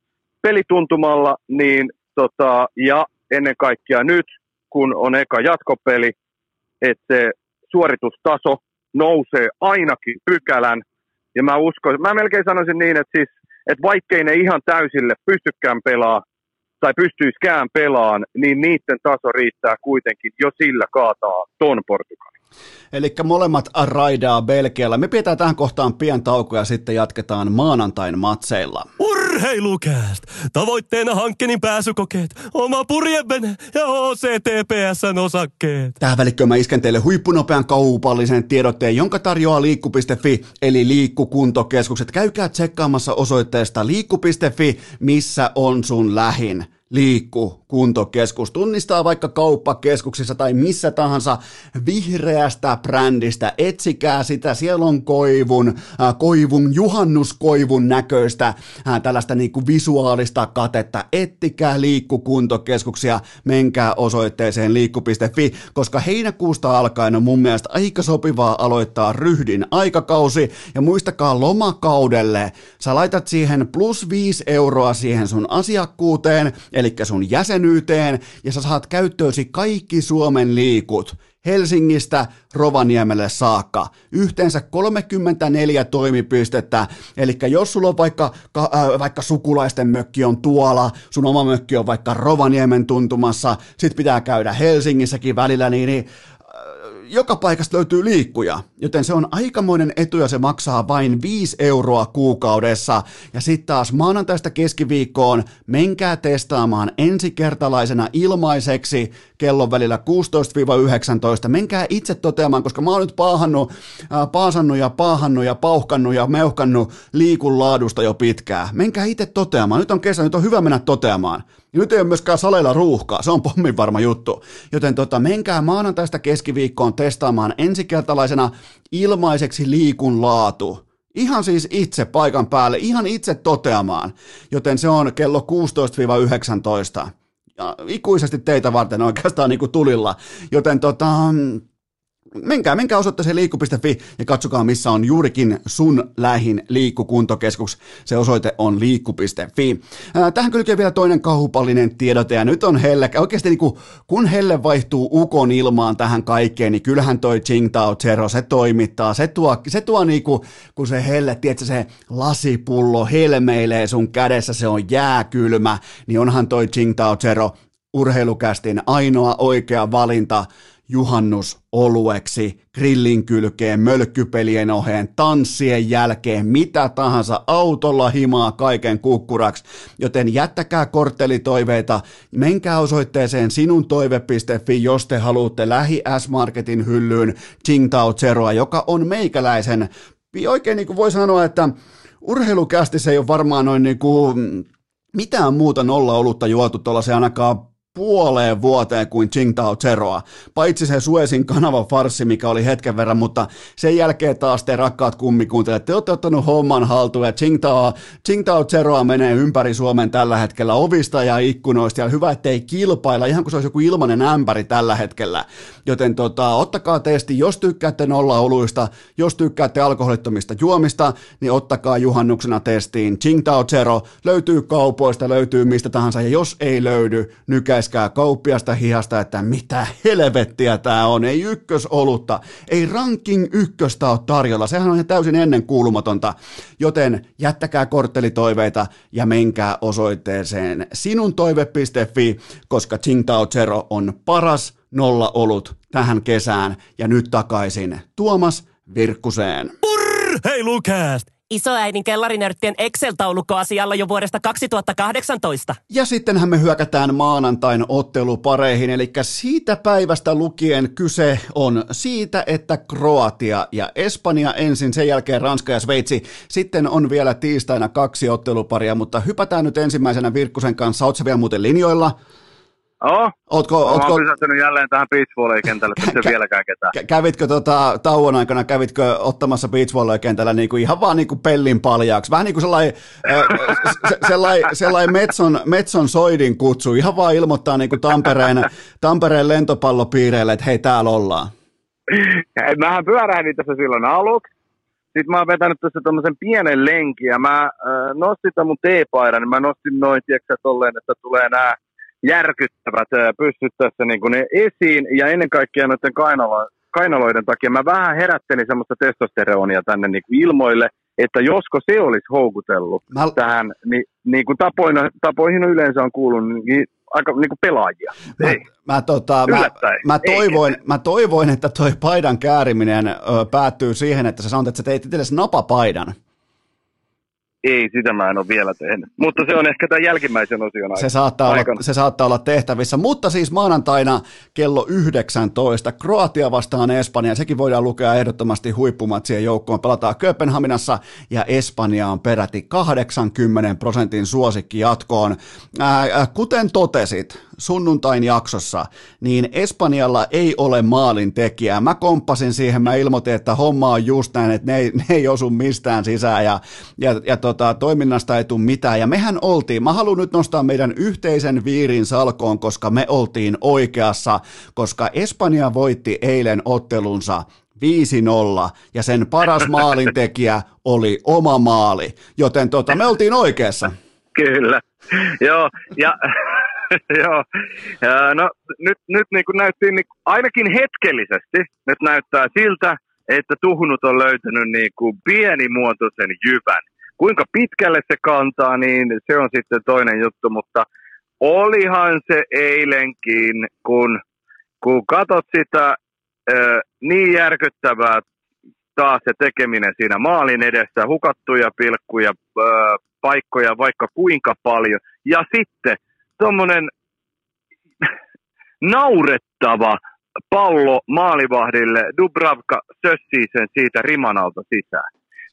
pelituntumalla, niin tota, ja ennen kaikkea nyt, kun on eka jatkopeli, että se suoritustaso nousee ainakin pykälän. Ja mä uskon, mä melkein sanoisin niin, että, siis, että vaikkei ne ihan täysille pystykään pelaa tai pystyiskään pelaan, niin niiden taso riittää kuitenkin jo sillä kaataa ton Portugalin. Eli molemmat raidaa Belgialla. Me pidetään tähän kohtaan pian tauko ja sitten jatketaan maanantain matseilla. Urheilukääst! Tavoitteena hankkeen pääsykokeet, oma purjevene ja OCTPSn osakkeet. Tähän välikköön mä isken teille huippunopean kaupallisen tiedotteen, jonka tarjoaa liikku.fi eli liikkukuntokeskukset. Käykää tsekkaamassa osoitteesta liikku.fi, missä on sun lähin liikku kuntokeskus. Tunnistaa vaikka kauppakeskuksissa tai missä tahansa vihreästä brändistä. Etsikää sitä, siellä on koivun, äh, koivun, juhannuskoivun näköistä äh, tällaista niinku visuaalista katetta. Ettikää liikku kuntokeskuksia, menkää osoitteeseen liikku.fi, koska heinäkuusta alkaen on mun mielestä aika sopivaa aloittaa ryhdin aikakausi. Ja muistakaa lomakaudelle, sä laitat siihen plus 5 euroa siihen sun asiakkuuteen, eli sun jäsenyyteen, ja sä saat käyttöösi kaikki Suomen liikut. Helsingistä Rovaniemelle saakka. Yhteensä 34 toimipistettä, eli jos sulla on vaikka, äh, vaikka sukulaisten mökki on tuolla, sun oma mökki on vaikka Rovaniemen tuntumassa, sit pitää käydä Helsingissäkin välillä, niin, niin joka paikasta löytyy liikkuja, joten se on aikamoinen etu ja se maksaa vain 5 euroa kuukaudessa. Ja sitten taas maanantaista keskiviikkoon menkää testaamaan ensikertalaisena ilmaiseksi kellon välillä 16-19. Menkää itse toteamaan, koska mä oon nyt paahannut, äh, paasannut ja paahannut ja pauhkannut ja meuhkannut liikun laadusta jo pitkään. Menkää itse toteamaan. Nyt on kesä, nyt on hyvä mennä toteamaan. Ja nyt ei ole myöskään saleilla ruuhkaa, se on pommin varma juttu. Joten tota, menkää maanantaista keskiviikkoon testaamaan ensikertalaisena ilmaiseksi liikun laatu. Ihan siis itse paikan päälle, ihan itse toteamaan. Joten se on kello 16-19 ja ikuisesti teitä varten oikeastaan niin kuin tulilla. Joten tota, menkää, menkää osoitteeseen liikku.fi ja katsokaa, missä on juurikin sun lähin liikkukuntokeskus. Se osoite on liikku.fi. Tähän kylkee vielä toinen kaupallinen tiedote, ja nyt on Helle, oikeasti niin kuin, kun Helle vaihtuu ukon ilmaan tähän kaikkeen, niin kyllähän toi Tsingtao Zero, se toimittaa, se tuo, se tuo niin kuin, kun se Helle, tiedätkö, se lasipullo helmeilee sun kädessä, se on jääkylmä, niin onhan toi Tsingtao Zero urheilukästin ainoa oikea valinta juhannus olueksi, grillin kylkeen, mölkkypelien oheen, tanssien jälkeen, mitä tahansa, autolla himaa kaiken kukkuraksi. Joten jättäkää korttelitoiveita, menkää osoitteeseen sinuntoive.fi, jos te haluatte lähi S-Marketin hyllyyn Tsingtao Zeroa, joka on meikäläisen, oikein niin kuin voi sanoa, että urheilukästi se ei ole varmaan noin niin kuin mitään muuta nolla olutta juotu tuollaisen ainakaan puoleen vuoteen kuin Tsingtao Zeroa. Paitsi se Suesin kanavan farssi, mikä oli hetken verran, mutta sen jälkeen taas te rakkaat kummikuuntelijat, te olette ottanut homman haltuun ja Tsingtao, Tsingtao Zeroa menee ympäri Suomen tällä hetkellä ovista ja ikkunoista ja hyvä, ettei kilpailla, ihan kuin se olisi joku ilmanen ämpäri tällä hetkellä. Joten tota, ottakaa testi, jos tykkäätte nolla-oluista, jos tykkäätte alkoholittomista juomista, niin ottakaa juhannuksena testiin. Tsingtao Zero. Löytyy kaupoista, löytyy mistä tahansa ja jos ei löydy, nykä nykäiskää kauppiasta hihasta, että mitä helvettiä tämä on, ei ykkösolutta, ei ranking ykköstä ole tarjolla, sehän on ihan täysin ennen kuulumatonta, joten jättäkää korttelitoiveita ja menkää osoitteeseen sinuntoive.fi, koska Tsingtao Zero on paras nolla olut tähän kesään ja nyt takaisin Tuomas Virkkuseen. Hei Lukast! Isoäidin kellarinörttien Excel-taulukko asialla jo vuodesta 2018. Ja sittenhän me hyökätään maanantain ottelupareihin, eli siitä päivästä lukien kyse on siitä, että Kroatia ja Espanja ensin, sen jälkeen Ranska ja Sveitsi. Sitten on vielä tiistaina kaksi otteluparia, mutta hypätään nyt ensimmäisenä Virkkusen kanssa. Oletko vielä muuten linjoilla? Oo. Ootko, Mä ootko, oon pysähtynyt jälleen tähän beachvolley-kentälle, että Kä- se vieläkään ketään. kä- kävitkö tota, tauon aikana, kävitkö ottamassa beachvolley-kentällä niin kuin ihan vaan niin kuin pellin paljaaksi? Vähän niin kuin sellainen, se, sellainen, sellainen Metson, Metson soidin kutsu, ihan vaan ilmoittaa niin kuin Tampereen, Tampereen lentopallopiireille, että hei täällä ollaan. Hei, Mähän pyörähdin tässä silloin aluksi. Sitten mä oon vetänyt tässä tommosen pienen lenkin ja mä äh, nostin tämän mun teepaidan, niin mä nostin noin, tiedätkö, tolleen, että tulee nämä järkyttävät pystyt tässä niin ne esiin ja ennen kaikkea noiden kainalo, kainaloiden takia mä vähän herättelin semmoista testosteronia tänne niin kuin ilmoille, että josko se olisi houkutellut Mä, tähän, niin, niin kuin tapoina, tapoihin yleensä on kuulunut niin, aika niin kuin pelaajia. mä, Ei. mä, tota, mä, mä, Ei toivoin, mä toivoin, että toi paidan kääriminen ö, päättyy siihen, että sä sanot, että sä teit itsellesi napapaidan. Ei, sitä mä en ole vielä tehnyt. Mutta se on ehkä tämän jälkimmäisen osion Se saattaa, olla, aikana. se saattaa olla tehtävissä, mutta siis maanantaina kello 19, Kroatia vastaan Espanja, sekin voidaan lukea ehdottomasti huippumatsien joukkoon. Pelataan Kööpenhaminassa ja Espanja on peräti 80 prosentin suosikki jatkoon. Ää, kuten totesit sunnuntain jaksossa, niin Espanjalla ei ole maalin tekijää. Mä komppasin siihen, mä ilmoitin, että homma on just näin, että ne ei, ne ei osu mistään sisään ja, ja, ja tota, toiminnasta ei tule mitään. Ja mehän oltiin, mä haluan nyt nostaa meidän yhteisen viirin salkoon, koska me oltiin oikeassa, koska Espanja voitti eilen ottelunsa 5-0 ja sen paras maalintekijä oli oma maali, joten tota, me oltiin oikeassa. Kyllä. Joo, ja joo. No, nyt, nyt niin kuin näytti, niin, ainakin hetkellisesti, nyt näyttää siltä, että Tuhnut on löytänyt niin kuin pienimuotoisen jyvän. Kuinka pitkälle se kantaa, niin se on sitten toinen juttu, mutta olihan se eilenkin, kun, kun katot sitä niin järkyttävää taas se tekeminen siinä maalin edessä, hukattuja pilkkuja, paikkoja vaikka kuinka paljon. Ja sitten tuommoinen naurettava pallo maalivahdille, Dubravka sössii sen siitä riman alta sisään.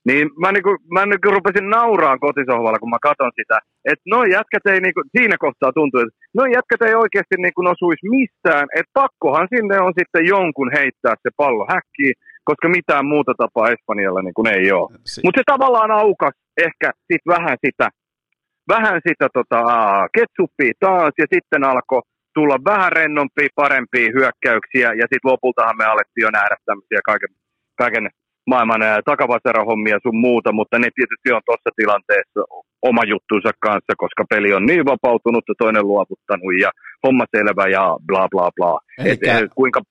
Niin mä, niinku, mä niinku rupesin nauraan kotisohvalla, kun mä katson sitä, että noin jätkät ei niinku, siinä kohtaa tuntuu, että noin jätkät ei oikeasti niinku osuisi mistään, että pakkohan sinne on sitten jonkun heittää se pallo häkkiin, koska mitään muuta tapaa Espanjalla niinku ei ole. Mutta se tavallaan aukas ehkä sit vähän sitä, vähän sitä tota, ketsuppia taas ja sitten alkoi tulla vähän rennompia, parempia hyökkäyksiä ja sitten lopultahan me alettiin jo nähdä tämmöisiä kaiken, kaiken maailman ää, takavaserohommia sun muuta, mutta ne tietysti on tuossa tilanteessa oma juttunsa kanssa, koska peli on niin vapautunut ja toinen luovuttanut ja homma selvä ja bla bla bla. Et, Elikkä- et, kuinka,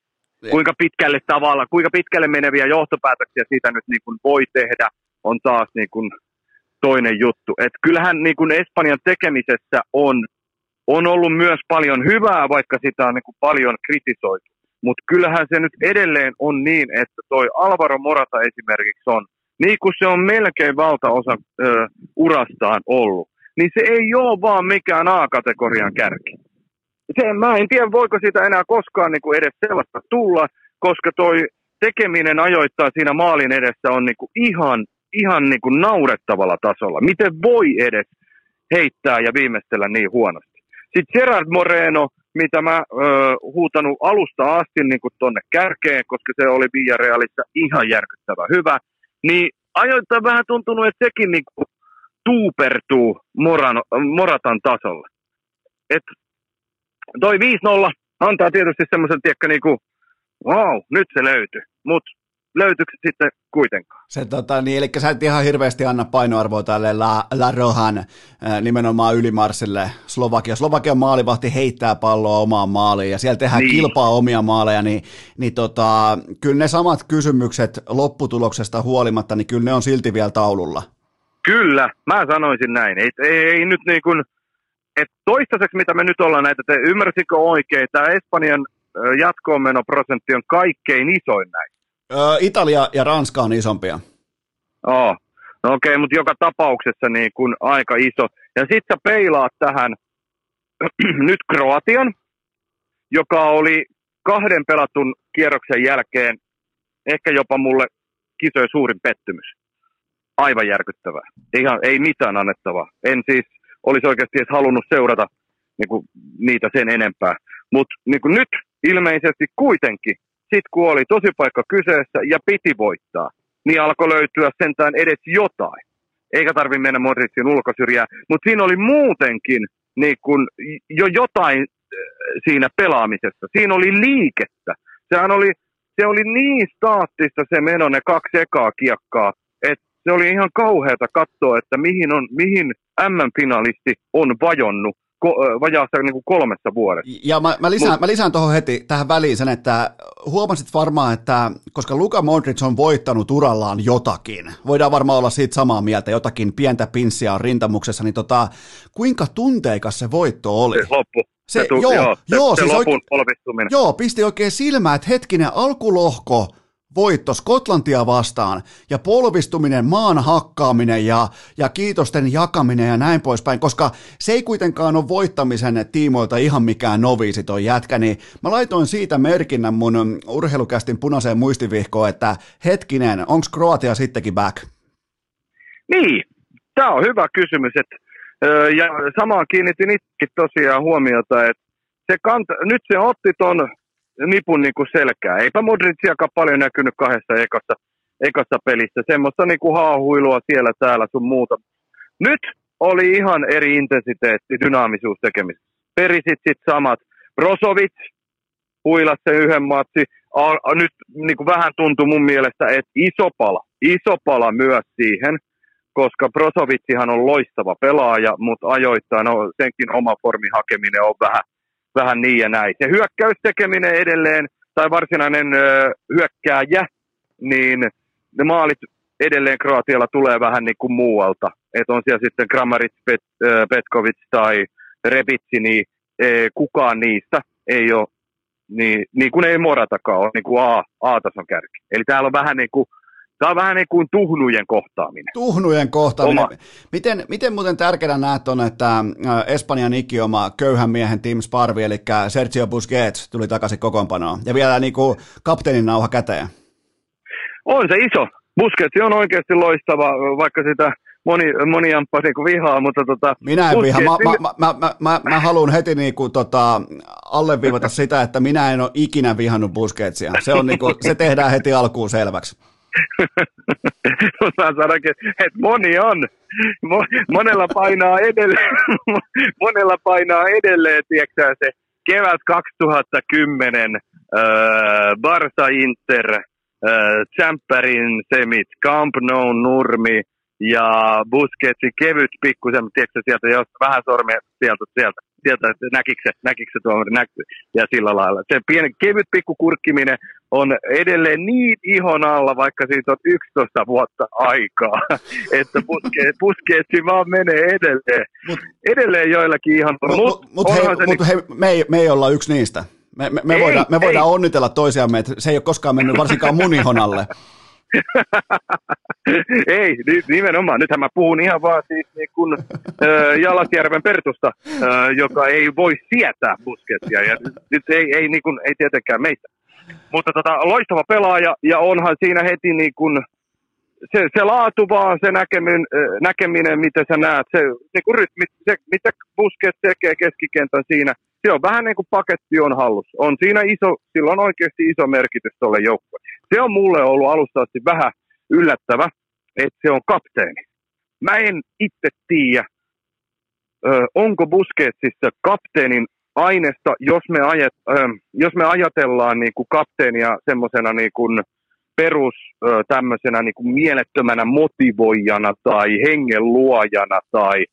kuinka pitkälle tavalla, kuinka pitkälle meneviä johtopäätöksiä siitä nyt niin kuin voi tehdä, on taas niin kuin toinen juttu. Et kyllähän niin kuin Espanjan tekemisessä on, on ollut myös paljon hyvää, vaikka sitä on niin kuin paljon kritisoitu. Mutta kyllähän se nyt edelleen on niin, että toi Alvaro Morata esimerkiksi on, niin kuin se on melkein valtaosa ö, urastaan ollut, niin se ei ole vaan mikään A-kategorian kärki. Se, mä en tiedä, voiko siitä enää koskaan niin kuin edes sellaista tulla, koska toi tekeminen ajoittaa siinä maalin edessä on niin kuin ihan, ihan niin kuin naurettavalla tasolla. Miten voi edes heittää ja viimeistellä niin huonosti? Sitten Gerard Moreno, mitä mä ö, huutanut alusta asti niin kuin tonne kärkeen, koska se oli Villarealissa ihan järkyttävä hyvä, niin ajoittain vähän tuntunut, että sekin niin kuin tuupertuu Morano, Moratan tasolla. Et toi 5-0 antaa tietysti semmoisen, tiedätkö, niin kuin, wow, nyt se löytyi. Mutta löytyykö sitten kuitenkaan? Se, tota, niin, eli sä et ihan hirveästi anna painoarvoa tälle La, La Rohan nimenomaan ylimarssille Slovakia. Slovakian maalivahti heittää palloa omaan maaliin ja siellä tehdään niin. Kilpaa omia maaleja, niin, niin tota, kyllä ne samat kysymykset lopputuloksesta huolimatta, niin kyllä ne on silti vielä taululla. Kyllä, mä sanoisin näin. Ei, ei, ei nyt niin kuin, että toistaiseksi mitä me nyt ollaan näitä, te ymmärsikö oikein, tämä Espanjan jatkoonmenoprosentti on kaikkein isoin näin. Italia ja Ranska on isompia. Oh. No okei, okay, mutta joka tapauksessa niin kun aika iso. Ja sitten sä peilaat tähän nyt Kroatian, joka oli kahden pelatun kierroksen jälkeen ehkä jopa mulle kisojen suurin pettymys. Aivan järkyttävää. Ihan, ei mitään annettavaa. En siis olisi oikeasti edes halunnut seurata niin kuin, niitä sen enempää. Mutta niin nyt ilmeisesti kuitenkin, sit kun oli tosi paikka kyseessä ja piti voittaa, niin alkoi löytyä sentään edes jotain. Eikä tarvitse mennä Modricin ulkosyrjään, mutta siinä oli muutenkin niin kun, jo jotain äh, siinä pelaamisessa. Siinä oli liikettä. Sehän oli, se oli niin staattista se meno, ne kaksi ekaa kiekkaa, että se oli ihan kauheata katsoa, että mihin, on, mihin M-finalisti on vajonnut ko, vajaassa niin kuin kolmessa vuodessa. Ja mä, mä lisään, Mut, mä lisään tuohon heti tähän väliin sen, että huomasit varmaan, että koska Luka Modric on voittanut urallaan jotakin, voidaan varmaan olla siitä samaa mieltä, jotakin pientä pinssiä on rintamuksessa, niin tota, kuinka tunteikas se voitto oli? Se loppu. Se, se, tu, joo, joo, se, joo, se siis lopun oikein, Joo, pisti oikein silmää, että hetkinen alkulohko, voitto Skotlantia vastaan ja polvistuminen, maan hakkaaminen ja, ja kiitosten jakaminen ja näin poispäin, koska se ei kuitenkaan ole voittamisen tiimoilta ihan mikään noviisi toi jätkä, niin mä laitoin siitä merkinnän mun urheilukästin punaiseen muistivihkoon, että hetkinen, onko Kroatia sittenkin back? Niin, tämä on hyvä kysymys, että ja samaan kiinnitin itsekin tosiaan huomiota, että se kanta, nyt se otti ton nipun niin kuin selkää. Eipä Modriciakaan paljon näkynyt kahdessa ekassa, ekassa pelissä. Semmoista niin kuin haahuilua siellä täällä sun muuta. Nyt oli ihan eri intensiteetti, dynaamisuus tekemisessä. Perisit sit samat. Brozovic huilas sen yhden matsi. Nyt niin kuin vähän tuntui mun mielestä, että iso pala, iso pala myös siihen, koska Brozovitsihan on loistava pelaaja, mutta ajoittain no, senkin oma formin hakeminen on vähän vähän niin ja näin. Se hyökkäystekeminen edelleen, tai varsinainen ö, hyökkääjä, niin ne maalit edelleen Kroatialla tulee vähän niin kuin muualta. Että on siellä sitten Kramaric, Pet, ö, Petkovic tai Rebitsi, niin e, kukaan niistä ei ole, niin, niin kuin ei Moratakaan ole, niin kuin A, A-tason kärki. Eli täällä on vähän niin kuin Tämä on vähän niin kuin tuhnujen kohtaaminen. Tuhnujen kohtaaminen. Oma. Miten, miten muuten tärkeänä näet on, että Espanjan ikioma köyhän miehen Tim Sparvi, eli Sergio Busquets tuli takaisin kokoonpanoon. Ja vielä niin kuin kapteenin nauha käteen. On se iso. Busquets on oikeasti loistava, vaikka sitä moni, moni jamppa niin vihaa, mutta tota... Minä en vihaa. Mä, mä, mä, mä, mä, mä haluan heti niin kuin, tota, alleviivata sitä, että minä en ole ikinä vihannut Busquetsia. Se, on, niin kuin, se tehdään heti alkuun selväksi. mä sanonkin, että moni on. Monella painaa edelleen, monella painaa edelleen, tiedätkö se kevät 2010, äh, Barça Inter, äh, Champerin semit, Camp Nou Nurmi ja Busquetsin kevyt pikkusen, tiedätkö sieltä, jos vähän sormia sieltä, sieltä sieltä, että näkikö se, näkikö se tuomari, ja sillä lailla. Se pieni kevyt pikku kurkkiminen on edelleen niin ihon alla, vaikka siitä on 11 vuotta aikaa, että puske, puskeetsi vaan menee edelleen. Mut, edelleen joillakin ihan... Mutta mut, mut, hei, mut niin, hei, me, ei, me ei olla yksi niistä. Me, me, me, ei, voidaan, me voidaan onnitella toisiamme, että se ei ole koskaan mennyt varsinkaan mun ihon alle. Ei, nimenomaan. Nythän mä puhun ihan vaan siis niin kuin, äh, Jalasjärven Pertusta, joka ei voi sietää busketia. Ja nyt ei, ei, niin kuin, ei tietenkään meitä. Mutta tota, loistava pelaaja ja onhan siinä heti niin kuin, se, se laatu vaan, se näkeminen, näkeminen mitä sä näet, se, niin kuin se, mitä Busquets tekee keskikentän siinä, se on vähän niin kuin paketti on hallussa. On siinä iso, sillä on oikeasti iso merkitys tuolle joukkueelle. Se on mulle ollut alusta asti vähän yllättävä, että se on kapteeni. Mä en itse tiedä, onko Busquetsissa kapteenin aineesta, jos me, ajat, jos me ajatellaan niin kuin kapteenia semmoisena niin kuin perus tämmöisenä niin kuin mielettömänä motivoijana tai hengen luojana tai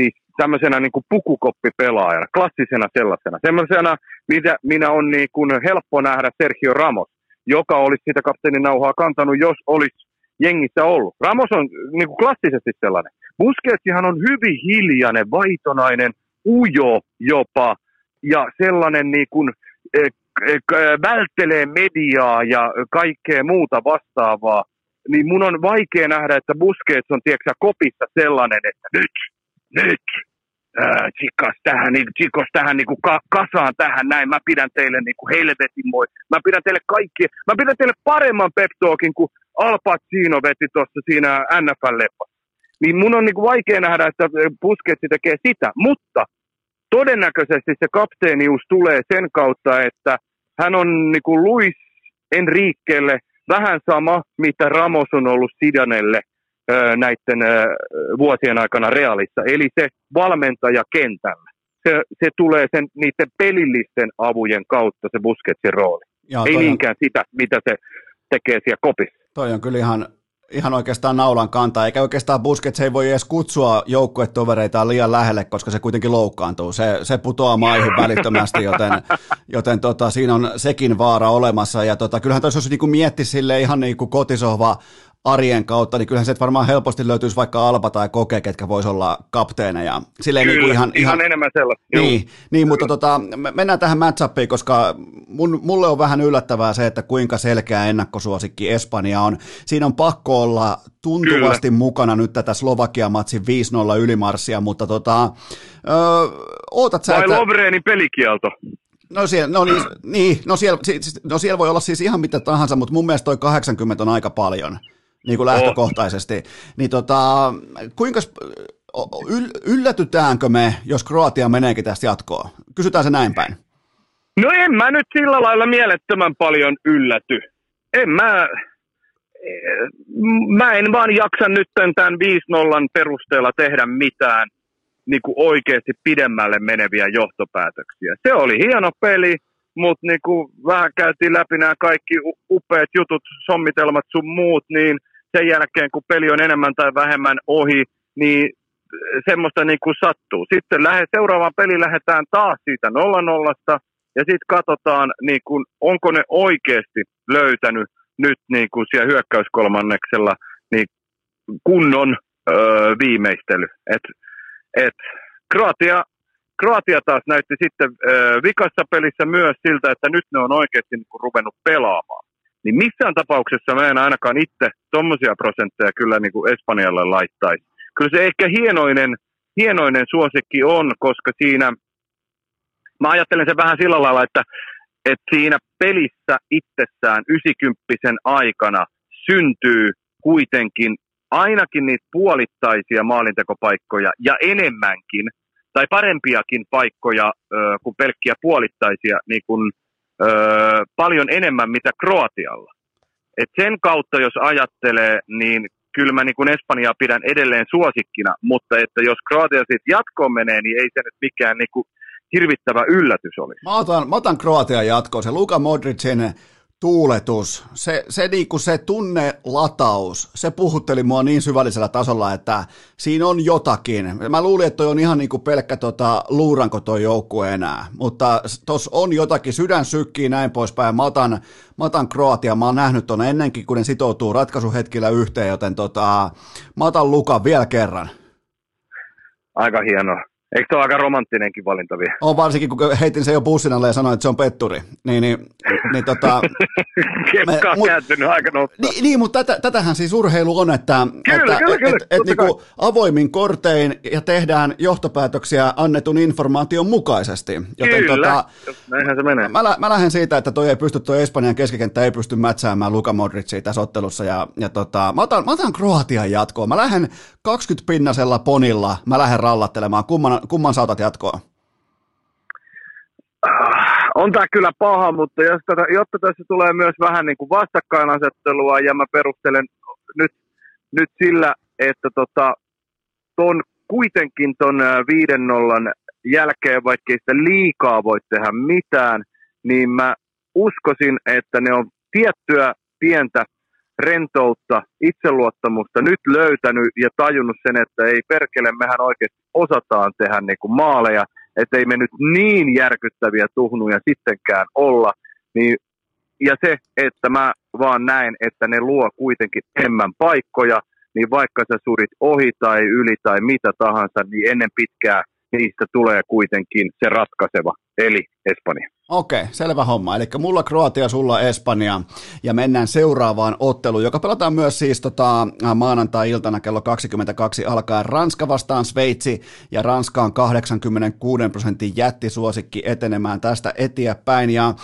siis tämmöisenä niin kuin pukukoppipelaajana, klassisena sellaisena. Semmoisena, mitä minä on niin kuin helppo nähdä Sergio Ramos, joka olisi sitä kapteenin nauhaa kantanut, jos olisi jengissä ollut. Ramos on niin kuin klassisesti sellainen. Busquetsihan on hyvin hiljainen, vaitonainen, ujo jopa, ja sellainen niin kuin, eh, välttelee mediaa ja kaikkea muuta vastaavaa, niin mun on vaikea nähdä, että Busquets on tiedätkö, kopissa sellainen, että nyt, nyt, tsikas tähän, niin, tsikos tähän niin kuin ka, kasaan tähän näin, mä pidän teille niin kuin helvetin moi, mä pidän teille kaikki, mä pidän teille paremman pep talkin kuin Al Pacino veti tuossa siinä NFL-leppassa. Niin mun on niin kuin vaikea nähdä, että Busquets tekee sitä, mutta todennäköisesti se kapteenius tulee sen kautta, että hän on niin kuin Luis Enriquelle vähän sama, mitä Ramos on ollut Sidanelle näiden vuosien aikana realissa. Eli se valmentaja kentällä. Se, se tulee sen, niiden pelillisten avujen kautta se Busquetsin rooli. Ja, Ei niinkään on... sitä, mitä se tekee siellä kopissa. Toi on kyllä ihan ihan oikeastaan naulan kantaa, eikä oikeastaan Busquets ei voi edes kutsua joukkuetovereitaan liian lähelle, koska se kuitenkin loukkaantuu. Se, se putoaa maihin välittömästi, joten, joten tota, siinä on sekin vaara olemassa. Ja tota, kyllähän tässä jos niin mietti sille ihan niin kuin kotisohva arjen kautta, niin kyllähän se varmaan helposti löytyisi vaikka Alba tai Koke, ketkä vois olla kapteeneja. Silleen Kyllä, niin kuin ihan, ihan, ihan enemmän sellaista. Niin, niin mutta tota, mennään tähän matchupiin, koska mun, mulle on vähän yllättävää se, että kuinka selkeä ennakkosuosikki Espanja on. Siinä on pakko olla tuntuvasti Kyllä. mukana nyt tätä Slovakia-matsin 5-0 ylimarssia, mutta tota, ö, ootat sä, Vai että... Lovreenin pelikielto. No siellä, no niin, niin no, siellä, no siellä voi olla siis ihan mitä tahansa, mutta mun mielestä toi 80 on aika paljon niin kuin lähtökohtaisesti. Oh. Niin tota, kuinka yllätytäänkö me, jos Kroatia meneekin tästä jatkoon? Kysytään se näin päin. No en mä nyt sillä lailla mielettömän paljon ylläty. En mä, mä en vaan jaksa nyt tämän 5-0 perusteella tehdä mitään niin kuin oikeasti pidemmälle meneviä johtopäätöksiä. Se oli hieno peli, mutta niin kuin vähän käytiin läpi nämä kaikki upeat jutut, sommitelmat sun muut, niin sen jälkeen kun peli on enemmän tai vähemmän ohi, niin semmoista niin kuin sattuu. Sitten lähe, seuraavaan peli lähdetään taas siitä 0-0 ja sitten katsotaan, niin kuin, onko ne oikeasti löytänyt nyt niin kuin siellä hyökkäyskolmanneksella niin kunnon öö, viimeistely. Et, et Kroatia, Kroatia taas näytti sitten öö, vikassa pelissä myös siltä, että nyt ne on oikeasti niin kuin ruvennut pelaamaan niin missään tapauksessa mä en ainakaan itse tuommoisia prosentteja kyllä niin kuin Espanjalle laittaisi. Kyllä se ehkä hienoinen, hienoinen suosikki on, koska siinä, mä ajattelen sen vähän sillä lailla, että, että siinä pelissä itsessään 90 aikana syntyy kuitenkin ainakin niitä puolittaisia maalintekopaikkoja ja enemmänkin, tai parempiakin paikkoja kuin pelkkiä puolittaisia, niin kuin öö, paljon enemmän mitä Kroatialla. Et sen kautta, jos ajattelee, niin kyllä mä niin Espanjaa pidän edelleen suosikkina, mutta että jos Kroatia sitten jatkoon menee, niin ei se nyt mikään niin kuin hirvittävä yllätys olisi. Mä otan, mä otan Kroatian jatkoon. Se Luka Modricin tuuletus, se, se, niinku se tunnelataus, se puhutteli mua niin syvällisellä tasolla, että siinä on jotakin. Mä luulin, että toi on ihan niinku pelkkä tota, luuranko toi joukkue enää, mutta tos on jotakin, sydän sykkii näin poispäin. Mä otan, mä otan Kroatia, mä oon nähnyt ton ennenkin, kun ne sitoutuu ratkaisuhetkillä yhteen, joten tota, mä otan Lukan vielä kerran. Aika hienoa. Eikö se ole aika romanttinenkin valinta vielä? On varsinkin, kun heitin sen jo bussin alle ja sanoin, että se on petturi. Niin, niin, niin tota... Kepka on kääntynyt aika nopeasti. Niin, niin, mutta tätä, tätähän siis urheilu on, että, kyllä, että kyllä, et, kyllä, et, et, niinku avoimin kortein ja tehdään johtopäätöksiä annetun informaation mukaisesti. Joten kyllä, tota, näinhän se menee. Mä, mä lähden siitä, että toi ei pysty, toi Espanjan keskikenttä ei pysty mätsäämään Luka Modricia tässä ottelussa. Ja, ja tota, mä, otan, mä otan Kroatian jatkoon. Mä lähden 20-pinnasella ponilla, mä lähden rallattelemaan. Kumman kumman saatat jatkoa? On tämä kyllä paha, mutta jos tätä, jotta tässä tulee myös vähän niin kuin vastakkainasettelua, ja mä perustelen nyt, nyt sillä, että tota, ton, kuitenkin ton viiden nollan jälkeen, vaikka ei sitä liikaa voi tehdä mitään, niin mä uskoisin, että ne on tiettyä pientä rentoutta, itseluottamusta nyt löytänyt ja tajunnut sen, että ei perkele, mehän oikeasti osataan tehdä niin kuin maaleja, että ei me nyt niin järkyttäviä tuhnuja sittenkään olla. Niin, ja se, että mä vaan näen, että ne luo kuitenkin enemmän paikkoja, niin vaikka sä surit ohi tai yli tai mitä tahansa, niin ennen pitkää niistä tulee kuitenkin se ratkaiseva, eli Espanja. Okei, selvä homma. Eli mulla Kroatia, sulla Espanja ja mennään seuraavaan otteluun, joka pelataan myös siis tota, maanantai-iltana kello 22 alkaen Ranska vastaan Sveitsi ja Ranska on 86 prosentin jättisuosikki etenemään tästä eteenpäin ja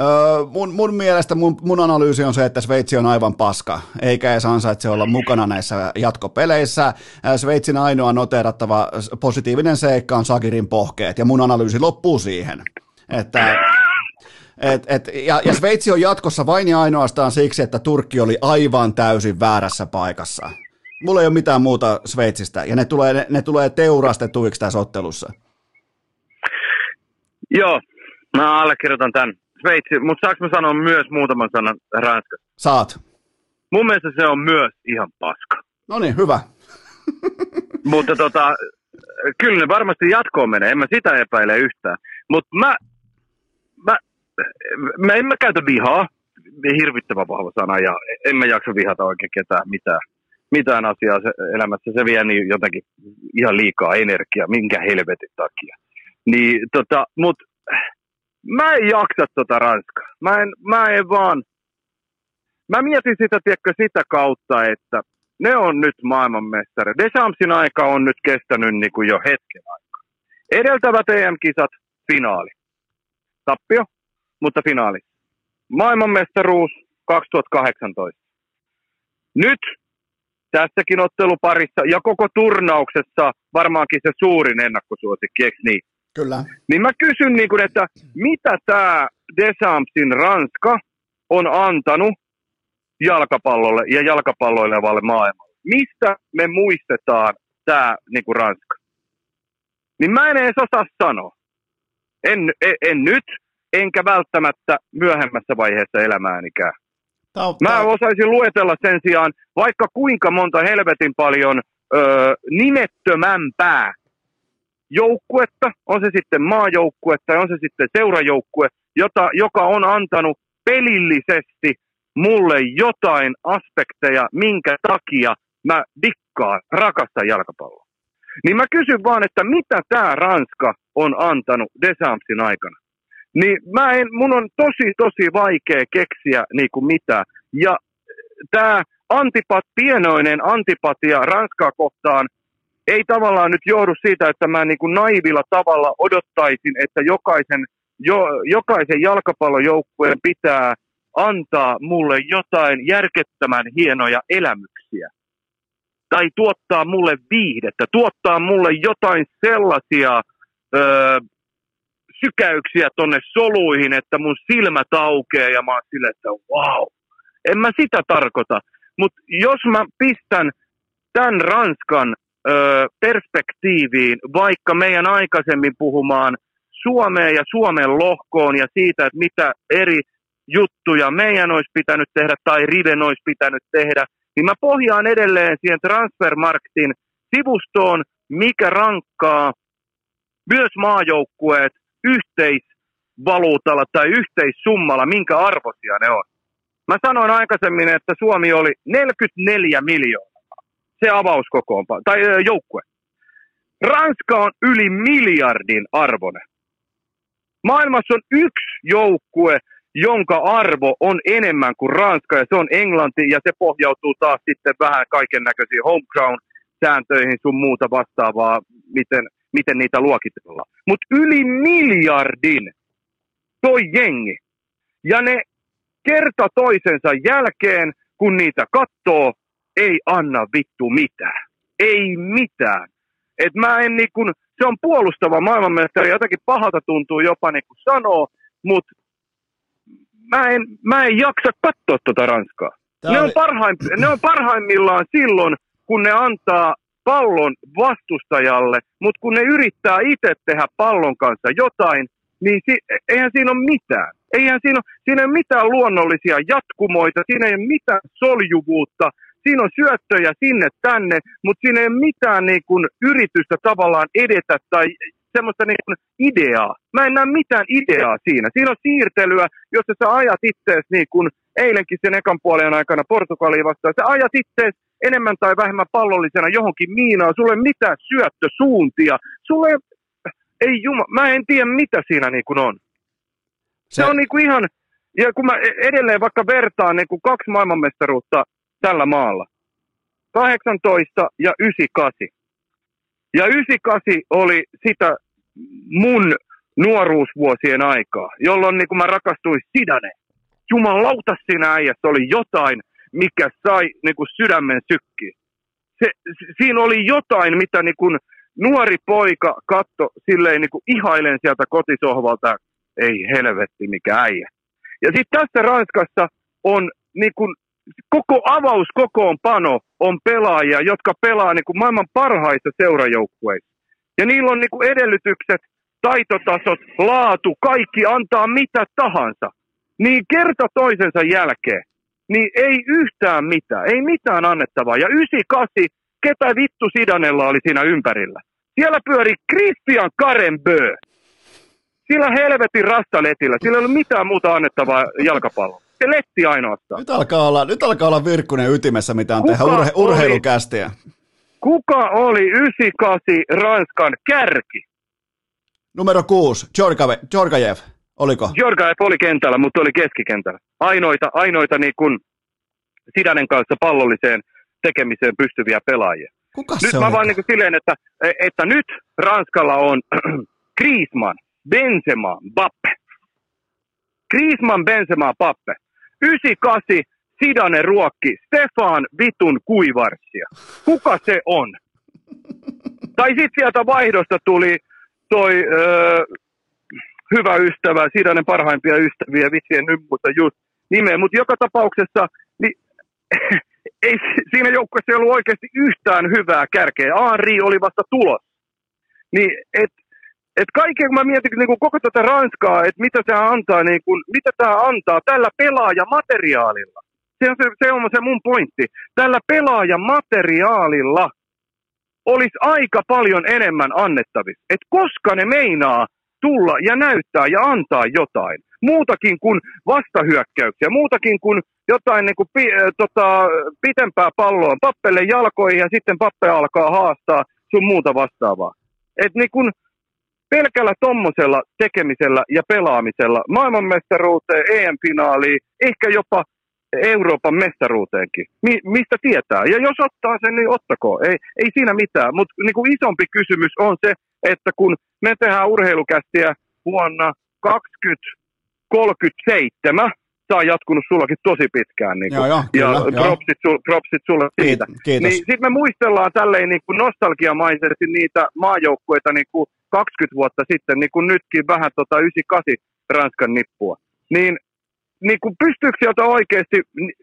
öö, mun, mun, mielestä mun, mun analyysi on se, että Sveitsi on aivan paska, eikä edes ansaitse olla mukana näissä jatkopeleissä. Sveitsin ainoa noteerattava positiivinen seikka on Sagirin pohkeet ja mun analyysi loppuu siihen. Että, et, et, ja, ja Sveitsi on jatkossa vain ja ainoastaan siksi, että Turkki oli aivan täysin väärässä paikassa. Mulla ei ole mitään muuta Sveitsistä, ja ne tulee, ne, ne tulee teurastetuiksi tässä ottelussa. Joo, mä allekirjoitan tämän. Sveitsi, mutta saanko mä sanoa myös muutaman sanan Ranskasta? Saat. Mun mielestä se on myös ihan paska. No niin, hyvä. mutta tota, kyllä ne varmasti jatkoon menee, en mä sitä epäile yhtään. Mutta mä mä, en mä käytä vihaa, hirvittävän vahva sana, ja en mä jaksa vihata oikein ketään mitään, mitään asiaa se, elämässä. Se vie niin jotenkin ihan liikaa energiaa, minkä helvetin takia. Niin, tota, mut mä en jaksa tota Ranskaa. Mä en, mä en vaan, mä mietin sitä, tiedätkö, sitä kautta, että ne on nyt maailmanmestari. Deschampsin aika on nyt kestänyt niin kuin jo hetken aikaa. Edeltävät EM-kisat, finaali tappio, mutta finaali. Maailmanmestaruus 2018. Nyt tässäkin otteluparissa ja koko turnauksessa varmaankin se suurin ennakkosuosikki, eikö niin? Kyllä. Niin mä kysyn, niin kuin, että mitä tämä Desampsin Ranska on antanut jalkapallolle ja jalkapalloilevalle maailmalle? Mistä me muistetaan tämä niin Ranska? Niin mä en edes osaa sanoa. En, en, en nyt, enkä välttämättä myöhemmässä vaiheessa elämäänikään. Mä osaisin luetella sen sijaan vaikka kuinka monta helvetin paljon öö, nimettömämpää joukkuetta, on se sitten maajoukkue tai on se sitten seurajoukkue, jota, joka on antanut pelillisesti mulle jotain aspekteja, minkä takia mä dikkaan, rakastan jalkapalloa. Niin mä kysyn vaan, että mitä tämä Ranska on antanut Desampsin aikana? Niin mä en, mun on tosi, tosi vaikea keksiä niin kuin mitä. Ja tämä antipat, pienoinen antipatia Ranskaa kohtaan ei tavallaan nyt johdu siitä, että mä niin kuin naivilla tavalla odottaisin, että jokaisen, jo, jokaisen jalkapallojoukkueen pitää antaa mulle jotain järkettömän hienoja elämyksiä tai tuottaa mulle viihdettä, tuottaa mulle jotain sellaisia öö, sykäyksiä tonne soluihin, että mun silmä aukeaa ja mä oon silleen, että wow. En mä sitä tarkoita, mutta jos mä pistän tämän Ranskan öö, perspektiiviin, vaikka meidän aikaisemmin puhumaan Suomeen ja Suomen lohkoon ja siitä, että mitä eri juttuja meidän olisi pitänyt tehdä tai Riven olisi pitänyt tehdä, niin mä pohjaan edelleen siihen Transfermarktin sivustoon, mikä rankkaa myös maajoukkueet yhteisvaluutalla tai yhteissummalla, minkä arvoisia ne on. Mä sanoin aikaisemmin, että Suomi oli 44 miljoonaa. Se avauskokoonpa, tai joukkue. Ranska on yli miljardin arvone. Maailmassa on yksi joukkue, jonka arvo on enemmän kuin Ranska, ja se on Englanti, ja se pohjautuu taas sitten vähän kaiken näköisiin homeground-sääntöihin sun muuta vastaavaa, miten, miten niitä luokitellaan. Mutta yli miljardin toi jengi. Ja ne kerta toisensa jälkeen, kun niitä katsoo, ei anna vittu mitään. Ei mitään. Et mä en niin kun, se on puolustava maailmanmestari, jotenkin pahalta tuntuu jopa niin kuin sanoo, mutta mä en, mä en jaksa katsoa tuota Ranskaa. ne, on parhaim, ne on parhaimmillaan silloin, kun ne antaa pallon vastustajalle, mutta kun ne yrittää itse tehdä pallon kanssa jotain, niin si- eihän siinä ole mitään. Eihän siinä ole, siinä ei ole mitään luonnollisia jatkumoita, siinä ei ole mitään soljuvuutta, siinä on syöttöjä sinne tänne, mutta siinä ei ole mitään niin kuin, yritystä tavallaan edetä tai semmoista niin kuin ideaa. Mä en näe mitään ideaa siinä. Siinä on siirtelyä, jossa sä ajat itseäsi niin kuin eilenkin sen ekan puolen aikana Portugaliin vastaan. Sä ajat itseäsi enemmän tai vähemmän pallollisena johonkin miinaan. Sulle ei mitään syöttösuuntia. Sulle ei, juma, mä en tiedä mitä siinä niin kuin on. Se, se on niinku ihan, ja kun mä e- edelleen vaikka vertaan niinku kaksi maailmanmestaruutta tällä maalla, 18 ja 98. Ja 98 oli sitä mun nuoruusvuosien aikaa, jolloin niin kun mä rakastuin Sidane. Jumalauta siinä äijässä oli jotain, mikä sai niin kuin sydämen sykkiin. Se, siinä oli jotain, mitä niin kuin nuori poika katto silleen niin kuin ihailen sieltä kotisohvalta, ei helvetti mikä äijä. Ja sitten tässä Ranskassa on niin kuin koko avaus pano on pelaajia, jotka pelaa niin kuin maailman parhaissa seurajoukkueissa. Ja niillä on niin kuin edellytykset, taitotasot, laatu, kaikki antaa mitä tahansa. Niin kerta toisensa jälkeen, niin ei yhtään mitään, ei mitään annettavaa. Ja 98, ketä vittu Sidanella oli siinä ympärillä? Siellä pyöri Christian Karenbö. Sillä helvetin rastaletillä, sillä ei ole mitään muuta annettavaa jalkapalloa se letti ainoastaan. Nyt alkaa olla, nyt alkaa olla Virkkunen ytimessä, mitä on tehdä urhe, urheilukästiä. Kuka oli 98 Ranskan kärki? Numero 6, Georgajev, oliko? Georgajev oli kentällä, mutta oli keskikentällä. Ainoita, ainoita niin kuin Sidanen kanssa pallolliseen tekemiseen pystyviä pelaajia. Kuka nyt se mä vaan niin kuin silleen, että, että nyt Ranskalla on Griezmann, Benzema, Bappe. Griezmann, Benzema, Pappe. 98 Sidane ruokki Stefan Vitun kuivarsia. Kuka se on? tai sitten sieltä vaihdosta tuli toi öö, hyvä ystävä, Sidanen parhaimpia ystäviä, vitsi en nyt mutta just nimeä, mutta joka tapauksessa niin, ei, siinä joukkueessa ei ollut oikeasti yhtään hyvää kärkeä. Aari oli vasta tulos. Niin, et, et kaiken kun mä mietin niin kuin koko tätä Ranskaa, että mitä se antaa, niin kuin, mitä tämä antaa tällä pelaajamateriaalilla. Se on se, se on se mun pointti. Tällä pelaajamateriaalilla olisi aika paljon enemmän annettavissa. Että koska ne meinaa tulla ja näyttää ja antaa jotain. Muutakin kuin vastahyökkäyksiä, muutakin kuin jotain niin kuin, pi, äh, tota, pitempää palloa pappelle jalkoihin ja sitten pappe alkaa haastaa sun muuta vastaavaa. Et niin kun, pelkällä tommosella tekemisellä ja pelaamisella maailmanmestaruuteen, EM-finaaliin, ehkä jopa Euroopan mestaruuteenkin. Mi- mistä tietää? Ja jos ottaa sen, niin ottako. Ei, ei siinä mitään. Mutta niin isompi kysymys on se, että kun me tehdään urheilukästiä vuonna 2037, tämä on jatkunut sullakin tosi pitkään. Niin kuin, joo, joo, ja kyllä, propsit, sul, propsit sulle siitä. Kiitos. Niin sitten me muistellaan tälleen niin kuin nostalgiamaisesti niitä maajoukkueita niin kuin 20 vuotta sitten, niin kuin nytkin vähän tota 98 Ranskan nippua. Niin, niin kuin pystyykö sieltä oikeasti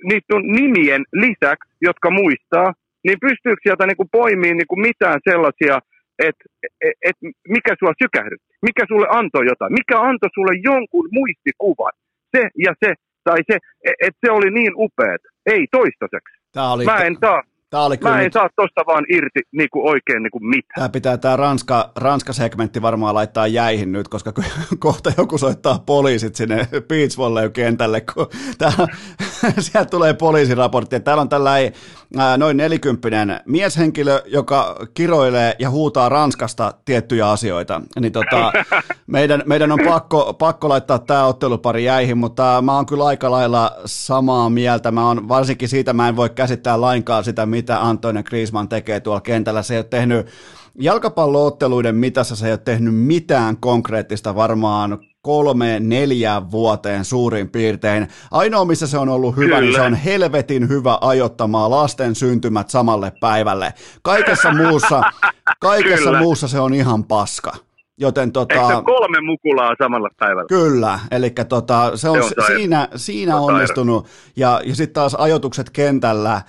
niiden nimien lisäksi, jotka muistaa, niin pystyykö sieltä niin kuin poimiin niin kuin mitään sellaisia, että et, et, mikä sua sykähdytti, mikä sulle antoi jotain, mikä antoi sulle jonkun muistikuvan, se ja se, tai se, että se oli niin upeat. Ei toistaiseksi. Tämä oli... Mä en taas Tämä oli Mä en nyt... saa tosta vaan irti niin kuin oikein niin kuin mitään. Tämä pitää tämä Ranska, Ranska-segmentti varmaan laittaa jäihin nyt, koska kohta joku soittaa poliisit sinne beach kentälle, kun täällä, sieltä tulee poliisiraportti. Täällä on tällainen noin nelikymppinen mieshenkilö, joka kiroilee ja huutaa Ranskasta tiettyjä asioita. Niin tota, meidän, meidän on pakko, pakko laittaa tämä ottelupari jäihin, mutta mä oon kyllä aika lailla samaa mieltä. Mä on, varsinkin siitä mä en voi käsittää lainkaan sitä, mitä Antoine Griezmann tekee tuolla kentällä. Se ei ole tehnyt jalkapallootteluiden mitassa se ei ole tehnyt mitään konkreettista varmaan kolme, neljään vuoteen suurin piirtein. Ainoa, missä se on ollut hyvä, Kyllä. niin se on helvetin hyvä ajottamaan lasten syntymät samalle päivälle. Kaikessa muussa, kaikessa muussa se on ihan paska. Joten tota, Eikö se kolme mukulaa samalla päivällä? Kyllä, eli tota, se on, se on siinä, siinä on onnistunut. Ja, ja sitten taas ajotukset kentällä,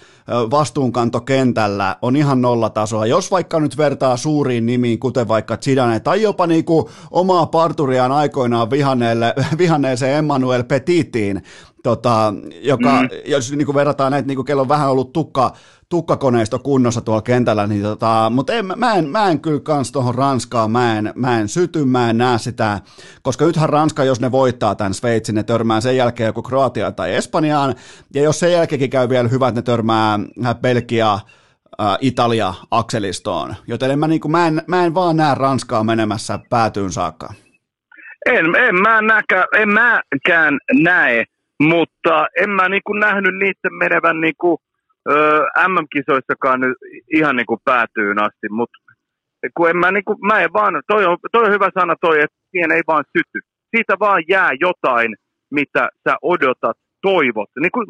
vastuunkanto kentällä on ihan nollatasoa. Jos vaikka nyt vertaa suuriin nimiin, kuten vaikka Zidane, tai jopa niinku omaa parturiaan aikoinaan vihanneelle, vihanneeseen Emmanuel Petitiin, tota, joka, mm. jos niin kuin verrataan näitä, niin kuin kello on vähän ollut tukka, tukkakoneisto kunnossa tuolla kentällä, niin tota, mutta en, mä, en, mä en kyllä kans tuohon Ranskaan, mä en, mä en syty, mä en näe sitä, koska nythän Ranska, jos ne voittaa tämän Sveitsin, ne törmää sen jälkeen joku Kroatia tai Espanjaan, ja jos sen jälkeenkin käy vielä hyvä, että ne törmää Belgia, äh, Italia akselistoon, joten en mä, niin kuin, mä, en, mä en vaan näe Ranskaa menemässä päätyyn saakka. En, en, mä näkä, en mäkään näe, mutta en mä niinku nähnyt niiden menevän niinku, ö, MM-kisoissakaan nyt ihan niinku päätyyn asti, mutta kun en mä, niinku, mä en vaan, toi on, toi on hyvä sana toi, että siihen ei vaan syty. Siitä vaan jää jotain, mitä sä odotat, toivot. Niin kuin,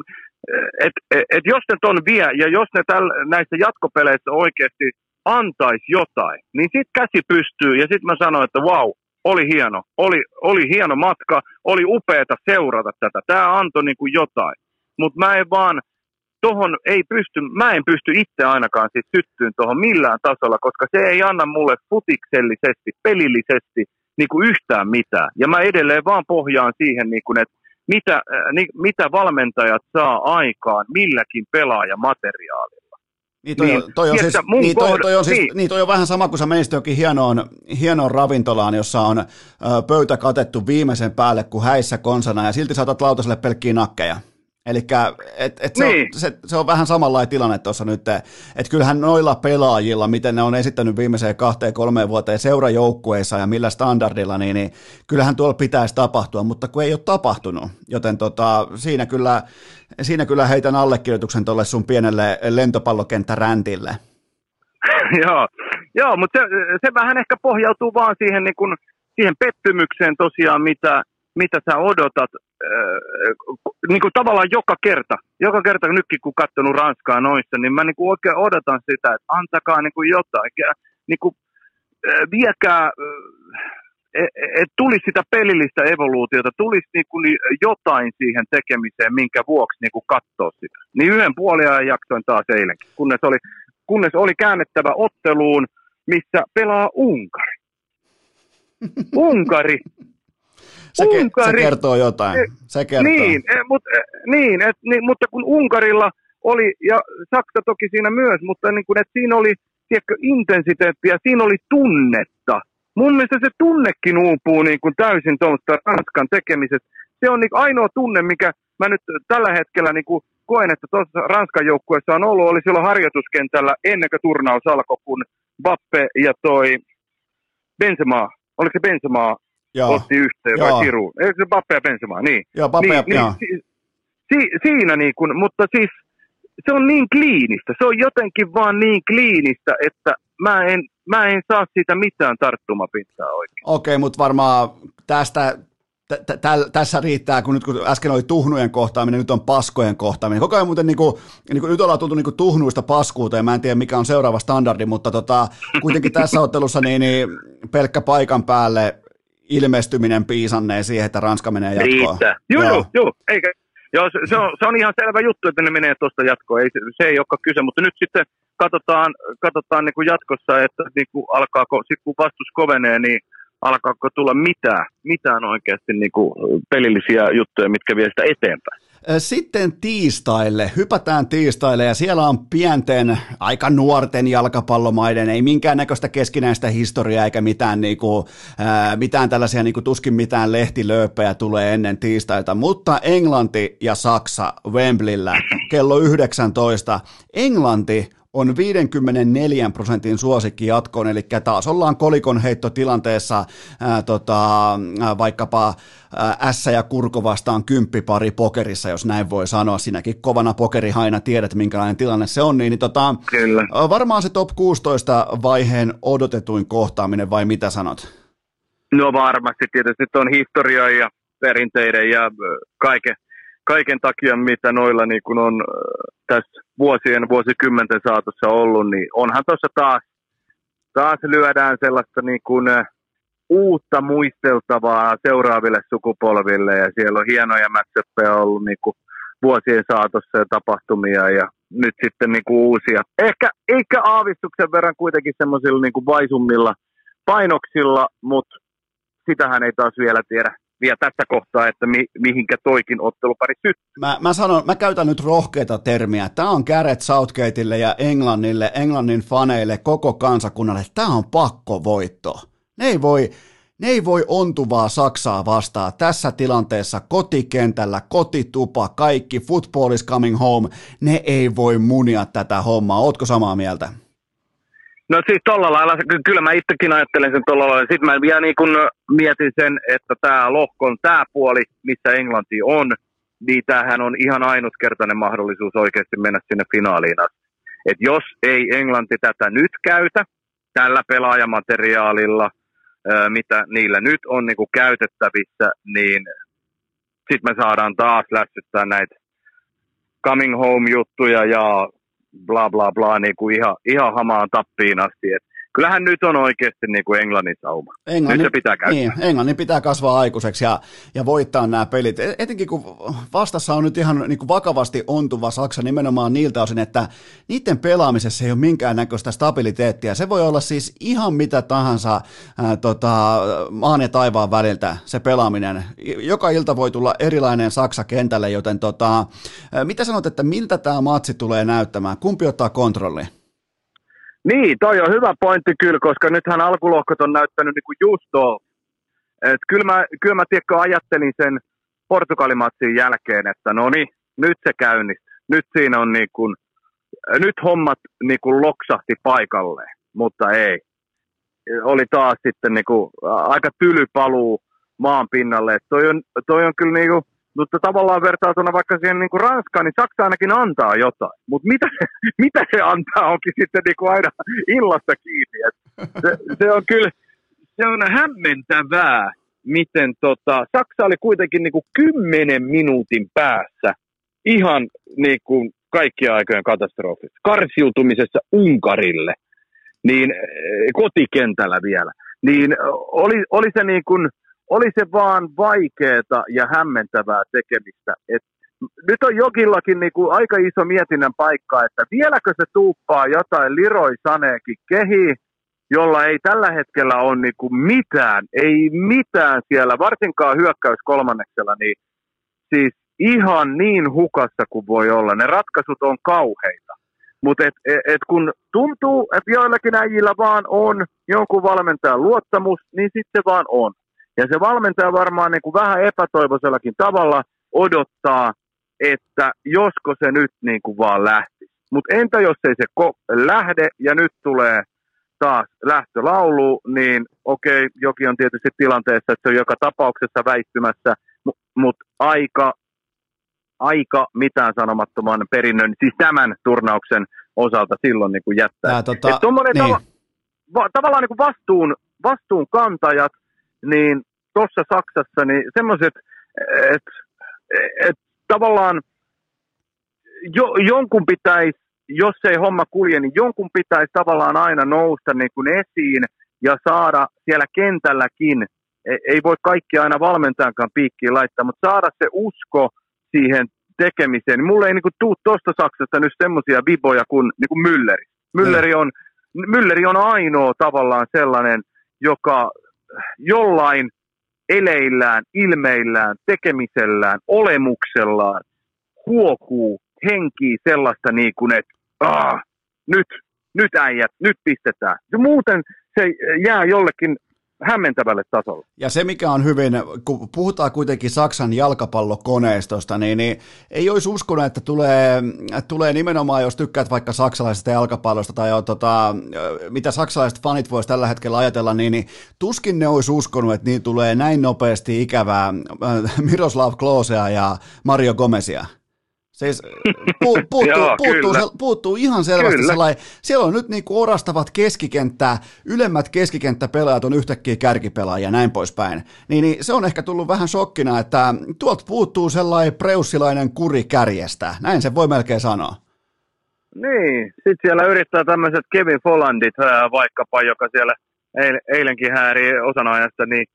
et, et, et jos ne ton vie ja jos ne täl, näissä jatkopeleissä oikeasti antaisi jotain, niin sitten käsi pystyy ja sitten mä sanoin, että wow, oli hieno, oli, oli hieno matka, oli upeeta seurata tätä, tämä antoi niin kuin jotain. Mutta mä en vaan, tohon ei pysty, mä en pysty itse ainakaan siis syttyyn tuohon millään tasolla, koska se ei anna mulle futiksellisesti, pelillisesti niin kuin yhtään mitään. Ja mä edelleen vaan pohjaan siihen, niin kuin, että mitä, niin, mitä valmentajat saa aikaan milläkin pelaajamateriaalilla. Niin toi, niin, toi, on siis, niin, toi, toi, on siis, niin. niin toi on vähän sama kuin sä menisit johonkin hienoon, hienoon ravintolaan, jossa on ö, pöytä katettu viimeisen päälle kuin häissä konsana ja silti saatat lautaselle pelkkiä nakkeja. Eli et, et se, niin. on, se, se on vähän samanlainen tilanne tuossa nyt, että kyllähän noilla pelaajilla, miten ne on esittänyt viimeiseen kahteen kolmeen vuoteen seurajoukkueissa ja millä standardilla, niin, niin kyllähän tuolla pitäisi tapahtua, mutta kun ei ole tapahtunut, joten tota, siinä, kyllä, siinä kyllä heitän allekirjoituksen tuolle sun pienelle lentopallokenttäräntille. joo, joo, mutta se, se vähän ehkä pohjautuu vaan siihen, niin kun, siihen pettymykseen tosiaan, mitä, mitä sä odotat niin kuin tavallaan joka kerta, joka kerta nytkin kun katsonut Ranskaa noissa, niin mä niin kuin oikein odotan sitä, että antakaa niin kuin jotain, niin kuin, äh, viekää, äh, että tulisi sitä pelillistä evoluutiota, tulisi niin kuin jotain siihen tekemiseen, minkä vuoksi niin kuin katsoo sitä. Niin yhden puoliajan jaksoin taas eilenkin, kunnes oli, kunnes oli käännettävä otteluun, missä pelaa Unkari. Unkari se, Unkari, se kertoo jotain. Se kertoo. Niin, e, mut, e, niin, et, niin, mutta kun Unkarilla oli, ja Saksa toki siinä myös, mutta niin kun, et siinä oli tiedätkö, intensiteettiä, siinä oli tunnetta. Mun mielestä se tunnekin uupuu niin kuin täysin tuosta Ranskan tekemisestä. Se on niin ainoa tunne, mikä mä nyt tällä hetkellä niin kuin koen, että tuossa Ranskan joukkueessa on ollut, oli silloin harjoituskentällä ennen kuin turnaus alkoi, kun Bappe ja toi Benzema, oliko se Benzema Joo. otti yhteen vai Siru. Eikö se Bappe ja Benzema, niin. Joo, Bappe niin, ja, niin, si, si, siinä niin kuin, mutta siis se on niin kliinistä, se on jotenkin vaan niin kliinistä, että mä en, mä en saa siitä mitään tarttumapintaa oikein. Okei, okay, mutta varmaan tästä, t- t- tässä riittää, kun nyt kun äsken oli tuhnujen kohtaaminen, nyt on paskojen kohtaaminen. Koko ajan muuten niin kuin, niin kuin, nyt ollaan tultu niin kuin tuhnuista paskuuteen, mä en tiedä mikä on seuraava standardi, mutta tota, kuitenkin tässä ottelussa niin, niin pelkkä paikan päälle ilmestyminen piisanneen siihen, että Ranska menee jatkoon. Riittää. Joo, joo, joo. Eikä, joo se, se, on, se on ihan selvä juttu, että ne menee tuosta jatkoon. Ei, se ei olekaan kyse, mutta nyt sitten katsotaan, katsotaan niin kuin jatkossa, että niin kuin alkaako, sit kun vastus kovenee, niin alkaako tulla mitään, mitään oikeasti niin kuin pelillisiä juttuja, mitkä vie sitä eteenpäin. Sitten tiistaille, hypätään tiistaille ja siellä on pienten, aika nuorten jalkapallomaiden, ei minkäännäköistä keskinäistä historiaa eikä mitään, niinku, ää, mitään tällaisia niinku, tuskin mitään lehtilööppejä tulee ennen tiistaita, mutta Englanti ja Saksa Wembleyllä kello 19. Englanti on 54 prosentin suosikki jatkoon, eli taas ollaan kolikon heittotilanteessa ää, tota, vaikkapa S ja Kurko vastaan kymppipari pokerissa, jos näin voi sanoa. Sinäkin kovana pokerihaina tiedät, minkälainen tilanne se on, niin, niin tota, Kyllä. varmaan se top 16 vaiheen odotetuin kohtaaminen, vai mitä sanot? No varmasti, tietysti on historia ja perinteiden ja kaiken, kaiken takia, mitä noilla niin kun on tässä vuosien, vuosikymmenten saatossa ollut, niin onhan tuossa taas, taas lyödään sellaista niin kuin, uutta muisteltavaa seuraaville sukupolville ja siellä on hienoja matchappeja ollut niin kuin vuosien saatossa ja tapahtumia ja nyt sitten niin kuin uusia. Ehkä, ehkä aavistuksen verran kuitenkin semmoisilla niin kuin vaisummilla painoksilla, mutta sitähän ei taas vielä tiedä vielä tässä kohtaa, että mi, mihinkä toikin ottelupari syttyy. Mä, mä, sanon, mä käytän nyt rohkeita termiä. Tämä on Gareth Southgateille ja Englannille, Englannin faneille, koko kansakunnalle. Tämä on pakkovoitto. Ne ei voi, ne ei voi ontuvaa Saksaa vastaa tässä tilanteessa kotikentällä, kotitupa, kaikki, football is coming home. Ne ei voi munia tätä hommaa. Ootko samaa mieltä? No siis tolla lailla, ky- kyllä mä itsekin ajattelen sen tolla lailla. Sitten mä vielä niin kun mietin sen, että tämä lohkon tämä puoli, missä Englanti on, niin tämähän on ihan ainutkertainen mahdollisuus oikeasti mennä sinne finaaliin asti. Et jos ei Englanti tätä nyt käytä, tällä pelaajamateriaalilla, mitä niillä nyt on niin kuin käytettävissä, niin sitten me saadaan taas lässyttää näitä coming home-juttuja ja bla bla bla niin kuin ihan, ihan hamaan tappiin asti. Et kyllähän nyt on oikeasti niin kuin Englannin sauma. Englannin, nyt se pitää käyttää. Niin, Englannin pitää kasvaa aikuiseksi ja, ja voittaa nämä pelit. E, etenkin kun vastassa on nyt ihan niin kuin vakavasti ontuva Saksa nimenomaan niiltä osin, että niiden pelaamisessa ei ole minkäännäköistä stabiliteettia. Se voi olla siis ihan mitä tahansa ää, tota, maan ja taivaan väliltä se pelaaminen. Joka ilta voi tulla erilainen Saksa kentälle, joten tota, ää, mitä sanot, että miltä tämä matsi tulee näyttämään? Kumpi ottaa kontrolli? Niin, toi on hyvä pointti kyllä, koska nythän alkulohkot on näyttänyt niin kuin just tuolta. Et kyllä mä, kyllä mä tiedätkö, ajattelin sen Portugalimatsin jälkeen, että no niin, nyt se käynnistyy. Nyt siinä on niin kuin, nyt hommat niin kuin loksahti paikalleen, mutta ei. Oli taas sitten niin kuin, aika tyly paluu maan pinnalle. toi, on, toi on kyllä niin kuin, mutta tavallaan vertautuna vaikka siihen niin kuin Ranskaan, niin Saksa ainakin antaa jotain. Mutta mitä, mitä se antaa onkin sitten niin kuin aina illasta kiinni. Et se, se, on kyllä se on hämmentävää, miten tota, Saksa oli kuitenkin niin kuin kymmenen minuutin päässä ihan niin kuin kaikkien aikojen katastrofissa. Karsiutumisessa Unkarille, niin eh, kotikentällä vielä. Niin oli, oli se niin kuin, oli se vaan vaikeaa ja hämmentävää tekemistä. Et nyt on jokillakin niinku aika iso mietinnän paikka, että vieläkö se tuuppaa jotain Liroi Saneekin kehi, jolla ei tällä hetkellä ole niinku mitään, ei mitään siellä, varsinkaan hyökkäys kolmanneksella, niin siis ihan niin hukassa kuin voi olla. Ne ratkaisut on kauheita. Mutta et, et, et kun tuntuu, että joillakin äijillä vaan on jonkun valmentajan luottamus, niin sitten vaan on. Ja se valmentaja varmaan niin kuin vähän epätoivoisellakin tavalla odottaa, että josko se nyt niin kuin vaan lähti. Mutta entä jos ei se ko- lähde ja nyt tulee taas lähtölaulu, niin okei, joki on tietysti tilanteessa, että se on joka tapauksessa väittymässä, mutta mut aika, aika mitään sanomattoman perinnön, siis tämän turnauksen osalta silloin niin kuin jättää. Tää, tota, Et niin. tava, va, tavallaan niin kuin vastuun, vastuunkantajat, niin tuossa Saksassa, niin semmoiset, että et, tavallaan jo, jonkun pitäisi, jos ei homma kulje, niin jonkun pitäisi tavallaan aina nousta niin kuin esiin ja saada siellä kentälläkin, ei, ei voi kaikki aina valmentajankaan piikkiin laittaa, mutta saada se usko siihen tekemiseen. Mulle ei niin tuu tuosta Saksasta nyt semmoisia viboja kuin, niin kuin Mülleri. Mülleri on, Mülleri on ainoa tavallaan sellainen, joka jollain eleillään, ilmeillään, tekemisellään, olemuksellaan huokuu, henkii sellaista niin kuin, että nyt, nyt äijät, nyt pistetään. Ja muuten se jää jollekin hämmentävälle tasolle. Ja se, mikä on hyvin, kun puhutaan kuitenkin Saksan jalkapallokoneistosta, niin, niin ei olisi uskonut, että tulee, tulee nimenomaan, jos tykkäät vaikka saksalaisesta jalkapallosta tai jo, tota, mitä saksalaiset fanit voisi tällä hetkellä ajatella, niin, niin tuskin ne olisi uskonut, että niin tulee näin nopeasti ikävää Miroslav Klosea ja Mario Gomezia. Siis pu, puuttuu, Joo, puuttuu, se, puuttuu ihan selvästi kyllä. sellainen, siellä on nyt niin kuin orastavat keskikenttää, ylemmät keskikenttäpelaajat on yhtäkkiä kärkipelaajia ja näin poispäin. Niin, niin se on ehkä tullut vähän shokkina, että tuolta puuttuu sellainen preussilainen kuri kärjestä, näin se voi melkein sanoa. Niin, sitten siellä yrittää tämmöiset Kevin Follandit vaikkapa, joka siellä eilenkin hääri osana ajasta, niin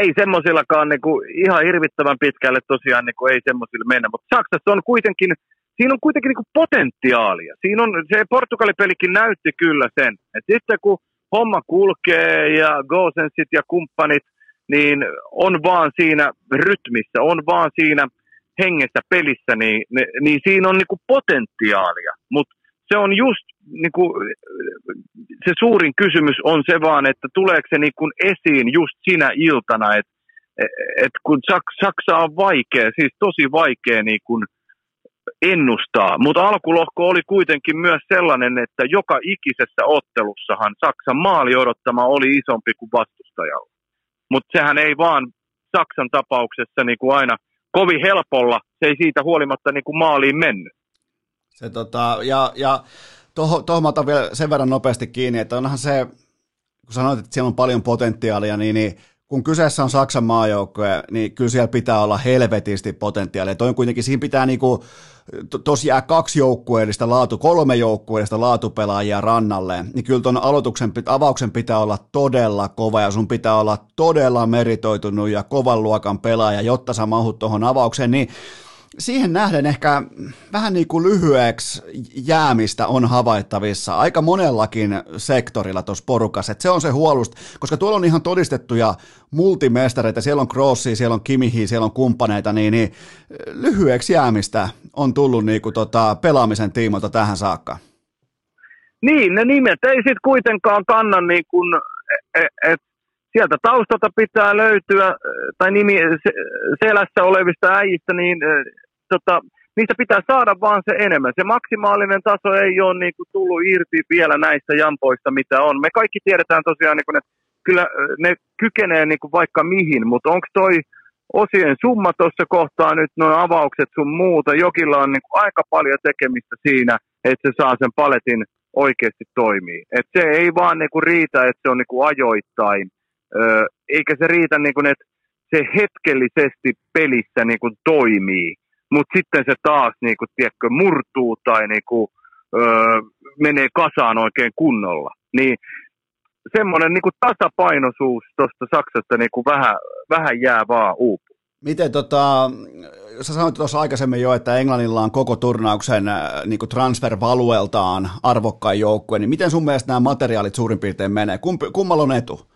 ei semmoisillakaan niinku, ihan hirvittävän pitkälle tosiaan niinku, ei semmoisilla mennä, mutta Saksassa on kuitenkin, siinä on kuitenkin niinku potentiaalia. Siinä on, se Portugalipelikin näytti kyllä sen, että sitten kun homma kulkee ja Gosensit ja kumppanit, niin on vaan siinä rytmissä, on vaan siinä hengessä pelissä, niin, niin siinä on niinku potentiaalia. Mutta se on just niin kuin, se suurin kysymys on se vaan, että tuleeko se niin kuin esiin just sinä iltana, että et kun Saksa on vaikea, siis tosi vaikea niin kuin ennustaa. Mutta alkulohko oli kuitenkin myös sellainen, että joka ikisessä ottelussahan Saksan maali odottama oli isompi kuin vastustajalla. Mutta sehän ei vaan Saksan tapauksessa niin kuin aina kovin helpolla, se ei siitä huolimatta niin kuin maaliin mennyt. Se, tota, ja, ja tuohon toho otan vielä sen verran nopeasti kiinni, että onhan se, kun sanoit, että siellä on paljon potentiaalia, niin, niin kun kyseessä on Saksan maajoukkoja, niin kyllä siellä pitää olla helvetisti potentiaalia. Toi on kuitenkin, siinä pitää niinku, tosiaan kaksi joukkueellista laatu, kolme joukkueellista laatupelaajia rannalle, niin kyllä tuon aloituksen, avauksen pitää olla todella kova ja sun pitää olla todella meritoitunut ja kovan luokan pelaaja, jotta sä mahut tuohon avaukseen, niin siihen nähden ehkä vähän niin kuin lyhyeksi jäämistä on havaittavissa aika monellakin sektorilla tuossa porukassa. Että se on se huolust, koska tuolla on ihan todistettuja multimestareita, siellä on Crossia, siellä on Kimihi, siellä on kumppaneita, niin, niin lyhyeksi jäämistä on tullut niin kuin tota pelaamisen tiimoilta tähän saakka. Niin, ne nimet ei sitten kuitenkaan kanna niin kuin, et, et, sieltä taustalta pitää löytyä, tai nimi selässä olevista äijistä, niin tota, niistä pitää saada vaan se enemmän. Se maksimaalinen taso ei ole niin kuin, tullut irti vielä näistä jampoista, mitä on. Me kaikki tiedetään tosiaan, niin kuin, että kyllä ne kykenee niin kuin, vaikka mihin, mutta onko toi osien summa tuossa kohtaa nyt, nuo avaukset sun muuta, jokilla on niin kuin, aika paljon tekemistä siinä, että se saa sen paletin oikeasti toimii. Et se ei vaan niin kuin, riitä, että se on niin kuin, ajoittain, öö, eikä se riitä, niin kuin, että se hetkellisesti pelissä niin kuin, toimii mutta sitten se taas niin kuin, tiedätkö, murtuu tai niin kuin, öö, menee kasaan oikein kunnolla. Niin semmoinen niin kuin tasapainoisuus tuosta Saksasta niin kuin vähän, vähän jää vaan uupu. Miten tota, sä sanoit tuossa aikaisemmin jo, että Englannilla on koko turnauksen niin transfervalueltaan arvokkain joukkue, niin miten sun mielestä nämä materiaalit suurin piirtein menee? Kumpi, kummalla on etu?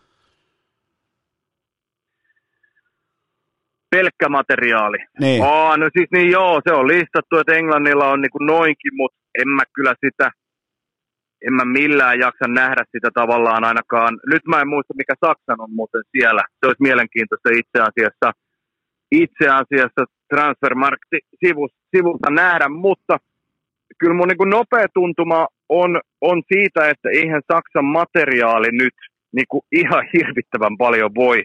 Pelkkä materiaali. Niin. Aa, no siis niin joo, se on listattu, että Englannilla on niin kuin noinkin, mutta en mä kyllä sitä, en mä millään jaksa nähdä sitä tavallaan ainakaan. Nyt mä en muista, mikä Saksan on muuten siellä. Se olisi mielenkiintoista itse asiassa, itse asiassa Transfermarkti sivulta nähdä, mutta kyllä mun niin kuin nopea tuntuma on, on siitä, että eihän Saksan materiaali nyt niin kuin ihan hirvittävän paljon voi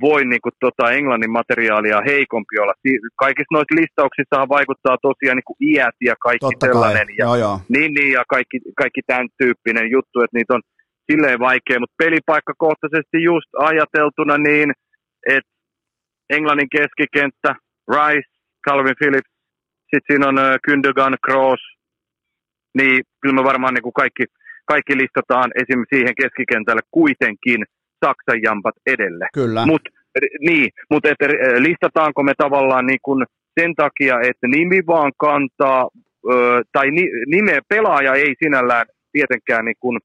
voi niin kuin, tota, englannin materiaalia heikompi olla. Kaikissa noissa listauksissa vaikuttaa tosiaan niin kuin iät ja kaikki Totta sellainen. Kai. Ja, joo, joo. Niin, niin, ja kaikki, kaikki tämän tyyppinen juttu, että niitä on silleen vaikea, mutta pelipaikkakohtaisesti just ajateltuna niin, että englannin keskikenttä, Rice, Calvin Phillips, sitten siinä on uh, Gündogan, Kroos, niin kyllä me varmaan niin kuin kaikki, kaikki listataan esim. siihen keskikentälle kuitenkin – Saksan jampat edelle. Kyllä. Mut, niin, mutta että listataanko me tavallaan niin kun sen takia, että nimi vaan kantaa, tai nime pelaaja ei sinällään tietenkään niin kun,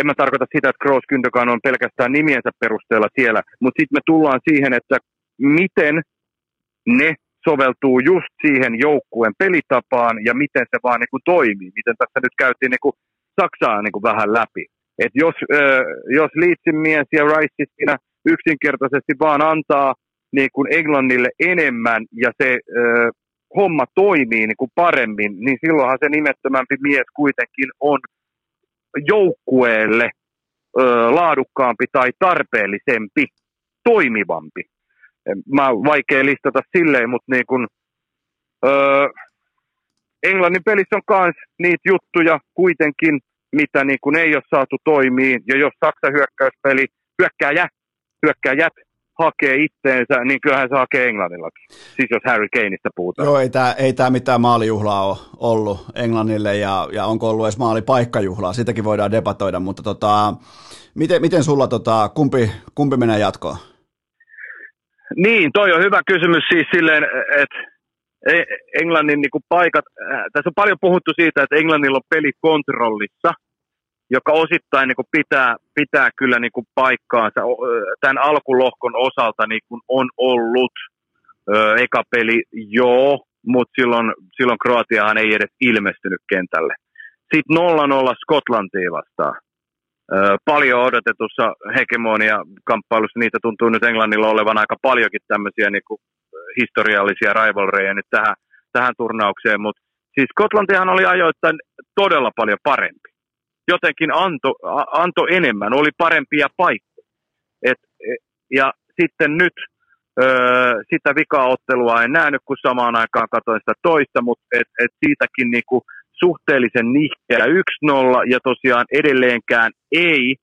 en mä tarkoita sitä, että Kroos Gündogan on pelkästään nimiensä perusteella siellä, mutta sitten me tullaan siihen, että miten ne soveltuu just siihen joukkueen pelitapaan ja miten se vaan niin kuin toimii. Miten tässä nyt käytiin niin kuin Saksaa niin kuin vähän läpi. Et jos, äh, jos Leedsin mies ja Rice siinä yksinkertaisesti vaan antaa niin kuin Englannille enemmän ja se äh, homma toimii niin kuin paremmin, niin silloinhan se nimettömämpi mies kuitenkin on joukkueelle äh, laadukkaampi tai tarpeellisempi, toimivampi. Mä vaikea listata silleen, mutta niin kuin, äh, Englannin pelissä on myös niitä juttuja kuitenkin, mitä niin kuin ei ole saatu toimiin. Ja jos Saksan hyökkäyspeli, hyökkääjä, hyökkääjät hakee itteensä, niin kyllähän se hakee Englannillakin. Siis jos Harry Kaneista puhutaan. Joo, ei tämä ei tää mitään maalijuhlaa ole ollut Englannille ja, ja onko ollut edes maalipaikkajuhlaa, sitäkin voidaan debatoida, mutta tota, miten, miten sulla, tota, kumpi, kumpi menee jatkoon? Niin, toi on hyvä kysymys siis silleen, että Englannin niin kuin paikat, äh, tässä on paljon puhuttu siitä, että Englannilla on peli kontrollissa, joka osittain niin kuin pitää, pitää kyllä niin kuin paikkaansa. Tämän alkulohkon osalta niin kuin on ollut ö, eka peli, joo, mutta silloin, silloin Kroatiahan ei edes ilmestynyt kentälle. Sitten 0-0 Skotlantiin vastaan. Paljon odotetussa hegemonia-kamppailussa, niitä tuntuu nyt Englannilla olevan aika paljonkin tämmöisiä niin kuin historiallisia rivalreja nyt tähän, tähän turnaukseen, mutta siis Skotlantihan oli ajoittain todella paljon parempi. Jotenkin anto, anto enemmän, oli parempia paikkoja. Et, et, ja sitten nyt öö, sitä vikaottelua en nähnyt, kun samaan aikaan katsoin sitä toista, mutta et, et siitäkin niinku suhteellisen nihkeä 1-0 ja tosiaan edelleenkään ei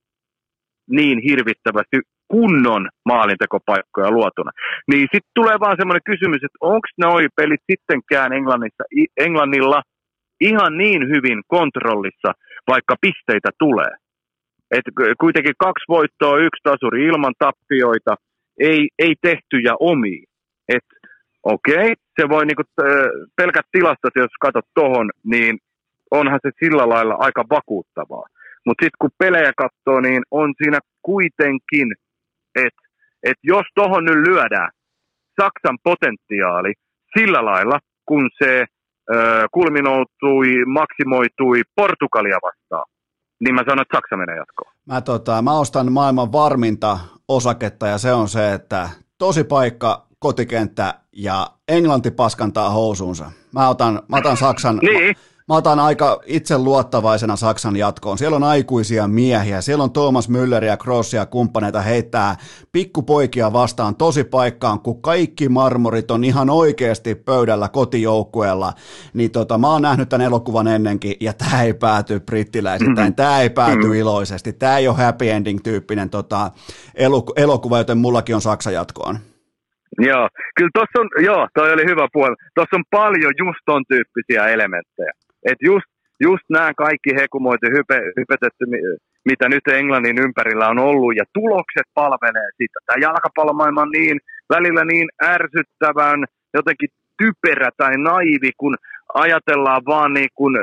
niin hirvittävästi kunnon maalintekopaikkoja luotuna. Niin sitten tulee vaan semmoinen kysymys, että onko noi pelit sittenkään Englannissa, Englannilla ihan niin hyvin kontrollissa, vaikka pisteitä tulee. Et kuitenkin kaksi voittoa, yksi tasuri ilman tappioita, ei, ei tehtyjä omiin. Et okei, okay, se voi niinku, pelkät tilastot, jos katsot tohon, niin onhan se sillä lailla aika vakuuttavaa. Mutta sitten kun pelejä katsoo, niin on siinä kuitenkin, että et jos tuohon nyt lyödään Saksan potentiaali sillä lailla, kun se ö, kulminoutui, maksimoitui Portugalia vastaan, niin mä sanon, että Saksa menee jatkoon. Mä, tota, mä ostan maailman varminta osaketta ja se on se, että tosi paikka, kotikenttä ja Englanti paskantaa housuunsa. Mä otan, mä otan Saksan, niin. Mä otan aika itse luottavaisena Saksan jatkoon. Siellä on aikuisia miehiä, siellä on Thomas Müller ja Kroos ja kumppaneita heittää pikkupoikia vastaan tosi paikkaan, kun kaikki marmorit on ihan oikeasti pöydällä kotijoukkueella. Niin tota, mä oon nähnyt tämän elokuvan ennenkin, ja tämä ei pääty brittiläisittäin, mm-hmm. tämä ei pääty mm-hmm. iloisesti, tämä ei ole happy ending tyyppinen tota, elokuva, joten mullakin on Saksa jatkoon. Joo, kyllä tuossa on, joo, toi oli hyvä puoli. Tuossa on paljon just ton tyyppisiä elementtejä. Et just, just nämä kaikki hekumoit ja hype, hypetetty, mitä nyt Englannin ympärillä on ollut, ja tulokset palvelee sitä. Tämä jalkapallomaailma on niin, välillä niin ärsyttävän, jotenkin typerä tai naivi, kun ajatellaan vaan niin kuin,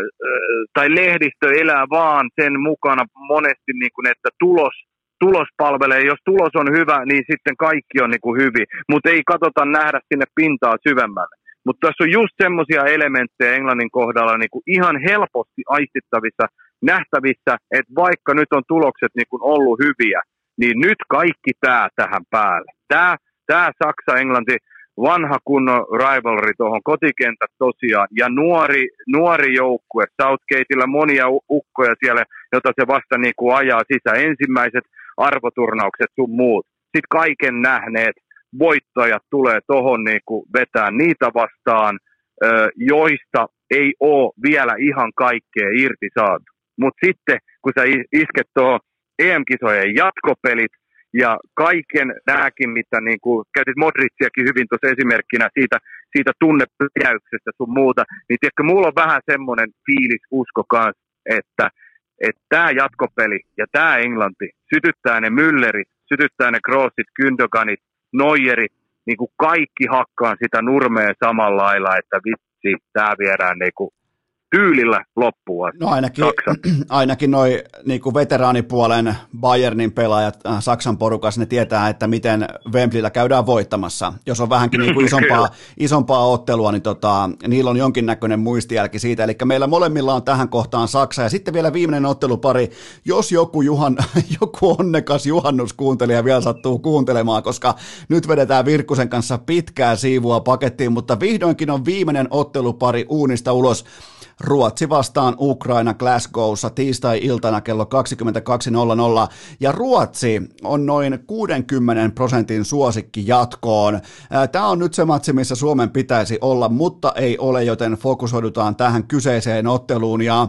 tai lehdistö elää vaan sen mukana monesti, niin kuin, että tulos, tulos palvelee. Jos tulos on hyvä, niin sitten kaikki on niin kuin hyvin, mutta ei katsota nähdä sinne pintaa syvemmälle. Mutta tässä on just semmoisia elementtejä Englannin kohdalla niin kuin ihan helposti aistittavissa, nähtävissä, että vaikka nyt on tulokset niin kuin ollut hyviä, niin nyt kaikki tämä tähän päälle. Tämä, tämä Saksa-Englanti, vanha kunnon rivalry tuohon kotikentät tosiaan, ja nuori, nuori joukkue, Southgateilla monia ukkoja siellä, jota se vasta niin kuin ajaa sisään, ensimmäiset arvoturnaukset sun muut, sitten kaiken nähneet, voittajat tulee tuohon niin vetää niitä vastaan, joista ei ole vielä ihan kaikkea irti saatu. Mutta sitten, kun sä isket tuohon EM-kisojen jatkopelit ja kaiken nämäkin, mitä niin kuin, käytit Modritsiakin hyvin tuossa esimerkkinä siitä, siitä tunnepläjäyksestä sun muuta, niin tiedätkö, mulla on vähän semmoinen fiilis, usko kanssa, että että tämä jatkopeli ja tämä Englanti sytyttää ne Müllerit, sytyttää ne Crossit, Gündoganit, Noijeri, niin kuin kaikki hakkaan sitä nurmea samalla lailla, että vitsi, tämä viedään niin kuin tyylillä loppua. No ainakin, ainakin noi niin kuin veteraanipuolen Bayernin pelaajat äh, Saksan porukassa, ne tietää, että miten Wembleyllä käydään voittamassa. Jos on vähänkin niin kuin isompaa, isompaa ottelua, niin tota, niillä on jonkinnäköinen muistijälki siitä. Eli meillä molemmilla on tähän kohtaan Saksa. Ja sitten vielä viimeinen ottelupari, jos joku, juhan, joku onnekas juhannuskuuntelija vielä sattuu kuuntelemaan, koska nyt vedetään Virkkusen kanssa pitkää siivua pakettiin, mutta vihdoinkin on viimeinen ottelupari uunista ulos. Ruotsi vastaan Ukraina Glasgowssa tiistai-iltana kello 22.00 ja Ruotsi on noin 60 prosentin suosikki jatkoon. Tämä on nyt se matsi, missä Suomen pitäisi olla, mutta ei ole, joten fokusoidutaan tähän kyseiseen otteluun ja,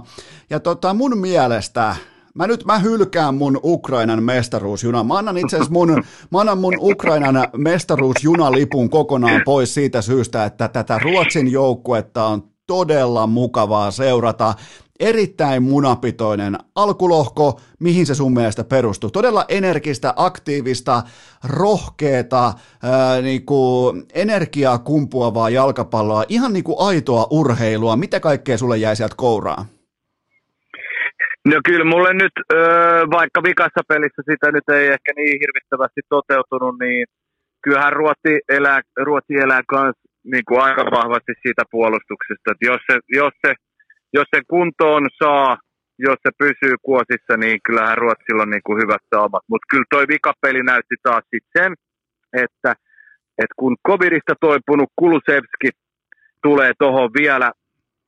ja tota, mun mielestä Mä nyt mä hylkään mun Ukrainan mestaruusjuna. Mä annan itse asiassa mun, mä annan mun Ukrainan mestaruusjunalipun kokonaan pois siitä syystä, että tätä Ruotsin joukkuetta on todella mukavaa seurata. Erittäin munapitoinen alkulohko, mihin se sun mielestä perustuu? Todella energistä, aktiivista, rohkeata, ää, niinku, energiaa kumpuavaa jalkapalloa, ihan niinku aitoa urheilua. Mitä kaikkea sulle jäi sieltä kouraa? No kyllä mulle nyt, öö, vaikka vikassa pelissä sitä nyt ei ehkä niin hirvittävästi toteutunut, niin kyllähän Ruotsi elää, Ruotsi elää kans niin kuin aika vahvasti siitä puolustuksesta, että jos se, jos se, jos se kuntoon saa, jos se pysyy kuosissa, niin kyllähän Ruotsilla on niin kuin hyvät saamat. Mutta kyllä toi vikapeli näytti taas sit sen, että, että kun covidista toipunut Kulusevski tulee tuohon vielä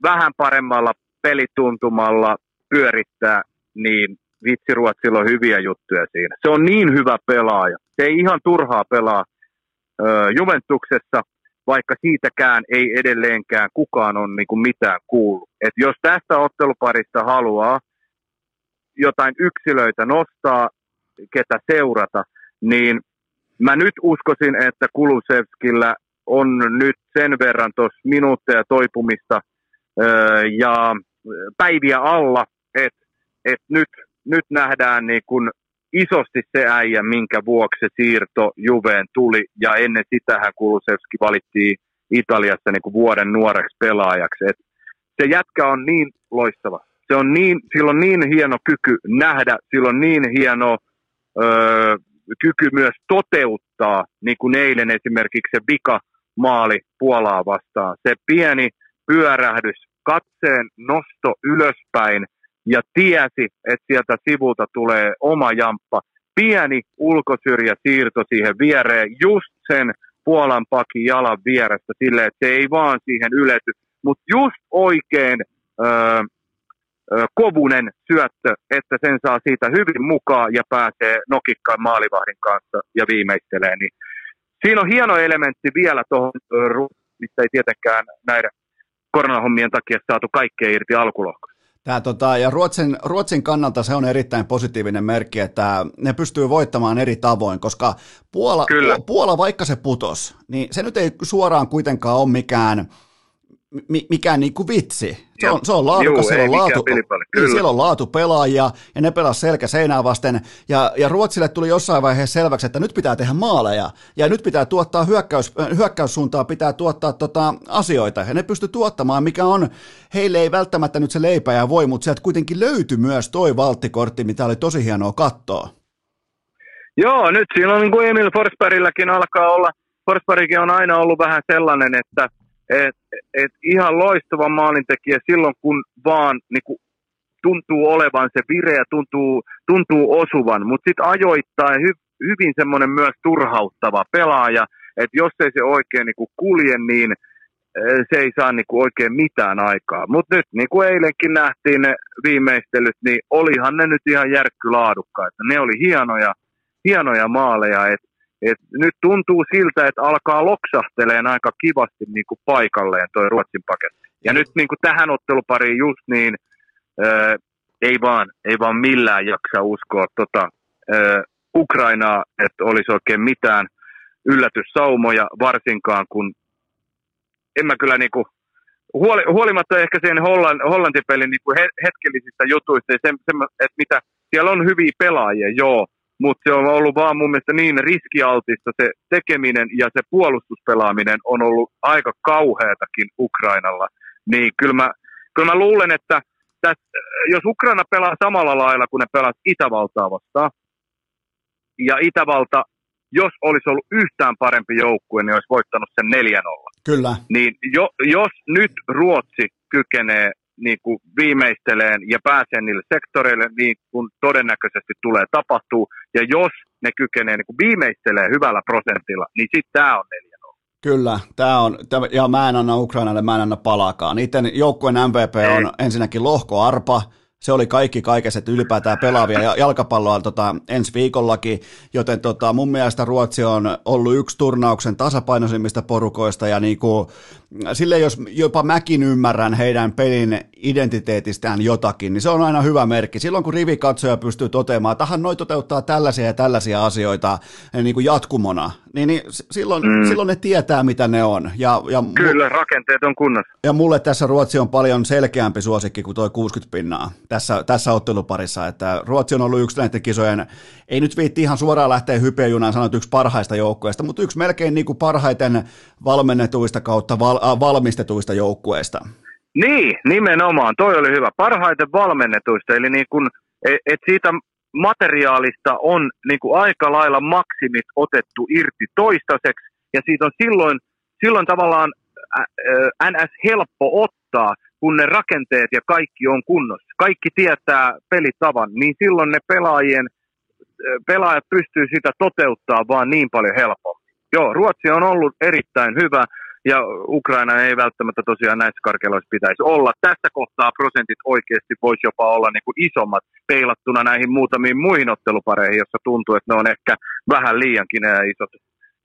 vähän paremmalla pelituntumalla pyörittää, niin vitsi Ruotsilla on hyviä juttuja siinä. Se on niin hyvä pelaaja. Se ei ihan turhaa pelaa ö, Juventuksessa, vaikka siitäkään ei edelleenkään kukaan ole niin kuin mitään kuullut. Et jos tästä otteluparista haluaa jotain yksilöitä nostaa, ketä seurata, niin mä nyt uskoisin, että Kulusevskillä on nyt sen verran tuossa minuutteja toipumista öö, ja päiviä alla, että et nyt, nyt nähdään niin kun isosti se äijä, minkä vuoksi se siirto Juveen tuli, ja ennen sitähän Kulusevski valittiin Italiassa niin kuin vuoden nuoreksi pelaajaksi. Et se jätkä on niin loistava. Se on niin, sillä on niin hieno kyky nähdä, sillä on niin hieno öö, kyky myös toteuttaa, niin kuin eilen esimerkiksi se vika maali Puolaa vastaan. Se pieni pyörähdys, katseen nosto ylöspäin ja tiesi, että sieltä sivulta tulee oma jamppa. Pieni ulkosyrjä siirto siihen viereen, just sen Puolan pakin jalan vierestä silleen, että se ei vaan siihen ylety, mutta just oikein öö, kovunen syöttö, että sen saa siitä hyvin mukaan ja pääsee nokikkaan maalivahdin kanssa ja viimeistelee. Niin siinä on hieno elementti vielä tuohon, mistä ei tietenkään näiden koronahommien takia saatu kaikkea irti alkulohkosta. Tämä, tota, ja Ruotsin, Ruotsin kannalta se on erittäin positiivinen merkki, että ne pystyy voittamaan eri tavoin, koska Puola, Kyllä. Puola vaikka se putos, niin se nyt ei suoraan kuitenkaan ole mikään mikään niin kuin vitsi. Se on, se on laadukas, Juu, siellä, on laatu, niin, siellä on laatu pelaajia ja ne pelaa selkä seinää vasten. Ja, ja Ruotsille tuli jossain vaiheessa selväksi, että nyt pitää tehdä maaleja ja nyt pitää tuottaa hyökkäys, hyökkäyssuuntaa, pitää tuottaa tota, asioita. Ja ne pysty tuottamaan, mikä on, heille ei välttämättä nyt se leipä ja voi, mutta sieltä kuitenkin löytyi myös toi valttikortti, mitä oli tosi hienoa katsoa. Joo, nyt siinä on niin kuin Emil Forsbergilläkin alkaa olla, Forsbergkin on aina ollut vähän sellainen, että – et, et ihan loistava maalintekijä silloin, kun vaan niin tuntuu olevan se vireä, tuntuu, tuntuu osuvan, mutta sitten ajoittaa hy, hyvin semmoinen myös turhauttava pelaaja, että jos ei se oikein niin kulje, niin se ei saa niin oikein mitään aikaa. Mutta nyt, niin kuin eilenkin nähtiin ne viimeistelyt, niin olihan ne nyt ihan järkkylaadukkaita. Ne oli hienoja, hienoja maaleja, että et nyt tuntuu siltä, että alkaa loksahteleen aika kivasti niin kuin paikalleen toi Ruotsin paketti. Ja nyt niin kuin tähän ottelupariin just niin, ää, ei, vaan, ei vaan millään jaksa uskoa tota, ää, Ukrainaa, että olisi oikein mitään yllätyssaumoja, varsinkaan kun en mä kyllä niinku, huoli, huolimatta ehkä sen Holland, Hollantipelin niinku hetkellisistä jutuista, se, se, että mitä, siellä on hyviä pelaajia, joo, mutta se on ollut vaan mun mielestä niin riskialtista se tekeminen ja se puolustuspelaaminen on ollut aika kauheatakin Ukrainalla. Niin kyllä mä, kyllä mä luulen, että täs, jos Ukraina pelaa samalla lailla kuin ne pelasivat Itävaltaa vastaan, ja Itävalta, jos olisi ollut yhtään parempi joukkue, niin olisi voittanut sen 4-0. Kyllä. Niin jo, jos nyt Ruotsi kykenee niin kuin viimeisteleen ja pääsee niille sektoreille, niin kuin todennäköisesti tulee tapahtuu. Ja jos ne kykenee niin kuin viimeistelee hyvällä prosentilla, niin sitten tämä on 4 Kyllä, tämä on, ja mä en anna Ukrainalle, mä en anna palaakaan. Niiden joukkueen MVP on ensinnäkin lohko arpa, se oli kaikki kaikessa, että ylipäätään pelaavia jalkapalloa tota, ensi viikollakin, joten tota, mun mielestä Ruotsi on ollut yksi turnauksen tasapainoisimmista porukoista ja niinku, sille jos jopa mäkin ymmärrän heidän pelin identiteetistään jotakin, niin se on aina hyvä merkki. Silloin kun rivikatsoja pystyy toteamaan, että noi toteuttaa tällaisia ja tällaisia asioita niin kuin jatkumona, niin, niin silloin, mm. silloin ne tietää, mitä ne on. Ja, ja Kyllä, rakenteet on kunnossa. Ja mulle tässä Ruotsi on paljon selkeämpi suosikki kuin tuo 60 pinnaa tässä, tässä otteluparissa, että Ruotsi on ollut yksi näiden kisojen, ei nyt viitti ihan suoraan lähteä hypejunaan sanoa, yksi parhaista joukkueista, mutta yksi melkein niin kuin parhaiten valmennetuista kautta val, äh, valmistetuista joukkueista. Niin, nimenomaan. Toi oli hyvä. Parhaiten valmennetuista, eli niin kun, et, et siitä materiaalista on niin kuin aika lailla maksimit otettu irti toistaiseksi, ja siitä on silloin, silloin tavallaan NS helppo ottaa, kun ne rakenteet ja kaikki on kunnossa. Kaikki tietää pelitavan, niin silloin ne pelaajien, pelaajat pystyy sitä toteuttaa vaan niin paljon helpommin. Joo, Ruotsi on ollut erittäin hyvä, ja Ukraina ei välttämättä tosiaan näissä karkeloissa pitäisi olla. Tässä kohtaa prosentit oikeasti voisi jopa olla niin kuin isommat peilattuna näihin muutamiin muihin ottelupareihin, jossa tuntuu, että ne on ehkä vähän liiankin isot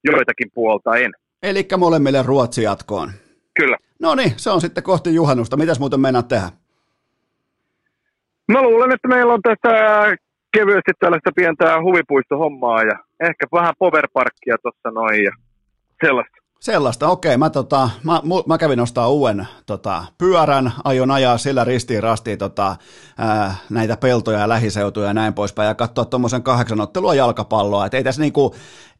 joitakin puolta en. Eli molemmille Ruotsi jatkoon. Kyllä. No niin, se on sitten kohti juhannusta. Mitäs muuten mennään tehdä? Mä luulen, että meillä on tässä kevyesti tällaista pientä huvipuistohommaa ja ehkä vähän powerparkkia tuossa noin ja sellaista. Sellaista, okei. Mä, tota, mä, mä kävin ostaa uuden tota, pyörän, aion ajaa sillä ristiin rastiin tota, ää, näitä peltoja ja lähiseutuja ja näin poispäin ja katsoa tuommoisen kahdeksan ottelua jalkapalloa. Et ei tässä niinku,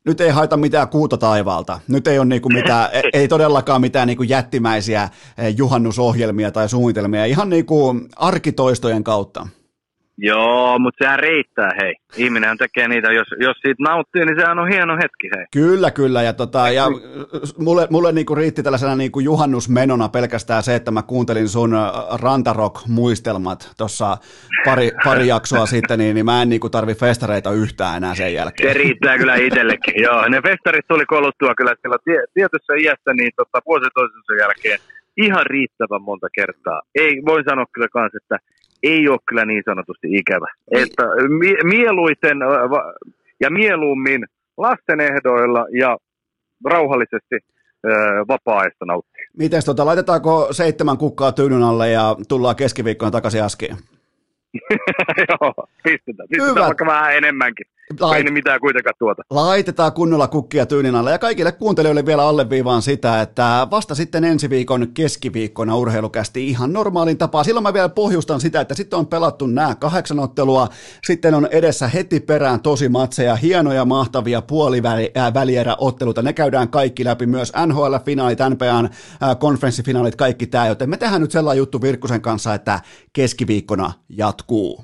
nyt ei haita mitään kuuta taivaalta. Nyt ei ole niinku mitään, e, ei todellakaan mitään niinku jättimäisiä e, juhannusohjelmia tai suunnitelmia, ihan niinku arkitoistojen kautta. Joo, mutta sehän riittää, hei. Ihminen tekee niitä, jos, jos siitä nauttii, niin sehän on hieno hetki, hei. Kyllä, kyllä. Ja, tota, ja mulle, mulle niinku riitti tällaisena niinku juhannusmenona pelkästään se, että mä kuuntelin sun Rantarok-muistelmat tuossa pari, pari jaksoa sitten, niin, niin mä en niinku tarvi festareita yhtään enää sen jälkeen. Se riittää kyllä itsellekin, joo. Ne festarit tuli koluttua kyllä silloin tietyssä iässä, niin tota, vuosi toisensa jälkeen ihan riittävän monta kertaa. Ei, voin sanoa kyllä kans, että ei ole kyllä niin sanotusti ikävä. Että mieluiten ja mieluummin lasten ehdoilla ja rauhallisesti vapaa-ajasta nauttia. Miten tota, laitetaanko seitsemän kukkaa tyynyn alle ja tullaan keskiviikkona takaisin askiin? Joo, pistetään. Pistetään vaikka vähän enemmänkin. Lait- ei ne mitään kuitenkaan tuota. Laitetaan kunnolla kukkia tyynin alle. Ja kaikille kuuntelijoille vielä alleviivaan sitä, että vasta sitten ensi viikon keskiviikkona urheilukästi ihan normaalin tapaa. Silloin mä vielä pohjustan sitä, että sitten on pelattu nämä kahdeksan ottelua. Sitten on edessä heti perään tosi matseja, hienoja, mahtavia puolivälierä-otteluita. Ne käydään kaikki läpi, myös NHL-finaalit, NPAn konferenssifinaalit, kaikki tämä. Joten me tehdään nyt sellainen juttu Virkkusen kanssa, että keskiviikkona jatkuu.